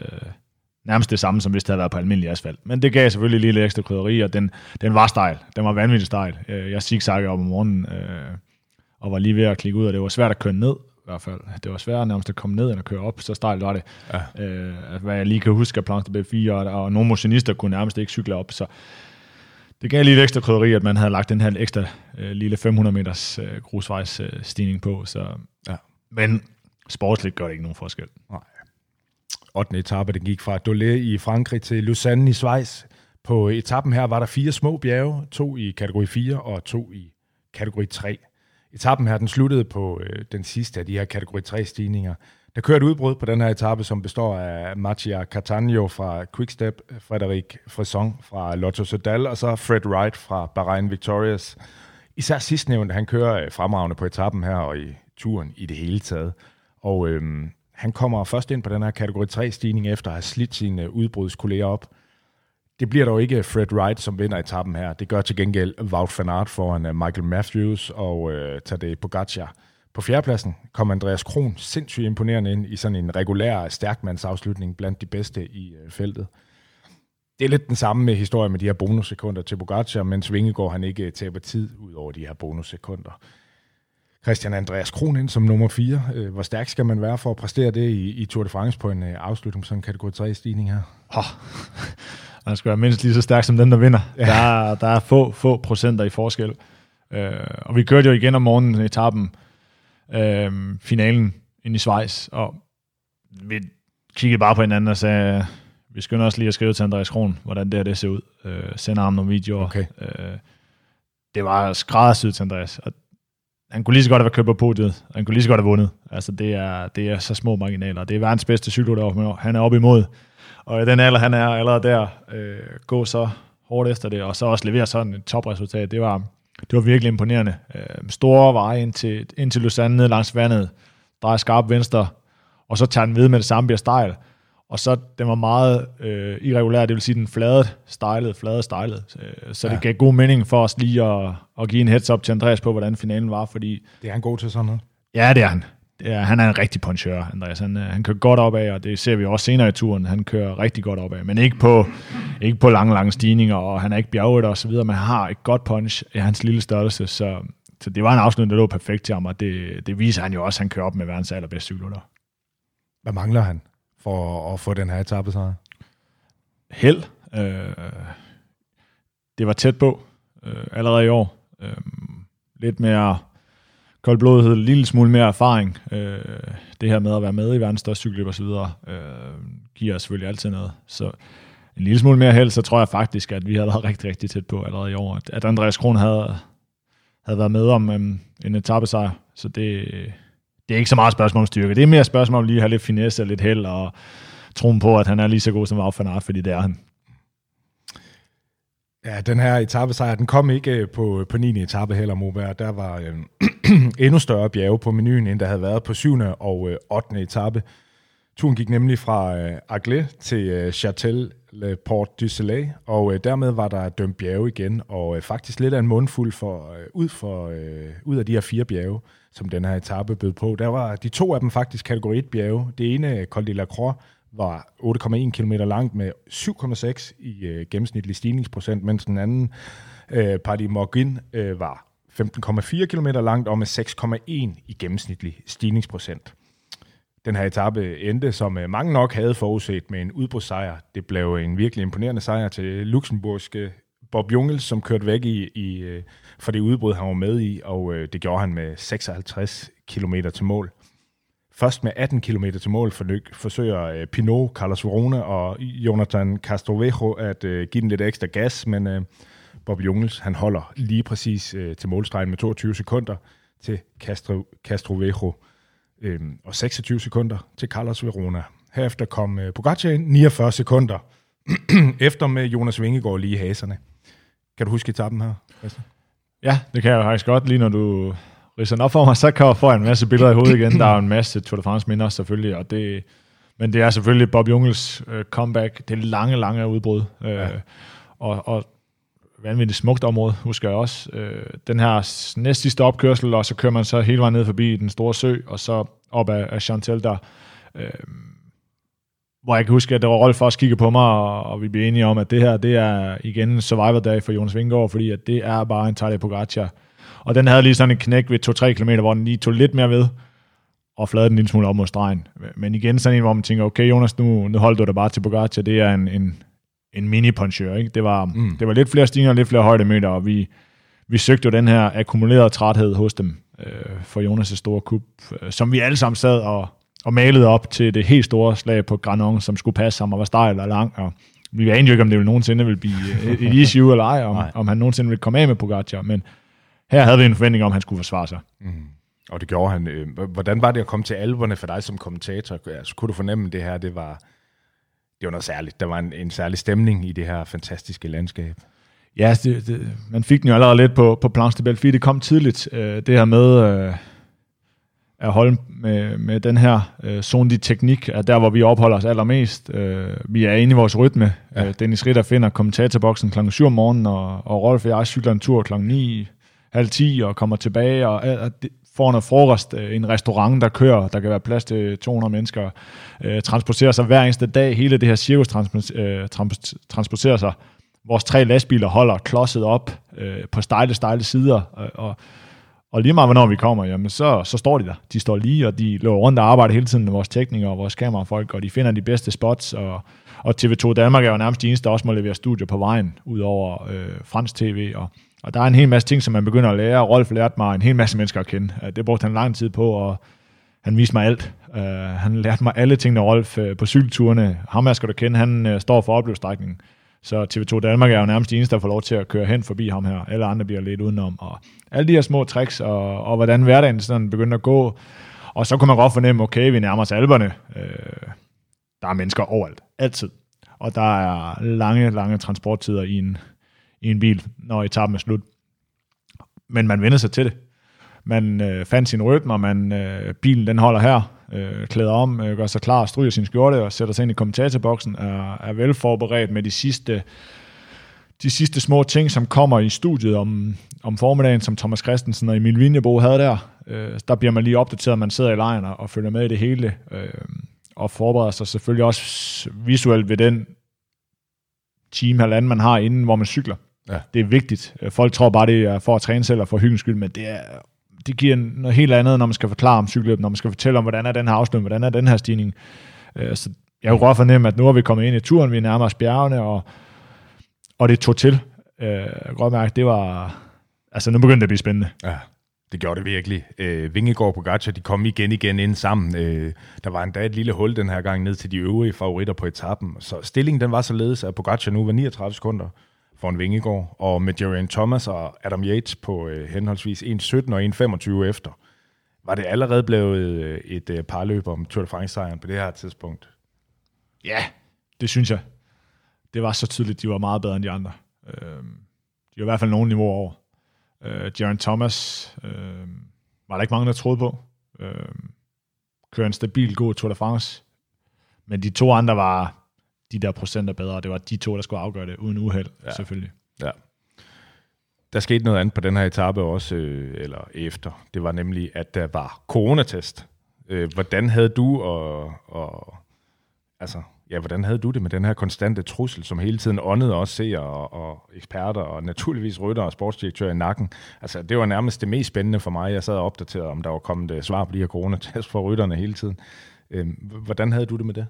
nærmest det samme, som hvis det havde været på almindelig asfalt. Men det gav selvfølgelig lige lidt ekstra krydderi, og den, den var stejl. Den var vanvittigt stejl. Øh, jeg zigzaggede op om morgenen, øh, og var lige ved at klikke ud, og det var svært at køre ned, i hvert fald. Det var svært nærmest at komme ned, end at køre op, så stejlt var det. Ja. Øh, hvad jeg lige kan huske af Planche B4, og, og nogle motionister kunne nærmest ikke cykle op, så det gav lige lidt ekstra krydderi, at man havde lagt den her ekstra øh, lille 500 meters øh, grusvejs øh, stigning på. Så, ja. Men sportsligt gør det ikke nogen forskel. Nej. 8. etape, den gik fra Dolé i Frankrig til Lausanne i Schweiz. På etappen her var der fire små bjerge, to i kategori 4 og to i kategori 3. Etappen her, den sluttede på øh, den sidste af de her kategori 3 stigninger. Der kører et udbrud på den her etape, som består af Mattia Catania fra Quickstep, Frederik Frisson fra Lotto Sodal, og så Fred Wright fra Bahrain Victorious. Især sidstnævnte, han kører øh, fremragende på etappen her og i turen i det hele taget. Og øhm, han kommer først ind på den her kategori 3-stigning efter at have slidt sine udbrudskolleger op. Det bliver dog ikke Fred Wright, som vinder etappen her. Det gør til gengæld Wout van Aert foran øh, Michael Matthews og øh, Tadej Pogacar. På fjerdepladsen kom Andreas Kron sindssygt imponerende ind i sådan en regulær stærkmandsafslutning blandt de bedste i øh, feltet. Det er lidt den samme med historie med de her bonussekunder til Pogacar, mens Vingegaard han ikke taber tid ud over de her bonussekunder. Christian Andreas Kron ind som nummer 4. Øh, hvor stærk skal man være for at præstere det i, i Tour de France på en øh, afslutning en kategori 3-stigning her? Oh. Han skal være mindst lige så stærk som den, der vinder. Ja. Der, er, der er få, få procenter i forskel. Uh, og vi kørte jo igen om morgenen i etappen, uh, finalen ind i Schweiz, og vi kiggede bare på hinanden og sagde, vi skynder os lige at skrive til Andreas Kron, hvordan det her det ser ud. Uh, sender ham nogle videoer. Okay. Uh, det var skræddersyet til Andreas, og han kunne lige så godt have kørt på podiet, han kunne lige så godt have vundet. Altså, det er, det er så små marginaler. Det er verdens bedste cykelrytter, han er op imod. Og i den alder, han er allerede der, øh, gå så hårdt efter det, og så også levere sådan et topresultat, det var, det var virkelig imponerende. Øh, store veje ind til, ind til Lausanne ned langs vandet, drejer skarp venstre, og så tager den ved med det samme, bliver stejl. Og så den var meget øh, irregulær, det vil sige, den flade stejlede, flade stejlede. Øh, så ja. det gav god mening for os lige at, at give en heads up til Andreas på, hvordan finalen var, fordi... Det er han god til sådan noget? Ja, det er han. Er, han er en rigtig puncher, Andreas. Han, øh, han kører godt opad, og det ser vi også senere i turen. Han kører rigtig godt opad, men ikke på, ikke på lange, lange stigninger, og han er ikke bjerget og så videre, men han har et godt punch i hans lille størrelse, så, så det var en afslutning, der lå perfekt til ham, og det, det viser han jo også, at han kører op med verdens allerbedste cykler. Hvad mangler han? for at få den her etape så? Held. Øh, det var tæt på øh, allerede i år. Øh, lidt mere koldblodighed, en lille smule mere erfaring. Øh, det her med at være med i verdens største cykelløb og så videre, øh, giver selvfølgelig altid noget. Så en lille smule mere held, så tror jeg faktisk, at vi havde været rigtig, rigtig tæt på allerede i år. At, at Andreas Kron havde, havde været med om øhm, en etappesejr. Så det, det er ikke så meget spørgsmål om styrke. Det er mere spørgsmål om lige at have lidt finesse og lidt held, og troen på, at han er lige så god som Wout van Aert, fordi det er han. Ja, den her etappesejr, den kom ikke øh, på, på 9. etape heller, Moberg. Der var øh, endnu større bjerge på menuen, end der havde været på 7. og øh, 8. etape. Turen gik nemlig fra øh, Agle til øh, Châtel Le Port du Soleil, og øh, dermed var der dømt bjerge igen, og øh, faktisk lidt af en mundfuld for, øh, ud, for, øh, ud af de her fire bjerge som den her etape bød på. Der var de to af dem faktisk kategori 1 bjerge. Det ene, Col de la Croix, var 8,1 km langt med 7,6 i øh, gennemsnitlig stigningsprocent, mens den anden, øh, Party Morgan øh, var 15,4 km langt og med 6,1 i gennemsnitlig stigningsprocent. Den her etape endte, som øh, mange nok havde forudset, med en udbrudssejr. Det blev en virkelig imponerende sejr til luxemburgske Bob Jungels, som kørte væk i, i øh, for det udbrud, han var med i, og øh, det gjorde han med 56 km til mål. Først med 18 km til mål forsøger øh, Pinot, Carlos Verona og Jonathan Castrovejo at øh, give den lidt ekstra gas, men øh, Bob Jungels han holder lige præcis øh, til målstregen med 22 sekunder. til Castro, Castrovejo øh, og 26 sekunder til Carlos Verona. Herefter kom øh, Pogacar ind 49 sekunder, efter med Jonas Vingegaard lige i haserne. Kan du huske etappen her, Christian? Ja, det kan jeg faktisk godt, lige når du ridser den op for mig, så kan jeg få en masse billeder i hovedet igen. Der er en masse Tour de France minder selvfølgelig, og det, men det er selvfølgelig Bob Jungels øh, comeback, det lange, lange udbrud. Øh, ja. og, og vanvittigt smukt område, husker jeg også. Øh, den her næst sidste opkørsel, og så kører man så hele vejen ned forbi den store sø, og så op af, af Chantel der. Øh, hvor jeg kan huske, at det var Rolf også kiggede på mig, og, og vi blev enige om, at det her, det er igen en survivor-dag for Jonas Vingegaard, fordi at det er bare en Tadej Pogacar. Og den havde lige sådan en knæk ved 2-3 km, hvor den lige tog lidt mere ved, og fladede den en lille smule op mod stregen. Men igen sådan en, hvor man tænker, okay Jonas, nu, nu holder du dig bare til Pogacar, det er en, en, en mini-puncher, ikke? Det var, mm. det var lidt flere stigninger, lidt flere højdemeter, og vi, vi søgte jo den her akkumulerede træthed hos dem øh, for Jonas' store kub, øh, som vi alle sammen sad og, og malede op til det helt store slag på Granon, som skulle passe ham og var stejl og lang, og vi anede jo ikke, om det ville nogensinde ville blive et, et issue eller ej, om, om han nogensinde ville komme af med Pogacar, men her havde vi en forventning om, at han skulle forsvare sig. Mm. Og det gjorde han. Øh, hvordan var det at komme til alberne for dig som kommentator? Altså, kunne du fornemme det her? Det var, det var noget særligt. Der var en, en særlig stemning i det her fantastiske landskab. Ja, det, det, man fik den jo allerede lidt på, på Planche de Belfi. Det kom tidligt, øh, det her med øh, at holde med, med den her øh, zone teknik, at der, hvor vi opholder os allermest. Øh, vi er inde i vores rytme. Ja. Øh, Dennis Ritter finder kommentatorboksen kl. 7 om morgenen, og, og Rolf og jeg cykler en tur kl. 9, halv 10 og kommer tilbage, og, og det, får noget frokost, øh, en restaurant, der kører, der kan være plads til 200 mennesker, øh, transporterer sig hver eneste dag, hele det her cirkus øh, transporterer sig. Vores tre lastbiler holder klodset op øh, på stejle, stejle sider, og, og, og lige meget hvornår vi kommer, jamen så, så står de der. De står lige, og de løber rundt og arbejder hele tiden med vores teknikere og vores kamerafolk, og de finder de bedste spots, og, og TV2 Danmark er jo nærmest de eneste, der også må levere studier på vejen, ud over øh, fransk tv, og, og der er en hel masse ting, som man begynder at lære. Rolf lærte mig en hel masse mennesker at kende. Øh, det brugte han lang tid på, og han viste mig alt. Uh, han lærte mig alle tingene, Rolf, uh, på cykelturene. Ham jeg skal du kende, han uh, står for oplevelsestrækningen. Så TV2 Danmark er jo nærmest de eneste, der får lov til at køre hen forbi ham her. Alle andre bliver lidt udenom. Og alle de her små tricks, og, og hvordan hverdagen sådan begynder at gå. Og så kunne man godt fornemme, okay, vi nærmer os alberne. Uh, der er mennesker overalt. Altid. Og der er lange, lange transporttider i en, i en bil, når etappen er slut. Men man vender sig til det. Man øh, fandt sin rytme, og man, øh, bilen den holder her, øh, klæder om, øh, gør sig klar, stryger sin skjorte og sætter sig ind i kommentatorboksen, er, er velforberedt med de sidste, de sidste små ting, som kommer i studiet om, om formiddagen, som Thomas Christensen og Emil Vinjebo havde der. Øh, der bliver man lige opdateret, man sidder i lejren og, og følger med i det hele, øh, og forbereder sig selvfølgelig også visuelt ved den time, halvanden man har inden, hvor man cykler. Ja. Det er vigtigt. Folk tror bare, det er for at træne selv og for hyggens skyld, men det, er, det giver noget helt andet, når man skal forklare om cykelløb, når man skal fortælle om, hvordan er den her afslutning, hvordan er den her stigning. Øh, så jeg kunne godt fornemme, at nu er vi kommet ind i turen, vi er nærmere bjergene, og, og det tog til. Øh, jeg kan godt mærke, det var... Altså, nu begyndte det at blive spændende. Ja. Det gjorde det virkelig. Øh, Vingegaard på Gacha, de kom igen igen ind sammen. Øh, der var endda et lille hul den her gang ned til de øvrige favoritter på etappen. Så stillingen den var således, at Pogacar nu var 39 sekunder for en Vingegaard, og med Jerian Thomas og Adam Yates på øh, henholdsvis 1.17 og 1.25 efter. Var det allerede blevet øh, et øh, parløb om Tour de France-sejren på det her tidspunkt? Ja, det synes jeg. Det var så tydeligt, de var meget bedre end de andre. Øh, de var i hvert fald nogle niveauer over. Øh, Jerian Thomas øh, var der ikke mange, der troede på. Øh, kører en stabil, god Tour de France. Men de to andre var de der procenter bedre. Det var de to, der skulle afgøre det, uden uheld, ja. selvfølgelig. Ja. Der skete noget andet på den her etape også, øh, eller efter. Det var nemlig, at der var coronatest. Øh, hvordan havde du og, og altså, ja, hvordan havde du det med den her konstante trussel, som hele tiden åndede også ser og, og eksperter og naturligvis rytter og sportsdirektør i nakken? Altså, det var nærmest det mest spændende for mig. Jeg sad og opdateret, om der var kommet øh, svar på de her coronatest for rytterne hele tiden. Øh, hvordan havde du det med det?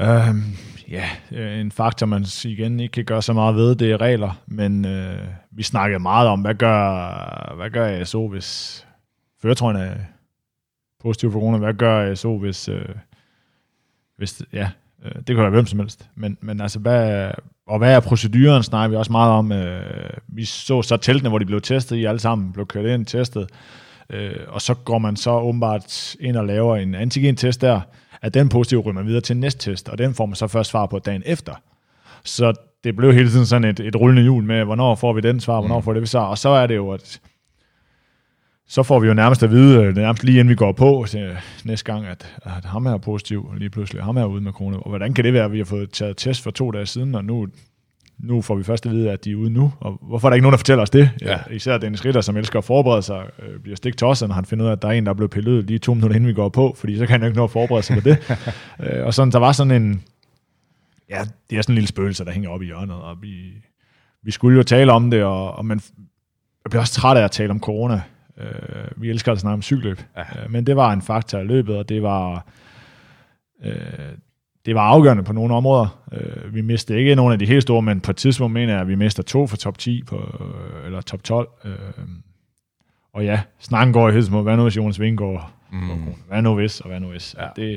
Øhm, ja, øh, en faktor, man igen ikke kan gøre så meget ved, det er regler, men øh, vi snakkede meget om, hvad gør, hvad gør ASO, hvis føretrøjen er positiv for corona, hvad gør ASO, hvis, øh, hvis ja, øh, det kan være hvem som helst, men, men altså, hvad, og hvad er proceduren, snakker vi også meget om. Øh, vi så så teltene, hvor de blev testet. I alle sammen, blev kørt ind, testet, øh, og så går man så åbenbart ind og laver en antigen-test der, at den positive ryger man videre til næste test, og den får man så først svar på dagen efter. Så det blev hele tiden sådan et, et rullende hjul med, hvornår får vi den svar, hvornår får vi det svar, og så er det jo, at så får vi jo nærmest at vide, øh, nærmest lige inden vi går på øh, næste gang, at, at ham er positiv lige pludselig, ham er ude med corona. Og hvordan kan det være, at vi har fået taget test for to dage siden, og nu, nu får vi først at vide, at de er ude nu? Og hvorfor er der ikke nogen, der fortæller os det? Ja. Især Dennis Ritter, som elsker at forberede sig, øh, bliver stik tosset, når han finder ud af, at der er en, der er blevet pillet lige to minutter, inden vi går på, fordi så kan han jo ikke nå at forberede sig på det. øh, og sådan, der var sådan en, ja, det er sådan en lille spøgelse, der hænger op i hjørnet, og vi, vi skulle jo tale om det, og, og man, jeg bliver også træt af at tale om corona, Øh, vi elsker at snakke om cykelløb, ja. øh, men det var en faktor i løbet, og det var, øh, det var afgørende på nogle områder. Øh, vi mistede ikke nogen af de helt store, men på et tidspunkt mener jeg, at vi mister to for top 10, på, øh, eller top 12. Øh, og ja, snakken går i hedsmål. Hvad nu hvis Jonas Vingegaard? Mm. Hvad nu hvis, og hvad nu hvis? Ja. Det, ja.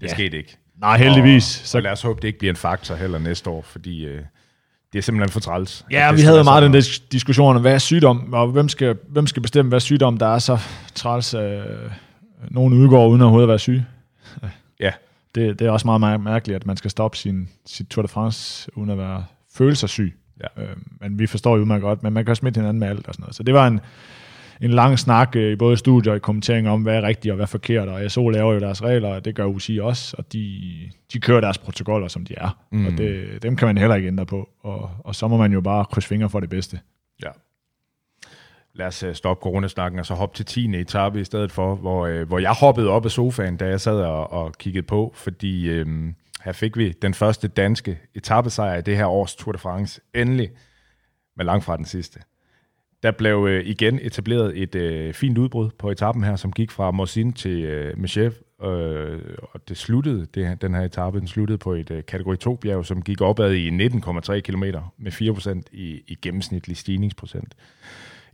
det skete ikke. Nej, heldigvis. Og, så, og lad os håbe, det ikke bliver en faktor heller næste år, fordi... Øh, det er simpelthen for træls. Ja, vi havde meget den diskussion om, hvad er sygdom, og hvem skal, hvem skal bestemme, hvad sygdom der er så træls. Øh, nogen udgår uden at overhovedet være syge. Ja. Det, det er også meget mærkeligt, at man skal stoppe sin, sit Tour de France uden at være følelsesyg. Ja. Øh, men vi forstår jo meget godt, men man kan smitte hinanden med alt og sådan noget. Så det var en, en lang snak øh, i både studier og i kommentering om, hvad er rigtigt og hvad er forkert, og SO laver jo deres regler, og det gør UCI også, og de, de kører deres protokoller, som de er, mm. og det, dem kan man heller ikke ændre på, og, og så må man jo bare krydse fingre for det bedste. Ja. Lad os øh, stoppe coronasnakken og så hoppe til 10. etape i stedet for, hvor, øh, hvor jeg hoppede op af sofaen, da jeg sad og, og kiggede på, fordi uh, her fik vi den første danske etappesejr i det her års Tour de France, endelig, men langt fra den sidste. Der blev øh, igen etableret et øh, fint udbrud på etappen her, som gik fra Morsin til øh, Mechev, øh, og det sluttede, det, den her etape, den sluttede på et øh, kategori 2-bjerg, som gik opad i 19,3 km med 4% i, i gennemsnitlig stigningsprocent.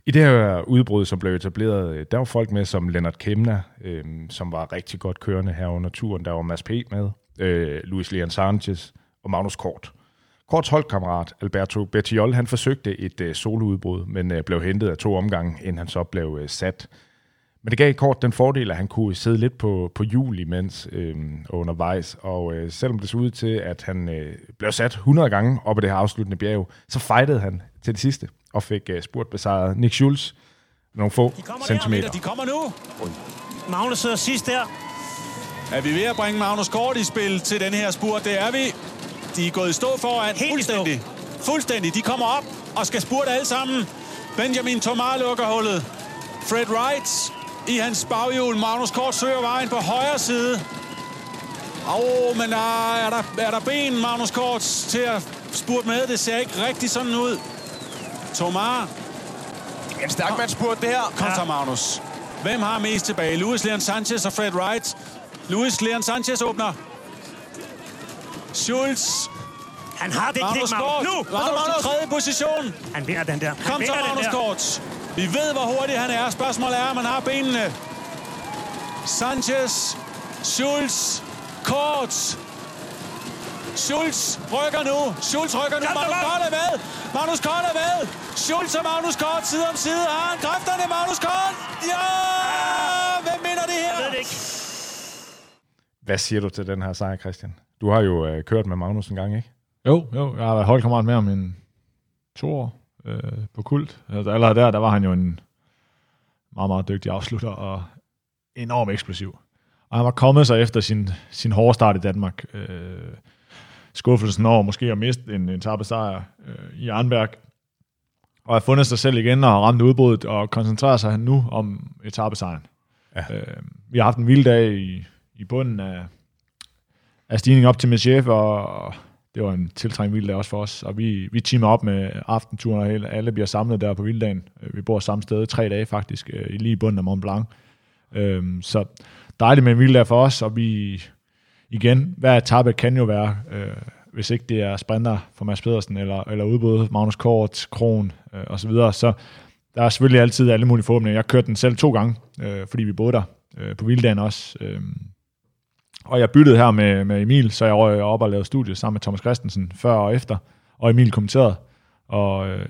I det her udbrud, som blev etableret, øh, der var folk med som Leonard Kemner, øh, som var rigtig godt kørende her under turen. Der var Mads P. med, øh, Luis Leon Sanchez og Magnus Kort. Korts holdkammerat Alberto Bettiol, han forsøgte et øh, soloudbrud, men øh, blev hentet af to omgange, inden han så blev øh, sat. Men det gav Kort den fordel, at han kunne sidde lidt på, på hjul imens uh, undervejs, og uh, selvom det så ud til, at han uh, blev sat 100 gange op ad det her afsluttende bjerg, så fejtede han til det sidste, og fik uh, spurt besejret Nick Schulz nogle få de centimeter. Der, de kommer nu. Magnus sidder sidst der. Er vi ved at bringe Magnus Kort i spil til den her spurt? Det er vi. De er gået i stå foran. Helt fuldstændig. Stå. Fuldstændig. De kommer op og skal spurte alle sammen. Benjamin Tomar lukker hullet. Fred Wright i hans baghjul. Magnus Kort søger vejen på højre side. Åh, oh, men der, er, der, er der ben, Magnus Kort, til at spurte med? Det ser ikke rigtig sådan ud. Tomar. En stærk mand spurgte det her. Kom så, Magnus. Hvem har mest tilbage? Luis Leon Sanchez og Fred Wright. Luis Leon Sanchez åbner Schulz. Han har det Magnus ikke, Kort. Nu! Magnus i tredje position. Han vinder den der. Han Kom så, Magnus Kort. Vi ved, hvor hurtig han er. Spørgsmålet er, om han har benene. Sanchez. Schulz. Kort. Schulz rykker nu. Schulz rykker nu. Magnus Kort er med. Magnus Kort er med. Schulz og Magnus Kort side om side. Har han kræfterne? Magnus Kort. Ja! Hvem vinder det her? Jeg ved det ikke. Hvad siger du til den her sejr, Christian? Du har jo øh, kørt med Magnus en gang, ikke? Jo, jo. Jeg har været holdkammerat med ham en to år øh, på kult. Altså, allerede der, der var han jo en meget, meget dygtig afslutter og enormt eksplosiv. Og han var kommet sig efter sin, sin hårde start i Danmark. Øh, skuffelsen over måske at miste en, en sejr øh, i Arnberg. Og har fundet sig selv igen og har ramt udbruddet og koncentrerer sig nu om etappesejren. Ja. Øh, vi har haft en vild dag i, i bunden af, af stigningen op til Medjev, og det var en tiltrængt vilddag også for os. Og vi, vi teamer op med aftenturen, og hele, alle bliver samlet der på vilddagen. Øh, vi bor samme sted tre dage faktisk, øh, i lige bunden af Mont Blanc. Øhm, så dejligt med en vilddag for os, og vi igen, hver etape kan jo være, øh, hvis ikke det er sprinter for Mads Pedersen, eller, eller udbud Magnus Kort, Kron øh, og så videre, så der er selvfølgelig altid alle mulige forhåbninger. Jeg kørte den selv to gange, øh, fordi vi boede der øh, på vilddagen også. Øh, og jeg byttede her med, med Emil, så jeg røg op og lavede studie sammen med Thomas Christensen før og efter. og Emil kommenterede. Og øh,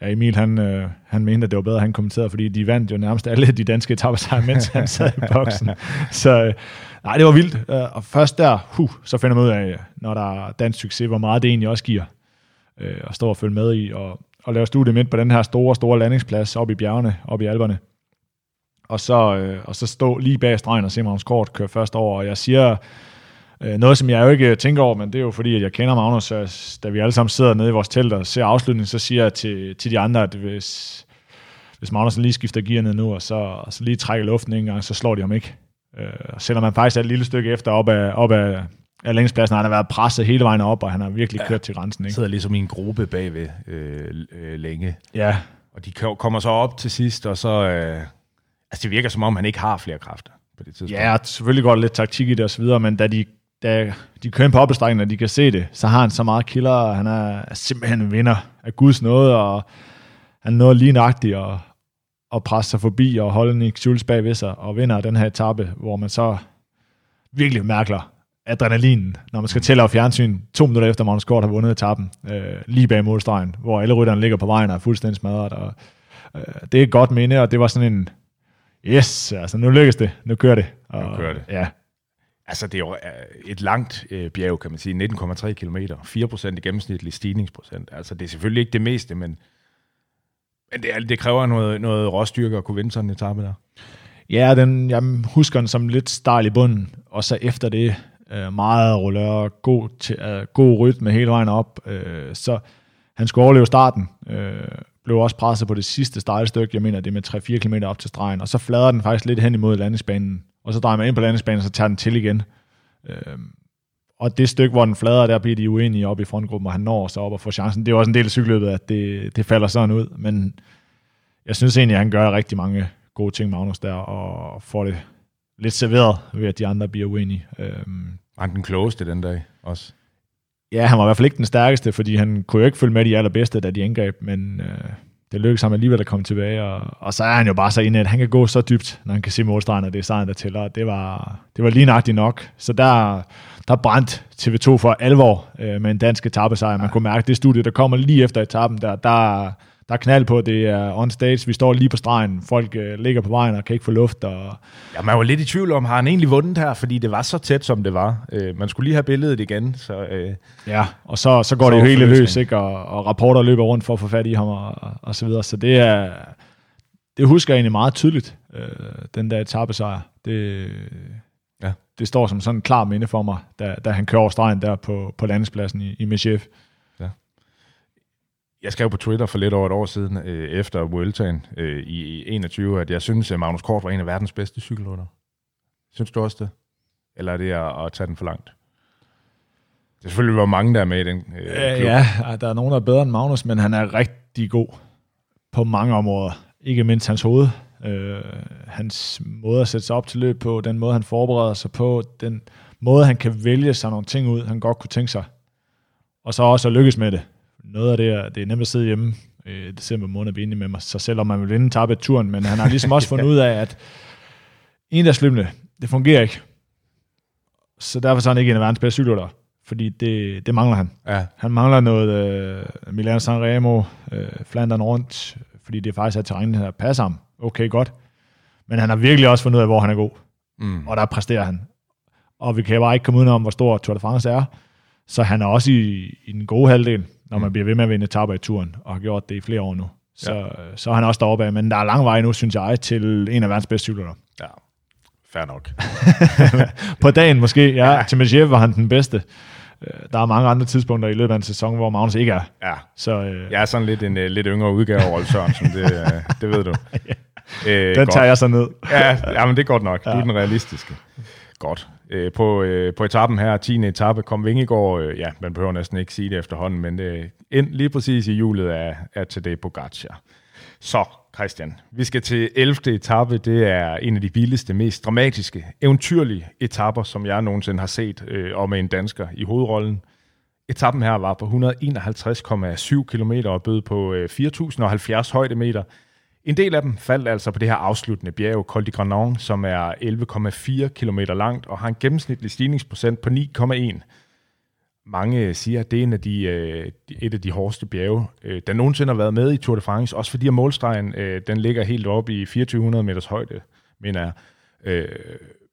ja, Emil han, øh, han mente, at det var bedre, at han kommenterede, fordi de vandt jo nærmest alle de danske etappesejre, mens han sad i boksen. Så øh, nej, det var vildt. Og først der, huh, så finder man ud af, når der er dansk succes, hvor meget det egentlig også giver øh, at stå og følge med i, og, og lave studie midt på den her store, store landingsplads op i bjergene, op i alberne. Og så, øh, og så stå lige bag stregen og se Magnus Kort køre først over, og jeg siger øh, noget, som jeg jo ikke tænker over, men det er jo fordi, at jeg kender Magnus, så da vi alle sammen sidder nede i vores telt og ser afslutningen, så siger jeg til, til de andre, at hvis, hvis Magnus lige skifter gear ned nu, og så, og så lige trækker luften en gang, så slår de ham ikke. Øh, selvom man faktisk er et lille stykke efter op af, op af, af længspladsen, han har været presset hele vejen op, og han har virkelig ja. kørt til grænsen. Ikke? sidder ligesom i en gruppe bagved øh, øh, længe. Ja. Og de kommer så op til sidst, og så... Øh, altså, det virker som om, han ikke har flere kræfter på det tidspunkt. Ja, selvfølgelig går der lidt taktik i det og så videre, men da de, da de kører ind på opbestrækningen, og de kan se det, så har han så meget killer, og han er simpelthen en vinder af Guds nåde, og han nåede lige nøjagtigt at, at presse sig forbi og holde Nick Schultz bag ved sig, og vinder den her etape, hvor man så virkelig mærker adrenalinen, når man skal tælle af fjernsyn to minutter efter Magnus Kort har vundet etappen, øh, lige bag målstregen, hvor alle rytterne ligger på vejen og er fuldstændig smadret. Og, øh, det er et godt minde, og det var sådan en, yes, altså nu lykkes det, nu kører det. Og, Nu kører det. Ja, Altså, det er jo øh, et langt øh, bjerg, kan man sige. 19,3 km. 4% i gennemsnitlig stigningsprocent. Altså, det er selvfølgelig ikke det meste, men, men det, det kræver noget, noget råstyrke at kunne vinde sådan en etape der. Ja, den, jeg husker den som lidt stejl i bunden, og så efter det øh, meget rullør, god, til, øh, god rytme hele vejen op. Øh, så han skulle overleve starten, øh, blev også presset på det sidste stejlstykke, jeg mener det er med 3-4 km op til stregen, og så flader den faktisk lidt hen imod landingsbanen, og så drejer man ind på landingsbanen, og så tager den til igen. Øhm, og det stykke, hvor den flader, der bliver de uenige op i frontgruppen, og han når så op og får chancen. Det er også en del af cykelløbet, at det, det falder sådan ud, men jeg synes egentlig, at han gør rigtig mange gode ting, Magnus, der, og får det lidt serveret ved, at de andre bliver uenige. Øhm, Var han den klogeste den dag også? Ja, han var i hvert fald ikke den stærkeste, fordi han kunne jo ikke følge med de allerbedste, da de angreb, men øh, det lykkedes ham alligevel at komme tilbage, og, og så er han jo bare så inde, at han kan gå så dybt, når han kan se målstregen, og det er sejren, der tæller. Det var, det var lige nøjagtigt nok. Så der, der brændt TV2 for alvor øh, med en dansk etappesejr. Man kunne mærke, det studie, der kommer lige efter etappen, der, der, der er knald på, det er on stage, vi står lige på stregen, folk øh, ligger på vejen og kan ikke få luft, og Ja, man var lidt i tvivl om, har han egentlig vundet her, fordi det var så tæt, som det var. Øh, man skulle lige have billedet igen, så... Øh, Ja, og så, så går Så det jo helt forløsning. løs, ikke? Og, og rapporter løber rundt for at få fat i ham og, og så videre. Så det er, det husker jeg egentlig meget tydeligt, øh, den der etappesejr. Det, Ja. det står som sådan en klar minde for mig, da, da han kører over stregen der på, på landingspladsen i, i Meshev. Jeg skrev på Twitter for lidt over et år siden, øh, efter Vueltaen øh, i 21, at jeg synes, at Magnus Kort var en af verdens bedste cykelrytter. Synes du også det? Eller er det at, at tage den for langt? Det er selvfølgelig var mange, der er med i den øh, Øh, klub. ja, der er nogen, der er bedre end Magnus, men han er rigtig god på mange områder. Ikke mindst hans hoved. Øh, hans måde at sætte sig op til løb på, den måde, han forbereder sig på, den måde, han kan vælge sig nogle ting ud, han godt kunne tænke sig. Og så også at lykkes med det. Noget af det er, det er nemt at sidde hjemme i december måned og blive enig med mig, så selvom man vil vinde tabe turen, men han har ligesom også fundet ud af, at endagsløbende, det fungerer ikke. Så derfor så er han ikke en af verdens bedste cykelryttere, fordi det, det mangler han. Ja. Han mangler noget øh, Milan Sanremo, øh, Flandern rundt, fordi det faktisk er terræn, der passer ham. Okay, godt. Men han har virkelig også fundet ud af, hvor han er god. Mm. Og der præsterer han. Og vi kan bare ikke komme udenom, hvor stor Tour de France er. Så han er også i, i den gode halvdel, når man bliver ved med at vinde etaper i turen, og har gjort det i flere år nu. Så, ja. så er han også deroppe af. Men der er lang vej nu, synes jeg, til en af verdens bedste cykler. ja. Fair nok. På dagen måske, ja. ja. Til Medjev var han den bedste. Øh, Der er mange andre tidspunkter i løbet af en sæson, hvor Magnus ikke er. Ja. Så øh, Jeg er sådan lidt en uh, lidt yngre udgave af Rolf Sørensen, det, uh, det ved du. Øh, den tager jeg så ned. Ja, ja, men det er godt nok. Ja. Du er den realistiske. Godt. Øh, på, øh, på etappen her, 10. etape, kom Vingegaard, øh, ja, man behøver næsten ikke sige det efterhånden, men det ind lige præcis i hjulet af, af Tadej Pogacar. Så, Christian, vi skal til 11. etape. Det er en af de vildeste, mest dramatiske, eventyrlige etapper, som jeg nogensinde har set, øh, og med en dansker i hovedrollen. Etappen her var på 151,7 km og bød på øh, 4.070 højdemeter. En del af dem faldt altså på det her afsluttende bjerg, Col de Granon, som er 11,4 km langt og har en gennemsnitlig stigningsprocent på 9,1. mange siger, at det er en af de, øh, et af de hårdeste bjerge, øh, der nogensinde har været med i Tour de France, også fordi at målstregen, øh, den ligger helt oppe i 2400 meters højde, mener jeg.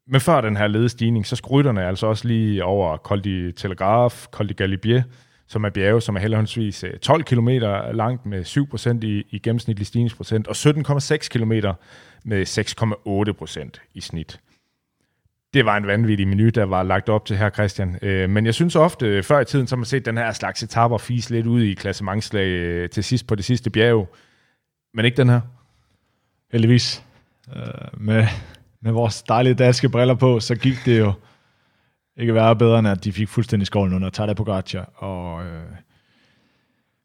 Men før den her ledestigning, så skrytterne altså også lige over Col de Telegraph, Col de Galibier, som er bjerge, som er heldigvis 12 km langt med 7% i, i gennemsnitlig stigningsprocent, og 17,6 km med 6,8% i snit. Det var en vanvittig menu, der var lagt op til her, Christian. Øh, men jeg synes ofte, øh, før i tiden, så har man set den her slags etaper fise lidt ud i klassementslag øh, til sidst på det sidste bjerg. Men ikke den her. Heldigvis. Med, med vores dejlige danske briller på, så gik det jo ikke være bedre, end at de fik fuldstændig skålen under Tadej Pogacar. Og, øh,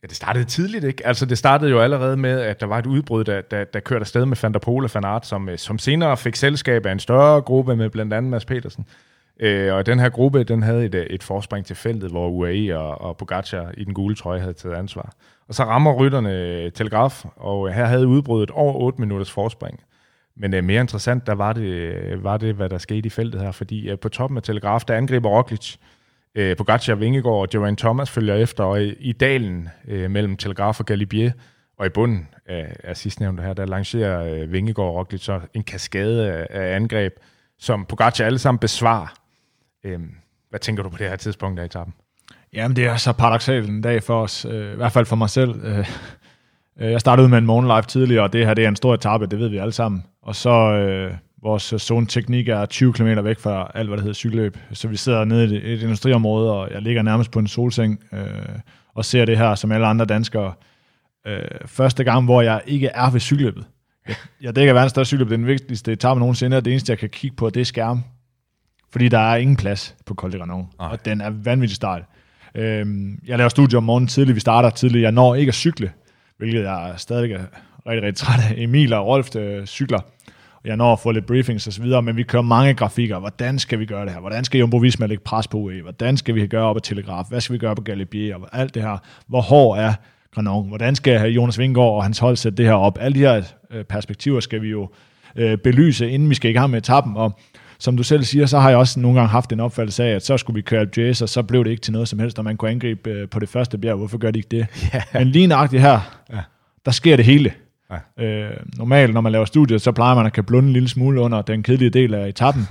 Ja, det startede tidligt, ikke? Altså, det startede jo allerede med, at der var et udbrud, der, der, der kørte afsted med Van der Pol og Van Aert, som, øh, som senere fik selskab af en større gruppe med blandt andet Mads Petersen. Øh, og den her gruppe, den havde et, øh, et forspring til feltet, hvor UAE og, og Pogacar i den gule trøje havde taget ansvar. Og så rammer rytterne øh, Telegraf, og her havde udbruddet over 8 minutters forspring. Men øh, mere interessant, der var det, øh, var det, hvad der skete i feltet her, fordi øh, på toppen af Telegraf, der angriber Roglic, øh, Pogacar, Vingegaard og Joanne Thomas følger efter, og i, i dalen øh, mellem Telegraf og Galibier, og i bunden af, af sidstnævnte her, der lancerer øh, Vingegaard og Roglic så en kaskade af, af angreb, som Pogacar alle sammen besvarer. Øh, hvad tænker du på det her tidspunkt af etappen? Jamen, det er så paradoxalt en dag for os, øh, i hvert fald for mig selv. Øh, øh jeg startede med en morgen live tidligere, og det her det er en stor etape, det ved vi alle sammen. Og så øh, vores zone teknik er 20 km væk fra alt, hvad der hedder cykelløb. Så vi sidder nede i et, et industriområde, og jeg ligger nærmest på en solseng øh, og ser det her som alle andre danskere. Øh, første gang, hvor jeg ikke er ved cykelløbet. Jeg, jeg dækker verdens største cykelløb, det er den vigtigste etape nogensinde, og det eneste, jeg kan kigge på, det er skærm. Fordi der er ingen plads på Col de Renault, og den er vanvittigt stejl. Øh, jeg laver studie om morgenen tidligt, vi starter tidligt. Jeg når ikke at cykle, hvilket jeg stadig er rigtig, rigtig træt af. Emil og Rolf øh, cykler, jeg når at få lidt briefings osv., men vi kører mange grafikker. Hvordan skal vi gøre det her? Hvordan skal Jumbo Visma lægge pres på UE? Hvordan skal vi gøre op ad Telegraf? Hvad skal vi gøre på Galibier? Og alt det her. Hvor hård er Granon? Hvordan skal Jonas Vingård og hans hold sætte det her op? Alle de her øh, perspektiver skal vi jo øh, belyse, inden vi skal i gang med etappen, og som du selv siger, så har jeg også nogle gange haft en opfattelse af, at så skulle vi køre Jays, og så blev det ikke til noget som helst, og man kunne angribe øh, på det første bjerg. Hvorfor gør de ikke det? Yeah. Men lige nøjagtigt her, Ja. der sker det hele. Ja. Øh, normalt, når man laver studiet, så plejer man at kan blunde en lille smule under den kedelige del af etappen.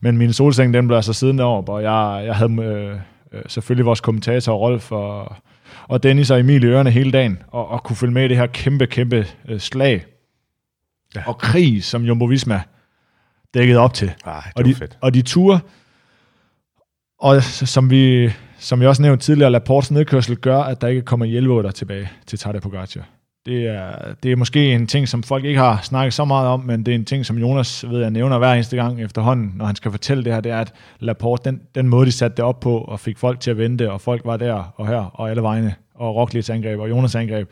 Men min solseng, den blev altså siddende op, og jeg, jeg havde øh, øh, selvfølgelig vores kommentator Rolf og, og Dennis og Emil i ørerne hele dagen, og, og kunne følge med i det her kæmpe, kæmpe øh, slag ja. og krig, som Jumbo Visma dækkede op til. Ej, det og, de, fedt. og de ture, og som vi, som jeg også nævnte tidligere, Laportes nedkørsel gør, at der ikke kommer hjælpevåder tilbage til Tadej Pogacar. Det er, det er måske en ting, som folk ikke har snakket så meget om, men det er en ting, som Jonas ved jeg nævner hver eneste gang efterhånden, når han skal fortælle det her, det er, at Laporte, den, den måde, de satte det op på, og fik folk til at vente, og folk var der og her, og alle vegne, og Roglic angreb, og Jonas angreb,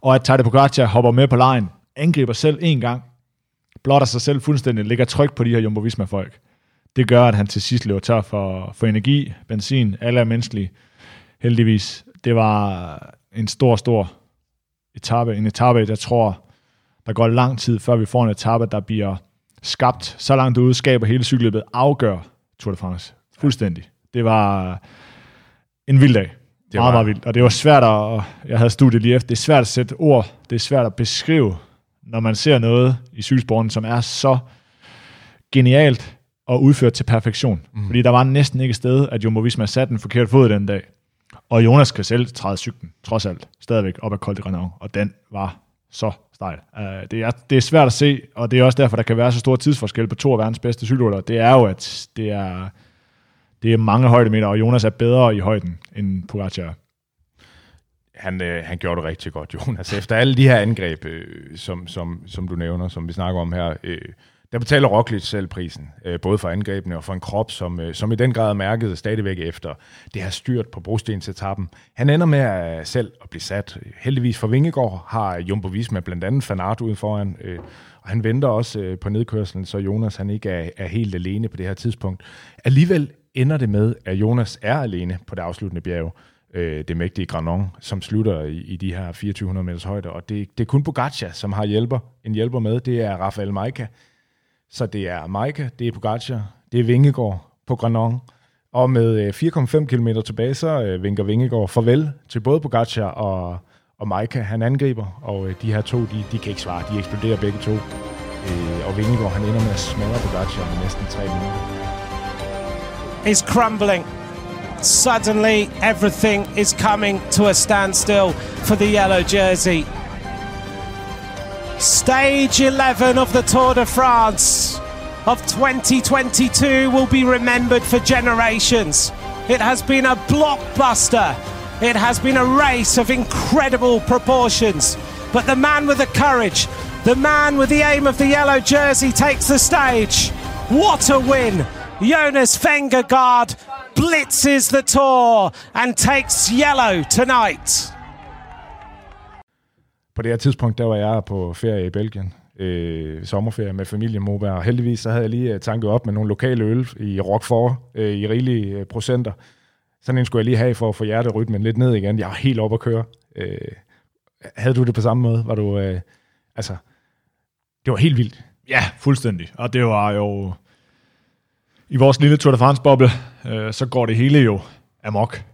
og at Tadej Pogacar hopper med på lejen, angriber selv en gang, blotter sig selv fuldstændig, lægger tryk på de her Jumbo Visma-folk. Det gør, at han til sidst løber tør for, for energi, benzin, alle er menneskelige. Heldigvis. Det var en stor, stor etape. En etape, jeg tror, der går lang tid, før vi får en etape, der bliver skabt så langt ude, skaber hele cykelløbet, afgør Tour de France. Fuldstændig. Det var en vild dag. Det var- meget, meget vildt. Og det var svært at, jeg havde studiet lige efter, det er svært at sætte ord, det er svært at beskrive, når man ser noget i cykelsporten, som er så genialt og udført til perfektion. Mm. Fordi der var næsten ikke et sted, at Jumbo Visma satte en forkert fod den dag. Og Jonas kan selv træde cyklen, trods alt, stadigvæk op ad Col de Renault, og den var så stejl. Uh, det, er, det er svært at se, og det er også derfor, der kan være så stor tidsforskel på to af verdens bedste cykelryttere. Det er jo, at det er, det er mange højdemeter, og Jonas er bedre i højden end Pogacar. han, øh, han gjorde det rigtig godt, Jonas. Efter alle de her angreb, øh, som, som, som du nævner, som vi snakker om her, øh, der betaler Roglic selv prisen, øh, både for angrebene og for en krop, som, øh, som i den grad er mærket stadigvæk efter det her styrt på brostensetappen. Han ender med at øh, selv at blive sat. Heldigvis for Vingegaard har Jumbo Visma blandt andet Fanart ude foran, øh, og han venter også øh, på nedkørslen, så Jonas han ikke er, er helt alene på det her tidspunkt. Alligevel ender det med, at Jonas er alene på det afsluttende bjerg øh, det mægtige Granon, som slutter i, i de her 2400 meters højde. Og det, det er kun Bogaccia, som har hjælper, en hjælper med. Det er Rafael Maika. Så det er Maika, det er Pogacar, det er Vingegaard på Granon, Og med øh, 4,5 km tilbage, så øh, vinker Vingegaard farvel til både Pogacar og, og Maika. Han angriber, og øh, de her to, de, de kan ikke svare. De eksploderer begge to. Og Vingegaard, han ender med at smadre Pogacar med næsten 3 minutter. is crumbling. Suddenly, everything is coming to a standstill for the yellow jersey. Stage 11 of the Tour de France of 2022 will be remembered for generations. It has been a blockbuster. It has been a race of incredible proportions. But the man with the courage, the man with the aim of the yellow jersey takes the stage. What a win! Jonas Vengergaard blitzes the tour and takes yellow tonight. På det her tidspunkt, der var jeg på ferie i Belgien. Øh, sommerferie med familien Moberg. Og heldigvis så havde jeg lige øh, tanket op med nogle lokale øl i Roquefort øh, i rigelige øh, procenter. Sådan en skulle jeg lige have for at få hjerterytmen lidt ned igen. Jeg var helt oppe at køre. Øh, havde du det på samme måde? Var du, øh, altså, det var helt vildt. Ja, fuldstændig. Og det var jo... I vores lille Tour de France-boble, øh, så går det hele jo amok.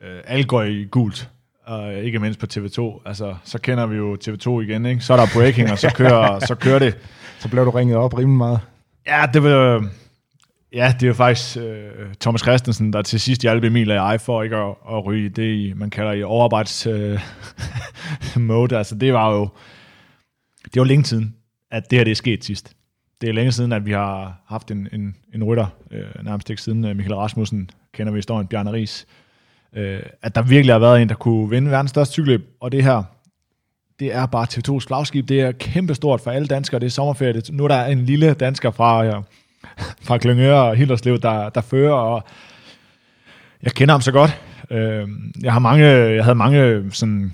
Øh, alt går i gult. Og ikke mindst på TV2. Altså, så kender vi jo TV2 igen, ikke? Så er der breaking, og så kører, så kører det. Så blev du ringet op rimelig meget. Ja, det var... Ja, det er jo faktisk øh, Thomas Christensen, der til sidst hjalp Emil og jeg for ikke at, at ryge det, i, man kalder i overarbejds øh, mode. Altså, det var jo... Det var længe siden, at det her det er sket sidst. Det er længe siden, at vi har haft en, en, en rytter, øh, nærmest ikke siden øh, Michael Rasmussen, kender vi historien, Bjarne Ries, øh, at der virkelig har været en, der kunne vinde verdens største cykelløb, og det her, det er bare TV2's flagskib, det er kæmpestort for alle danskere, det er sommerferie, det, nu er der en lille dansker fra, ja, fra Klyngøre og Hilderslev, der, der fører, og jeg kender ham så godt. Øh, jeg har mange, jeg havde mange sådan,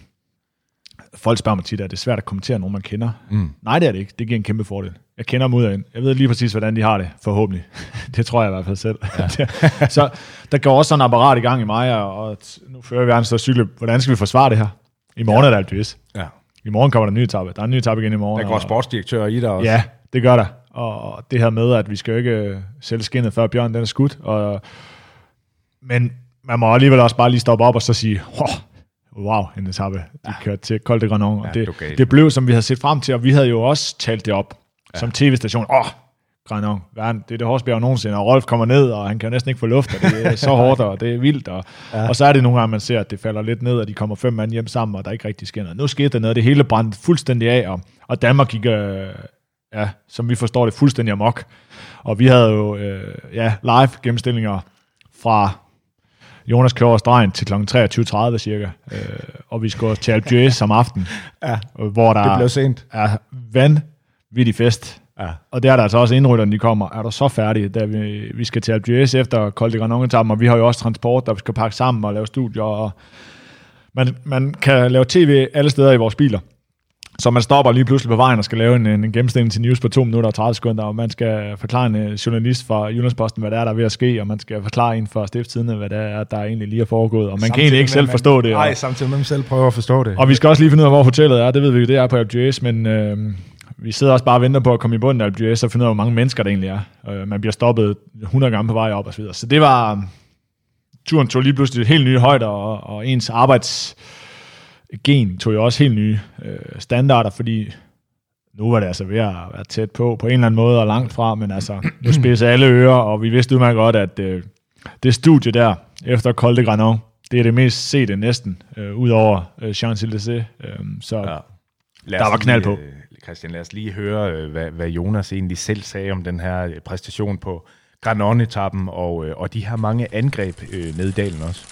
folk spørger mig tit, at det er svært at kommentere nogen, man kender. Mm. Nej, det er det ikke. Det giver en kæmpe fordel. Jeg kender dem ud af ind. Jeg ved lige præcis, hvordan de har det, forhåbentlig. det tror jeg i hvert fald selv. Ja. så der går også sådan en apparat i gang i mig, og, og nu fører vi en større cykel. Hvordan skal vi forsvare det her? I morgen ja. er der Alpe Ja. I morgen kommer der en ny etape. Der er en ny etape igen i morgen. Der går og- sportsdirektør i der også. Ja, det gør der. Og det her med, at vi skal jo ikke øh, sælge skinnet, før bjørnen den er skudt. Og, men man må alligevel også bare lige stoppe op og så sige, wow, en etape. De ja. kørte til Col de Granon. Ja, og det, gal. det blev, som vi havde set frem til, og vi havde jo også talt det op ja. som tv-station. Åh, oh, Granon, verden, det er det hårdeste bjerg nogensinde, og Rolf kommer ned, og han kan jo næsten ikke få luft, og det er så hårdt, og det er vildt. Og, Ja. og så er det nogle gange, man ser, at det falder lidt ned, og de kommer fem mand hjem sammen, og der ikke rigtig sker noget. Nu skete der noget, det hele brændte fuldstændig af, og, og Danmark gik, øh, ja, som vi forstår det, fuldstændig amok. Og vi havde jo øh, ja, live gennemstillinger fra Jonas kører over stregen til kl. 23.30 cirka, øh, og vi skulle til Alpe d'Huez om aftenen, Ja, hvor der det blev sent. er vanvittig fest. Ja. Og der er der altså også indrytterne, de kommer. Er du så færdige, da vi, vi skal til d'Huez efter Col de Granon etappen, og vi har jo også transport, der skal pakke sammen og lave studier, og man, man kan lave tv alle steder i vores biler. Så man stopper lige pludselig på vejen og skal lave en, en gennemstilling til news på 2 minutter og 30 sekunder, og man skal forklare en øh, journalist fra Jyllandsposten, hvad der er, der er ved at ske, og man skal forklare en fra stiftstidende, hvad der er, der egentlig lige er foregået, og man kan egentlig ikke selv forstå det. og- Nej, samtidig med, man selv prøver at forstå det. og vi skal også lige finde ud af, hvor hotellet er. Det ved vi jo, det er på d'Huez, men øh, vi sidder også bare og venter på at komme i bunden af d'Huez og finde ud af, hvor mange mennesker der egentlig er. Øh, man bliver stoppet 100 gange på vej op og så videre. Så det var... Turen tog lige pludselig helt nye højder, og, og ens arbejdsgen tog jo også helt nye øh, standarder, fordi nu var det altså ved at være tæt på, på en eller anden måde og langt fra, men altså, nu spidser alle ører, og vi vidste udmærket godt, at øh, det studie der, efter Col de Granon, det er det mest sete næsten, øh, ud over øh, Champs-Élysées. Øh, så ja. Der var knald på. øh, Christian, lad os lige høre, øh, hvad, hvad Jonas egentlig selv sagde om den her øh, præstation på Granon-etappen, og, øh, og de her mange angreb øh, ned i dalen også.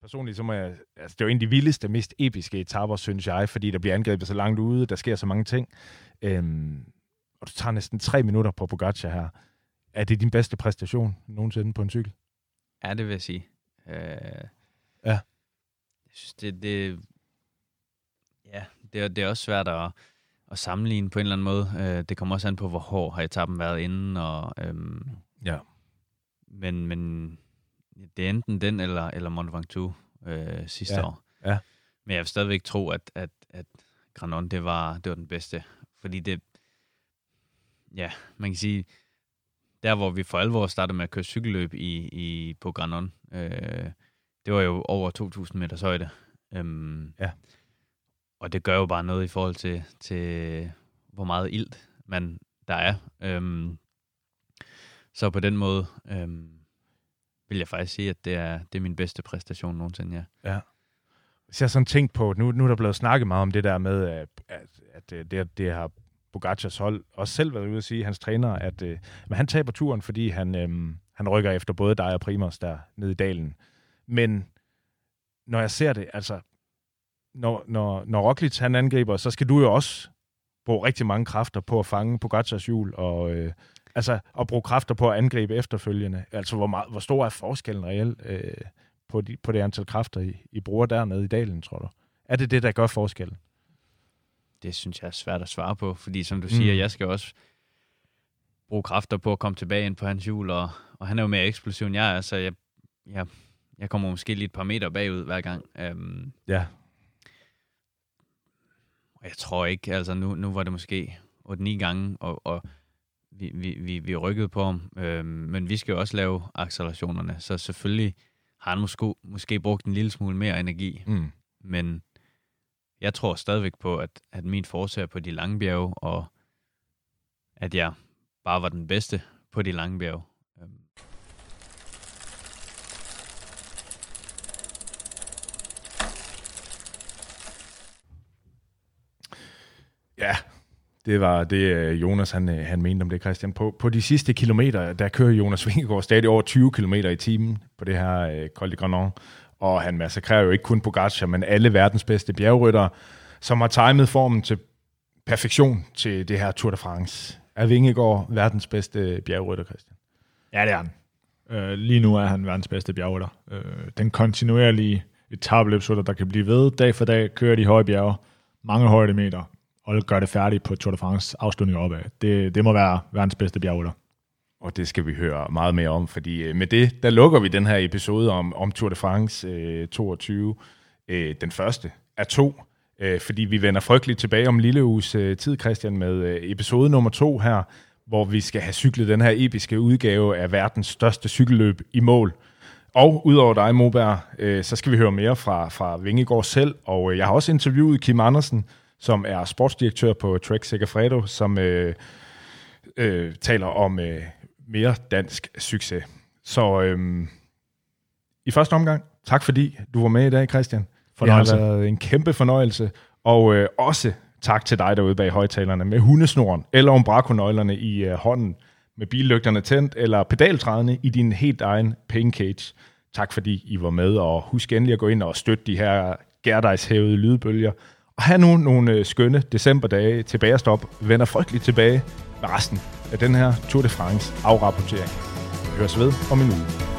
Personligt så må jeg, altså det er jo en af de vildeste, mest episke etapper, synes jeg, fordi der bliver angrebet så langt ude, der sker så mange ting. Øhm, og du tager næsten tre minutter på Pogacar her. Er det din bedste præstation nogensinde på en cykel? Ja, det vil jeg sige. Øh, Ja. Synes, det, det, ja, det, er, det er også svært at, at sammenligne på en eller anden måde. Øh, det kommer også an på, hvor hård har etappen været inden. Og, øhm, Ja. men, men det er enten den eller, eller Mont Ventoux øh, sidste Ja, år. ja. Men jeg vil stadigvæk tro, at, at, at Granon, det var, det var den bedste. Fordi det, ja, man kan sige, der hvor vi for alvor startede med at køre cykelløb i, i, på Granon, øh, det var jo over 2.000 meters højde. Øhm, ja. Og det gør jo bare noget i forhold til, til hvor meget ilt man der er. Øhm, så på den måde øhm, vil jeg faktisk sige, at det er, det er min bedste præstation nogensinde, ja. Ja. Hvis jeg sådan tænkt på, nu, nu er der blevet snakket meget om det der med, at, at, at øh, det, det har Bogacars hold også selv været ude at sige, hans træner, at øh, men han taber turen, fordi han, øh, han rykker efter både dig og Primos der nede i dalen. Men når jeg ser det, altså, når, når, når Roglic han angriber, så skal du jo også bruge rigtig mange kræfter på at fange Pogacars hjul, og øh, altså at bruge kræfter på at angribe efterfølgende. Altså, hvor, meget, hvor stor er forskellen reelt øh, på, de, på det antal kræfter, I, I bruger dernede i dalen, tror du? Er det det, der gør forskellen? Det synes jeg er svært at svare på, fordi som du mm. siger, jeg skal også bruge kræfter på at komme tilbage ind på hans hjul, og, og han er jo mere eksplosiv end jeg er, så jeg, jeg, jeg kommer måske lige et par meter bagud hver gang. Um, ja. Og jeg tror ikke, altså nu, nu var det måske 8-9 gange, og, og vi, vi, vi, vi rykkede på ham, øhm, men vi skal jo også lave accelerationerne, så selvfølgelig har han måske, måske brugt en lille smule mere energi, mm. men jeg tror stadigvæk på, at, at min forsøg på de lange bjerge, og at jeg bare var den bedste på de lange bjerge. Ja, det var det, øh, Jonas han, øh, han mente om det, Christian. På, på de sidste kilometer, der kører Jonas Vingegaard stadig over 20 km i timen på det her øh, Col de Granon. Og han massakrerer jo ikke kun Pogacar, men alle verdens bedste bjergryttere, som har timet formen til perfektion til det her Tour de France. Er Vingegaard verdens bedste bjergrytter, Christian? Ja, det er han. Øh, lige nu er han verdens bedste bjergrytter. Øh, den kontinuerlige etabløbsrytter, der kan blive ved dag for dag, kører de høje bjerge, mange højdemeter, og gør det færdigt på Tour de France afslutning opad. Det, det må være verdens bedste bjergrytter. Og det skal vi høre meget mere om, fordi øh, med det, der lukker vi den her episode om, om Tour de France øh, 22. Øh, den første af to, øh, fordi vi vender frygteligt tilbage om lille uges øh, tid, Christian, med øh, episode nummer to her, hvor vi skal have cyklet den her episke udgave af verdens største cykelløb i mål. Og udover dig, Moberg, øh, så skal vi høre mere fra, fra Vingegaard selv, og øh, jeg har også interviewet Kim Andersen, som er sportsdirektør på Trek Segafredo, som øh, øh, taler om øh, mere dansk succes. Så øh, i første omgang, tak fordi du var med i dag, Christian. Fornøjelse. Det har været en kæmpe fornøjelse. Og øh, også tak til dig derude bag højtalerne med hundesnoren eller umbrakonøglerne i øh, hånden, med billygterne tændt eller pedaltrædende i din helt egen pain cage. Tak fordi I var med, og husk endelig at gå ind og støtte de her gærdejshævede lydbølger, og have nu nogle øh, skønne decemberdage tilbage stop, vender frygteligt tilbage med resten af den her Tour de France afrapportering. Vi høres ved om en uge.